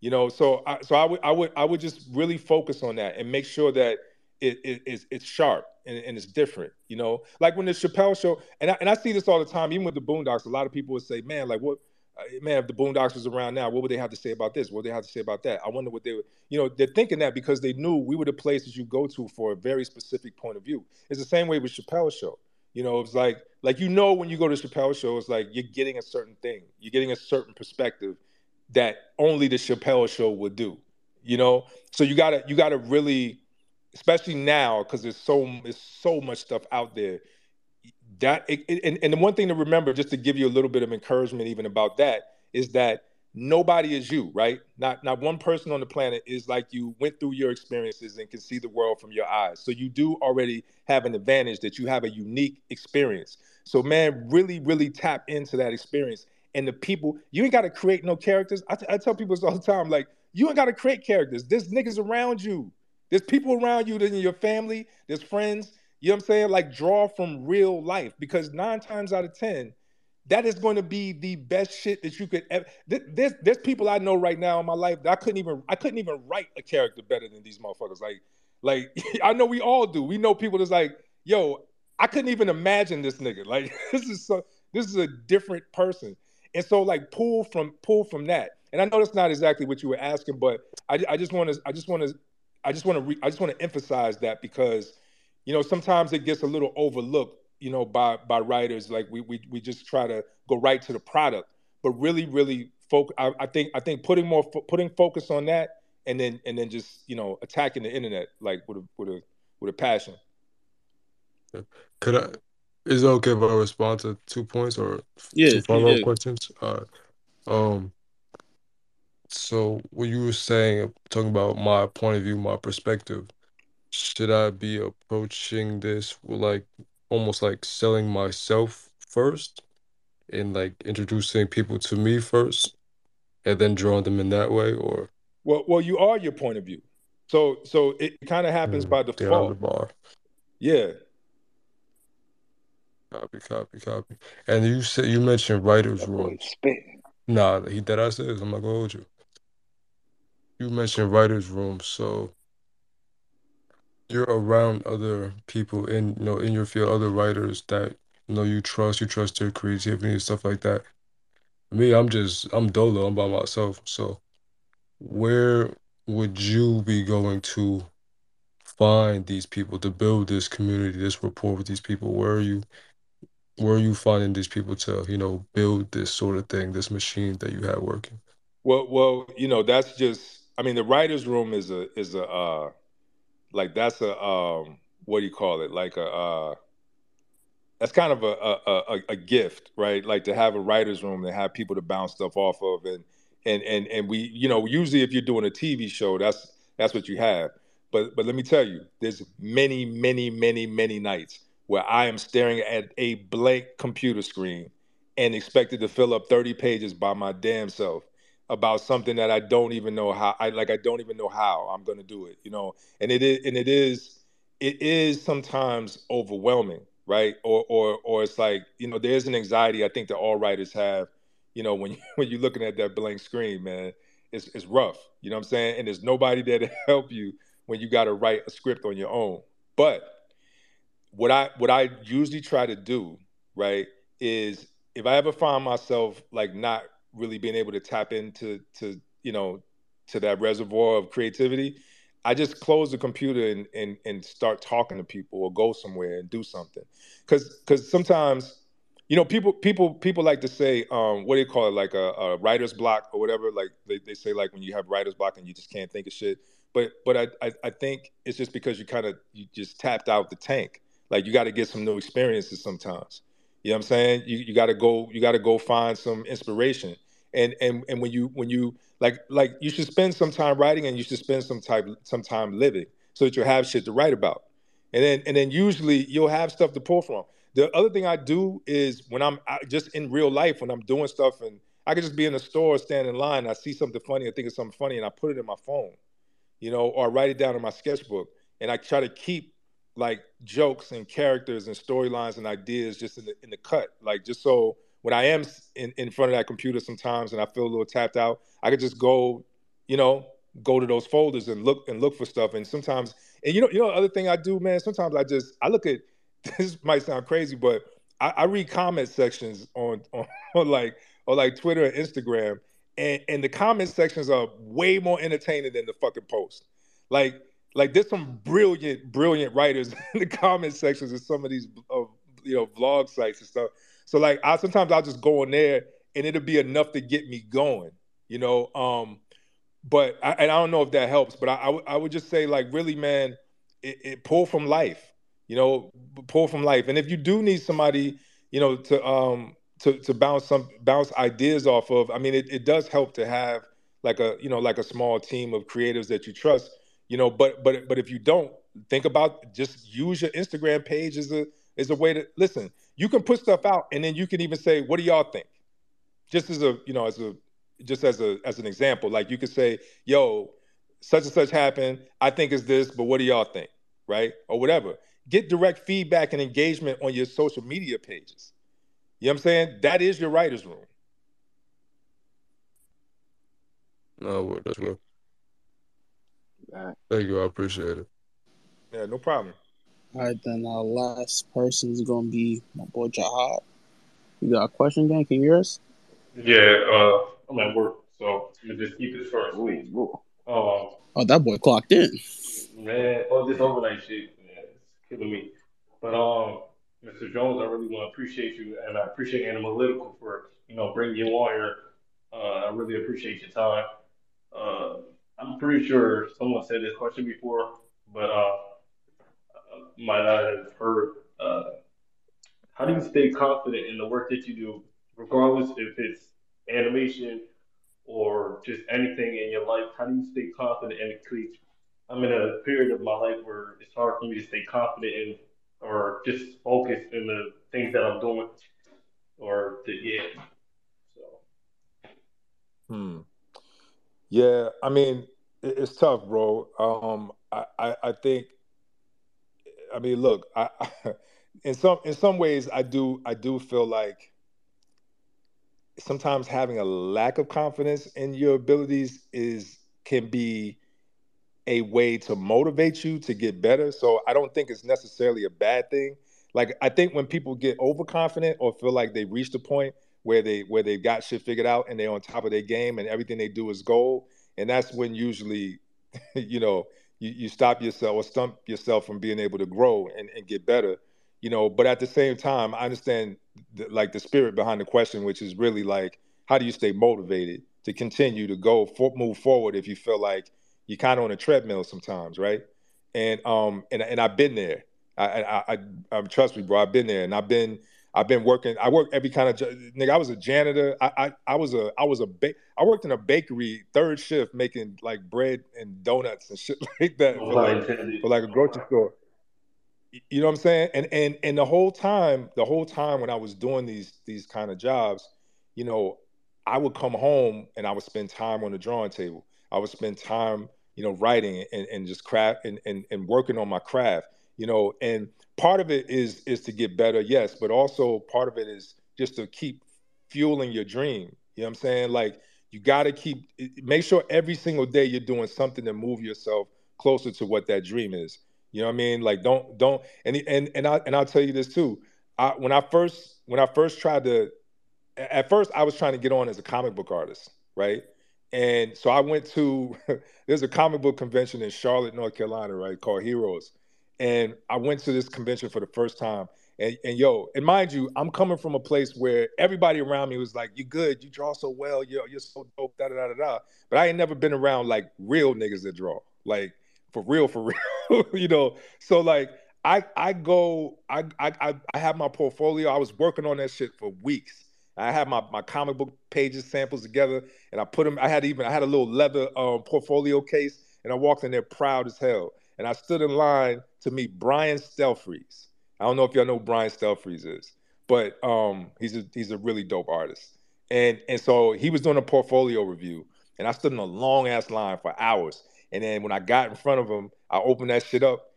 you know so I, so I would I would I would just really focus on that and make sure that it, it, it's, it's sharp and, and, it's different, you know. Like when the Chappelle show, and I, and I see this all the time, even with the Boondocks. A lot of people would say, "Man, like what, uh, man, if the Boondocks was around now, what would they have to say about this? What would they have to say about that?" I wonder what they would, you know, they're thinking that because they knew we were the places you go to for a very specific point of view. It's the same way with Chappelle show. You know, it's like like you know when you go to Chappelle show, it's like you're getting a certain thing, you're getting a certain perspective that only the Chappelle show would do. You know, so you gotta you gotta really especially now because there's so there's so much stuff out there. That it, it, and, and the one thing to remember, just to give you a little bit of encouragement, even about that, is that nobody is you, right? Not not one person on the planet is like you went through your experiences and can see the world from your eyes. So you do already have an advantage that you have a unique experience. So man, really, really tap into that experience. And the people, you ain't got to create no characters. I, t- I tell people this all the time, like you ain't got to create characters. There's niggas around you. There's people around you in your family, there's friends, you know what I'm saying? Like draw from real life because nine times out of 10, that is going to be the best shit that you could ever. There's, there's people I know right now in my life that I couldn't even I couldn't even write a character better than these motherfuckers. Like, like I know we all do. We know people that's like, yo, I couldn't even imagine this nigga. Like, this is so this is a different person. And so like pull from pull from that. And I know that's not exactly what you were asking, but I, I just want to I just want to I just want to re- I just want to emphasize that because you know sometimes it gets a little overlooked you know by by writers like we we we just try to go right to the product but really really focus I, I think I think putting more fo- putting focus on that and then and then just you know attacking the internet like with a with a with a passion. Could I? Is it okay if I respond to two points or Yeah, two follow up yeah. questions? Uh, um, so what you were saying, talking about my point of view, my perspective, should I be approaching this with like almost like selling myself first and like introducing people to me first and then drawing them in that way or Well, well, you are your point of view. So, so it kind of happens by down the default. bar? Yeah. Copy, copy, copy. And you said you mentioned writers' spitting. Nah, he that I said I'm not gonna hold you. You mentioned writers' room, so you're around other people in you know in your field, other writers that you know you trust, you trust their creativity and stuff like that. Me, I'm just I'm dolo, I'm by myself. So where would you be going to find these people to build this community, this rapport with these people? Where are you where are you finding these people to, you know, build this sort of thing, this machine that you have working? Well, well, you know, that's just. I mean, the writers' room is a is a uh, like that's a um, what do you call it? Like a uh, that's kind of a, a a a gift, right? Like to have a writers' room to have people to bounce stuff off of, and and and and we, you know, usually if you're doing a TV show, that's that's what you have. But but let me tell you, there's many, many, many, many nights where I am staring at a blank computer screen and expected to fill up 30 pages by my damn self about something that I don't even know how I like I don't even know how I'm going to do it, you know. And it is and it is it is sometimes overwhelming, right? Or or or it's like, you know, there's an anxiety I think that all writers have, you know, when you, when you're looking at that blank screen, man. It's it's rough, you know what I'm saying? And there's nobody there to help you when you got to write a script on your own. But what I what I usually try to do, right, is if I ever find myself like not really being able to tap into to you know to that reservoir of creativity, I just close the computer and and, and start talking to people or go somewhere and do something. Cause cause sometimes you know people people people like to say um what do you call it like a, a writer's block or whatever like they, they say like when you have writer's block and you just can't think of shit but but I, I I think it's just because you kind of you just tapped out the tank. Like you got to get some new experiences sometimes. You know what I'm saying? You you got to go you got to go find some inspiration. And and and when you when you like like you should spend some time writing and you should spend some time some time living so that you'll have shit to write about. And then and then usually you'll have stuff to pull from. The other thing I do is when I'm I, just in real life when I'm doing stuff and I could just be in the store, stand in line, I see something funny, I think it's something funny, and I put it in my phone you know, or write it down in my sketchbook. And I try to keep like jokes and characters and storylines and ideas just in the in the cut, like just so when I am in, in front of that computer sometimes and I feel a little tapped out, I could just go, you know, go to those folders and look and look for stuff. And sometimes, and you know, you know, the other thing I do, man. Sometimes I just I look at this might sound crazy, but I, I read comment sections on, on on like or like Twitter and Instagram, and and the comment sections are way more entertaining than the fucking post. Like like there's some brilliant brilliant writers in the comment sections of some of these you know vlog sites and stuff. So like I sometimes I'll just go in there and it'll be enough to get me going, you know. Um, but I, and I don't know if that helps, but I, I, w- I would just say like really, man, it, it pull from life, you know, pull from life. And if you do need somebody, you know, to um to to bounce some bounce ideas off of, I mean, it, it does help to have like a you know like a small team of creatives that you trust, you know. But but but if you don't think about just use your Instagram page as a as a way to listen. You can put stuff out, and then you can even say, "What do y'all think?" Just as a you know as a just as a as an example, like you could say, "Yo, such and such happened. I think it's this, but what do y'all think?" Right or whatever. Get direct feedback and engagement on your social media pages. You know what I'm saying? That is your writer's room. No, well, that's real. Right. Thank you, I appreciate it. Yeah, no problem. All right, then our last person is gonna be my boy Jahad. You got a question, gang? Can you hear us? Yeah, uh, I'm at work, so I'm gonna just keep this short and sweet. Um, Oh, that boy clocked in. man, all this overnight shit, man, it's killing me. But um, Mr. Jones, I really want to appreciate you, and I appreciate Analytical for you know bringing you on here. Uh, I really appreciate your time. Uh, I'm pretty sure someone said this question before, but uh, uh, might not have heard. Uh, how do you stay confident in the work that you do, regardless if it's animation or just anything in your life? How do you stay confident and create, I'm in a period of my life where it's hard for me to stay confident in or just focused in the things that I'm doing. Or the, yeah. So Hmm. Yeah, I mean, it's tough, bro. Um, I, I, I think, I mean, look, I, in some in some ways, I do I do feel like sometimes having a lack of confidence in your abilities is can be a way to motivate you to get better. So I don't think it's necessarily a bad thing. Like I think when people get overconfident or feel like they reached a point where they where they've got shit figured out and they're on top of their game and everything they do is gold, and that's when usually, you know, you, you stop yourself or stump yourself from being able to grow and, and get better. You know, but at the same time, I understand the, like the spirit behind the question, which is really like, how do you stay motivated to continue to go for, move forward if you feel like you're kind of on a treadmill sometimes, right? And um and and I've been there. I I, I, I trust me, bro. I've been there, and I've been I've been working. I work every kind of jo- nigga. I was a janitor. I I, I was a I was a ba- I worked in a bakery third shift making like bread and donuts and shit like that for like for like a grocery store. You know what I'm saying? And and and the whole time, the whole time when I was doing these these kind of jobs, you know, I would come home and I would spend time on the drawing table. I would spend time, you know, writing and, and just craft and, and and working on my craft, you know, and part of it is is to get better, yes, but also part of it is just to keep fueling your dream. You know what I'm saying? Like you got to keep make sure every single day you're doing something to move yourself closer to what that dream is. You know what I mean? Like don't don't and and and I and I'll tell you this too. I when I first when I first tried to at first I was trying to get on as a comic book artist, right? And so I went to there's a comic book convention in Charlotte, North Carolina, right, called Heroes. And I went to this convention for the first time. And, and yo, and mind you, I'm coming from a place where everybody around me was like, "You good? You draw so well. You're you're so dope." Da da da da. But I ain't never been around like real niggas that draw, like for real, for real. you know. So like, I I go, I I I I have my portfolio. I was working on that shit for weeks. I had my, my comic book pages samples together, and I put them. I had even I had a little leather um, portfolio case, and I walked in there proud as hell. And I stood in line to meet Brian Stelfreeze. I don't know if y'all know Brian Stelfreeze is, but um, he's a he's a really dope artist. And and so he was doing a portfolio review, and I stood in a long ass line for hours. And then when I got in front of him, I opened that shit up,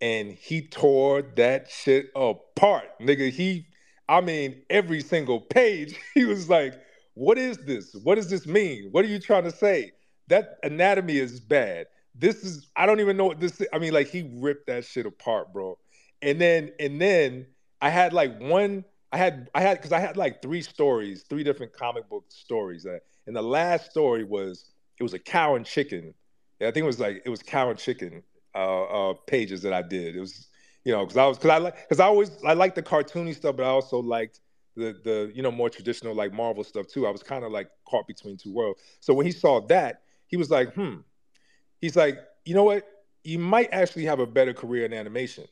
and he tore that shit apart, nigga. He, I mean, every single page, he was like, "What is this? What does this mean? What are you trying to say? That anatomy is bad. This is, I don't even know what this. Is. I mean, like he ripped that shit apart, bro. And then, and then I had like one. I had, I had, because I had like three stories, three different comic book stories. Uh, and the last story was, it was a cow and chicken. Yeah, I think it was like it was cow and chicken uh, uh, pages that I did. It was, you know, because I was because I like because I always I liked the cartoony stuff, but I also liked the the you know more traditional like Marvel stuff too. I was kind of like caught between two worlds. So when he saw that, he was like, hmm. He's like, you know what? You might actually have a better career in animation.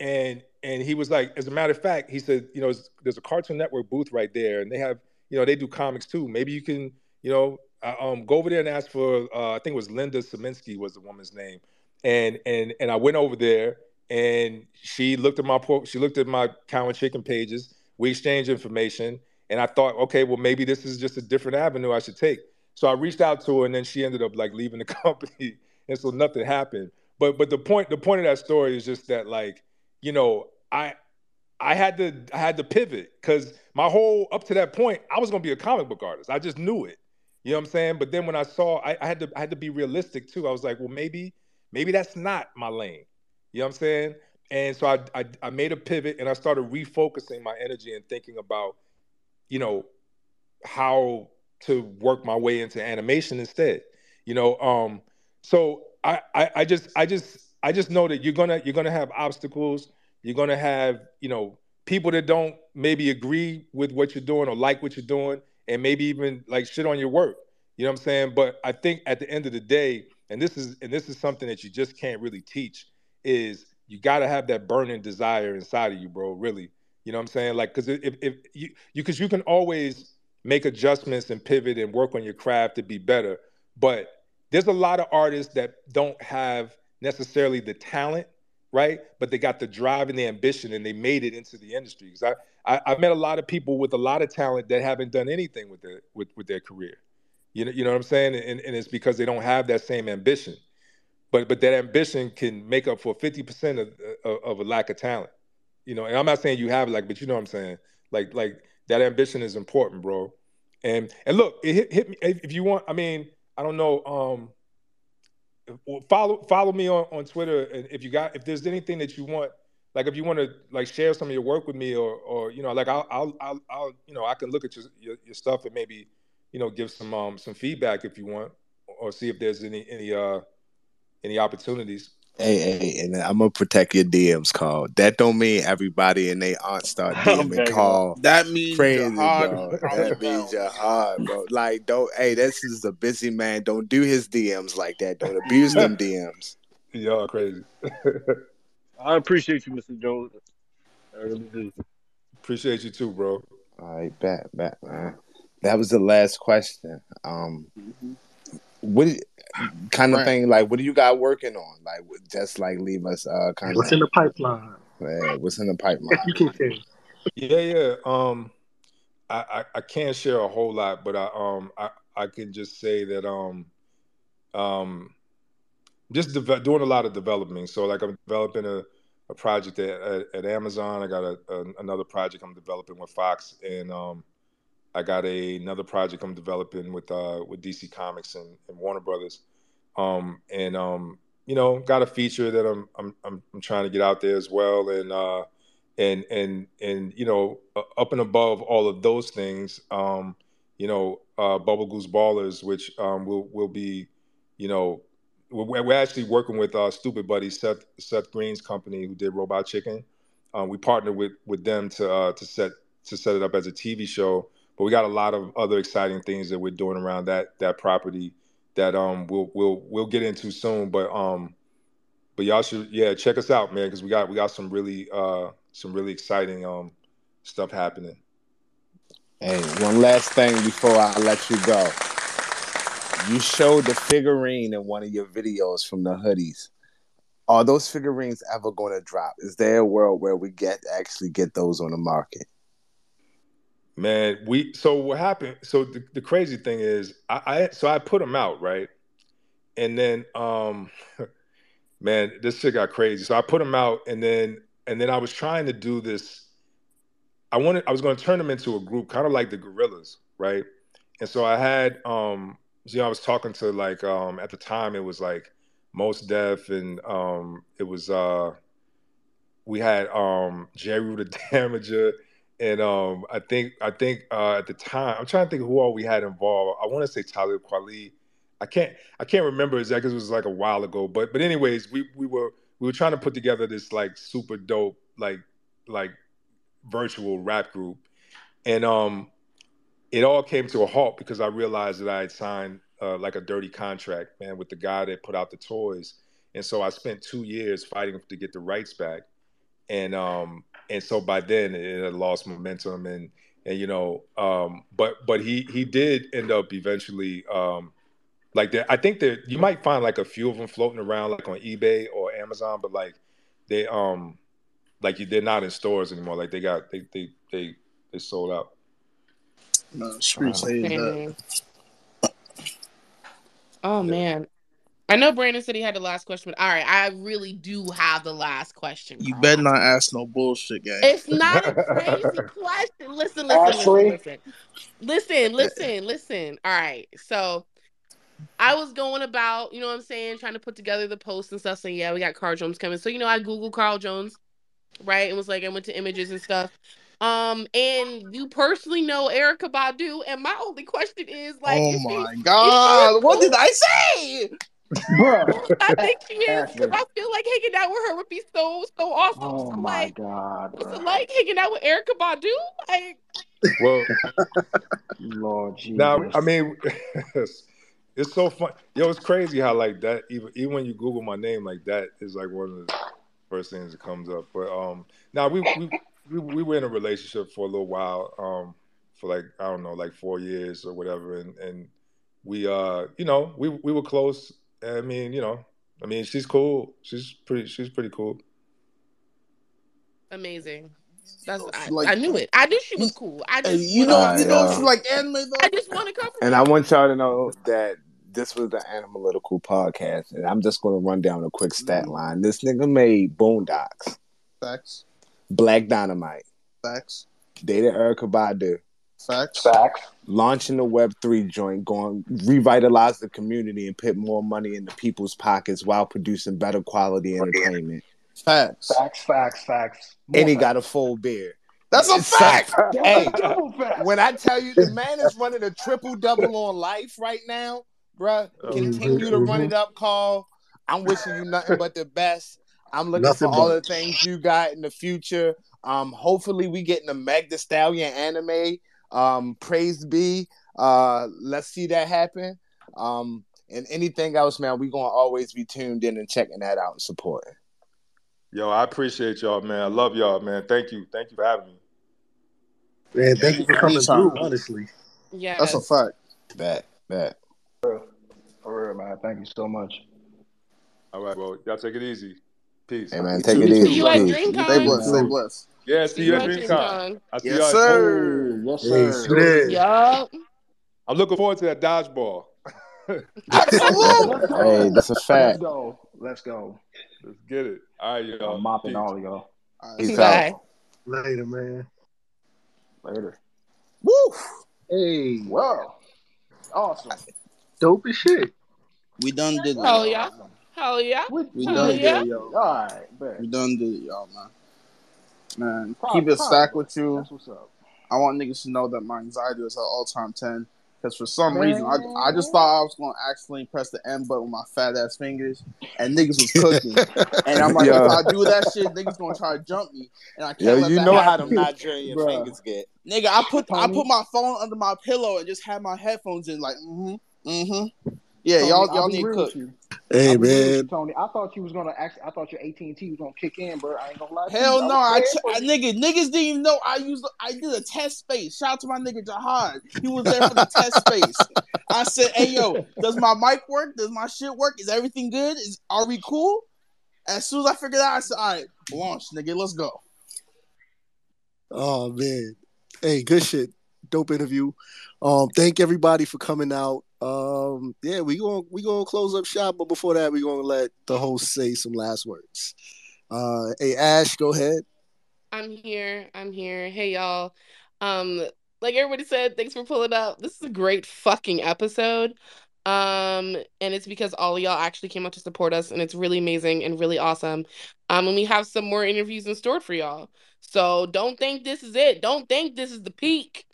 And and he was like, as a matter of fact, he said, you know, there's, a Cartoon Network booth right there, and they have, you know, they do comics too. Maybe you can, you know, uh, um, go over there and ask for. Uh, I think it was Linda Simensky was the woman's name, and and and I went over there, and she looked at my por- she looked at my cow and chicken pages. We exchanged information, and I thought, okay, well maybe this is just a different avenue I should take. So I reached out to her, and then she ended up like leaving the company, and so nothing happened. But but the point the point of that story is just that like you know I I had to I had to pivot because my whole up to that point I was gonna be a comic book artist. I just knew it. You know what I'm saying? But then when I saw I, I had to I had to be realistic too. I was like, well maybe maybe that's not my lane. You know what I'm saying? And so I I, I made a pivot and I started refocusing my energy and thinking about you know how to work my way into animation instead. You know, um, so I, I I just I just I just know that you're gonna you're gonna have obstacles. You're gonna have you know people that don't maybe agree with what you're doing or like what you're doing, and maybe even like shit on your work. You know what I'm saying? But I think at the end of the day, and this is and this is something that you just can't really teach, is you got to have that burning desire inside of you, bro. Really, you know what I'm saying? Like, because if if you you because you can always make adjustments and pivot and work on your craft to be better, but there's a lot of artists that don't have necessarily the talent, right? But they got the drive and the ambition, and they made it into the industry. Because I, I I've met a lot of people with a lot of talent that haven't done anything with their with, with their career. You know, you know what I'm saying? And, and it's because they don't have that same ambition. But but that ambition can make up for 50% of, of, of a lack of talent. You know, and I'm not saying you have like, but you know what I'm saying? Like like that ambition is important, bro. And and look, it hit, hit me if you want. I mean, I don't know. Um, follow follow me on, on Twitter, and if you got if there's anything that you want, like if you want to like share some of your work with me, or or you know, like I'll I'll I'll, I'll you know I can look at your, your your stuff and maybe you know give some um some feedback if you want, or see if there's any any uh any opportunities. Hey, hey, and I'm gonna protect your DMs, Carl. That don't mean everybody and they aunt start I'm DMing begging. Carl. That means crazy, you're hard bro. That means belt. you're hard, bro. Like, don't. Hey, this is a busy man. Don't do his DMs like that. Don't abuse them DMs. Y'all crazy. I appreciate you, Mr. Jones. I really do. Appreciate you too, bro. All right, bet, bet, man. That was the last question. Um, what kind of Right. thing? Like, what do you got working on? Like, just like leave us uh kind What's of in the pipeline? what's in the pipeline. You can say. Yeah, yeah. Um, I, I I can't share a whole lot, but I um I I can just say that um um just deve- doing a lot of developing. So like I'm developing a, a project at, at, at Amazon. I got a, a, another project I'm developing with Fox, and um I got a, another project I'm developing with uh with DC Comics and, and Warner Brothers. Um and um you know got a feature that I'm I'm I'm, I'm trying to get out there as well, and uh and and and you know uh, up and above all of those things um you know uh bubble goose ballers which um will will be you know we're, we're actually working with uh Stoopid Buddy seth seth green's company who did robot chicken. Um we partnered with with them to uh to set to set it up as a tv show but we got a lot of other exciting things that we're doing around that that property that um we'll we'll we'll get into soon but um but y'all should yeah check us out man because we got we got some really uh some really exciting um stuff happening Hey, one last thing before I let you go. You showed the figurine in one of your videos from the hoodies. Are those figurines ever going to drop? Is there a world where we get actually get those on the market? Man we so what happened so the, the crazy thing is I, I so i put them out right? And then um man this shit got crazy. So i put them out and then and then i was trying to do this i wanted i was going to turn them into a group kind of like the Gorillaz right? And so i had um you know i was talking to like um at the time it was like Mos Def and um it was uh we had um Jeru the Damaja and um i think i think uh at the time i'm trying to think who all we had involved i want to say Talib Kweli. i can't i can't remember exactly. Because it was like a while ago but but anyways we we were we were trying to put together this like super dope like like virtual rap group and um it all came to a halt because i realized that i had signed uh, like a dirty contract man with the guy that put out the toys and so i spent two years fighting to get the rights back and um and so by then it had lost momentum and and you know um but but he he did end up eventually um like there i think that you might find like a few of them floating around like on ebay or amazon but like they um like they're not in stores anymore like they got they they they, they sold out No, street say is that. Okay. Oh man. I know Brandon said he had the last question, but all right, I really do have the last question. You better not ask no bullshit, gang. It's not a crazy question. Listen, listen, Ashley? listen, listen, listen, listen, listen. All right, so I was going about, you know what I'm saying, trying to put together the posts and stuff. Saying, yeah, we got Carl Jones coming. So you know, I googled Carl Jones, right, and was like, I went to images and stuff. Um, and you personally know Erykah Badu, and my only question is like, oh my god, what did? I say? Bruh. I think she is because I feel like hanging out with her would be so so awesome. Oh So I'm my like, God, what's it like hanging out with Erykah Badu? Like, well Lord Jesus. now i mean it's so fun yo it's crazy how like that even even when you google my name like that is like one of the first things that comes up but um now we we we, we were in a relationship for a little while um for like i don't know like four years or whatever and and we uh you know we we were close. I mean you know I mean she's cool. She's pretty she's pretty cool. Amazing. That's I, like- I knew it. I knew she was cool. I Hey, just you know, wanna- you know, Alright, she's like anime though. I just want to cover. And I want y'all to know that this was the analytical podcast, and I'm just going to run down a quick stat mm-hmm. line. This nigga made Boondocks, Facts, Black Dynamite, facts, dated Erykah Badu, facts. Facts. launching the Web three joint, going revitalize the community and put more money into people's pockets while producing better quality entertainment. Facts. Facts. Facts. Facts. More And he facts. got a full beard. That's a fact. Hey, Double facts. when I tell you the man is running a triple double on life right now, bruh, continue to run it up, Carl. I'm wishing you nothing but the best. I'm looking Nothing for all but. the things you got in the future. Um, hopefully we get in the Meg the Stallion anime. Um, praise be. Uh, let's see that happen. Um, and anything else, man, we gonna always be tuned in and checking that out and supporting. Yo, I appreciate y'all, man. I love y'all, man. Thank you. Thank you for having me. Man, thank you for coming Anytime. through, honestly. Yeah. That's a fact. Bet, bet. For real, man. Thank you so much. All right, well, Y'all take it easy. Peace. Hey man, take too, it you too, easy. You at Peace. DreamCon? Stay blessed. Stay blessed. Yeah, see See you you at at DreamCon. DreamCon. I see Yes, y'all. sir. Yes, Hey, sir. sure. Yup. I'm looking forward to that dodgeball. Absolutely. Hey, that's a fact. Let's go. Let's go. Let's get it. All right, y'all. I'm mopping Peace. all of y'all. All right. Peace Bye. out. Later, man. Later. Woo. Hey, Well, awesome. dope as shit. We done did it. Hell yeah. Hell yeah. We, We Hell done did it, y'all. All right, bet. We done did it, y'all, man. Man, Proud- keep it proud stacked with you. That's what's up. I want niggas to know that my anxiety is at all time ten. Because for some reason, I, I just thought I was going to accidentally press the M button with my fat ass fingers, and niggas was cooking. and I'm like, Yo. if I do that shit, niggas going to try to jump me, and I can't Yo, let you that know how happen. them Nigerian Bruh. fingers get. Nigga, I put I put my phone under my pillow and just had my headphones in, like, mm-hmm, mm-hmm. Yeah, Tony, y'all I'll y'all need to cook. with you. Hey, I'll be real with you, man. Tony. I thought you was gonna actually. I thought your AT and T was gonna kick in, bro. I ain't gonna lie. to Hell you. no, I, was ch- I nigga niggas didn't even know I used I did a test space. Shout out to my nigga Jahad. He was there for the test space. I said, "Hey yo, does my mic work? Does my shit work? Is everything good? Is are we cool?" As soon as I figured out, I said, "All right, launch, nigga, let's go." Oh man. Hey, good shit. Dope interview. Um, thank everybody for coming out. Um, yeah, we gonna we gonna close up shop, but before that, we gonna let the host say some last words. Uh, hey Ash, go ahead. I'm here. I'm here. Hey y'all. Um, like everybody said, thanks for pulling up. This is a great fucking episode. Um, and it's because all y'all actually came out to support us, and it's really amazing and really awesome. Um, and we have some more interviews in store for y'all. So don't think this is it. Don't think this is the peak.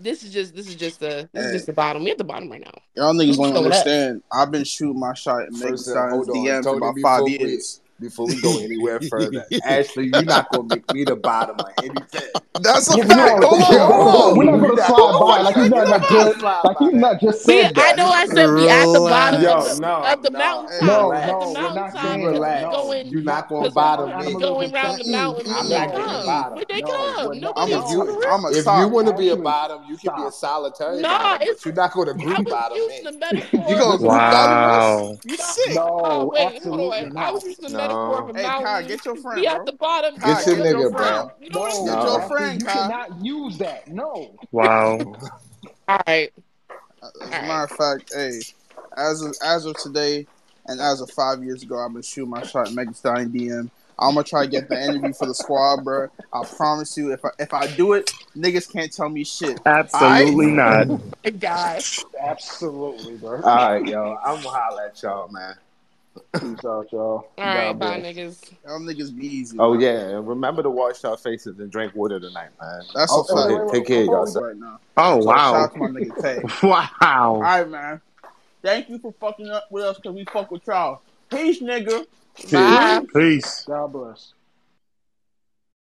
This is just this is just the this is just the bottom. We're at the bottom right now. Y'all niggas Let's don't go with understand. I've been shooting my shot in Megan First, Stallion's hold on, DMs for about before five we- years. Before we go anywhere further, Ashley, you're not gonna make me the bottom of anything. That's a Yeah, fact. know. Hold on, hold on. we're not gonna You're slide by like he's not, not just like he's not just We, said I know I said we at the bottom Yo, of the, no, of the no, mountaintop. No, at no, the we're not mountaintop saying because that. we No, going You're not gonna bottom me. going around the mountain when I'm they not gonna come. bottom. When they come. not- Nobody If you real. If you want to be a bottom, you can be a solitary Nah, it's you're not gonna group bottom using me. You gonna group bottom? Wow. You No, sick? oh No, wait, hold absolutely on. I was not. Using the metaphor of No, a Hey, Kai, mountain. get your We friend, at bro. the bottom. Kai, get your get your nigga, friend. bro. You know what I'm No, Get your friend, you Kai. cannot use that. No. Wow. All right. As All a right. matter of fact, hey, as of, as of today, and as of five years ago, I've been shooting my shot at Megan Stallion DM. I'm gonna try to get the interview for the squad, bro. I promise you, if I if I do it, niggas can't tell me shit. Absolutely not. My God. Absolutely, bro. All right, yo, I'm gonna holler at y'all, man. Peace out, y'all. All right, God bye, bless. niggas. Y'all niggas be easy. Oh man. yeah, and remember to wash your faces and drink water tonight, man. That's Oh, a hey, wait, fact. wait, wait. Take care of Before we yourself. Right now. Oh So shout wow. out to my nigga Tay. Wow. All right, man. Thank you for fucking up with us because we fuck with y'all. Peace, nigga. Bye. Peace. God bless.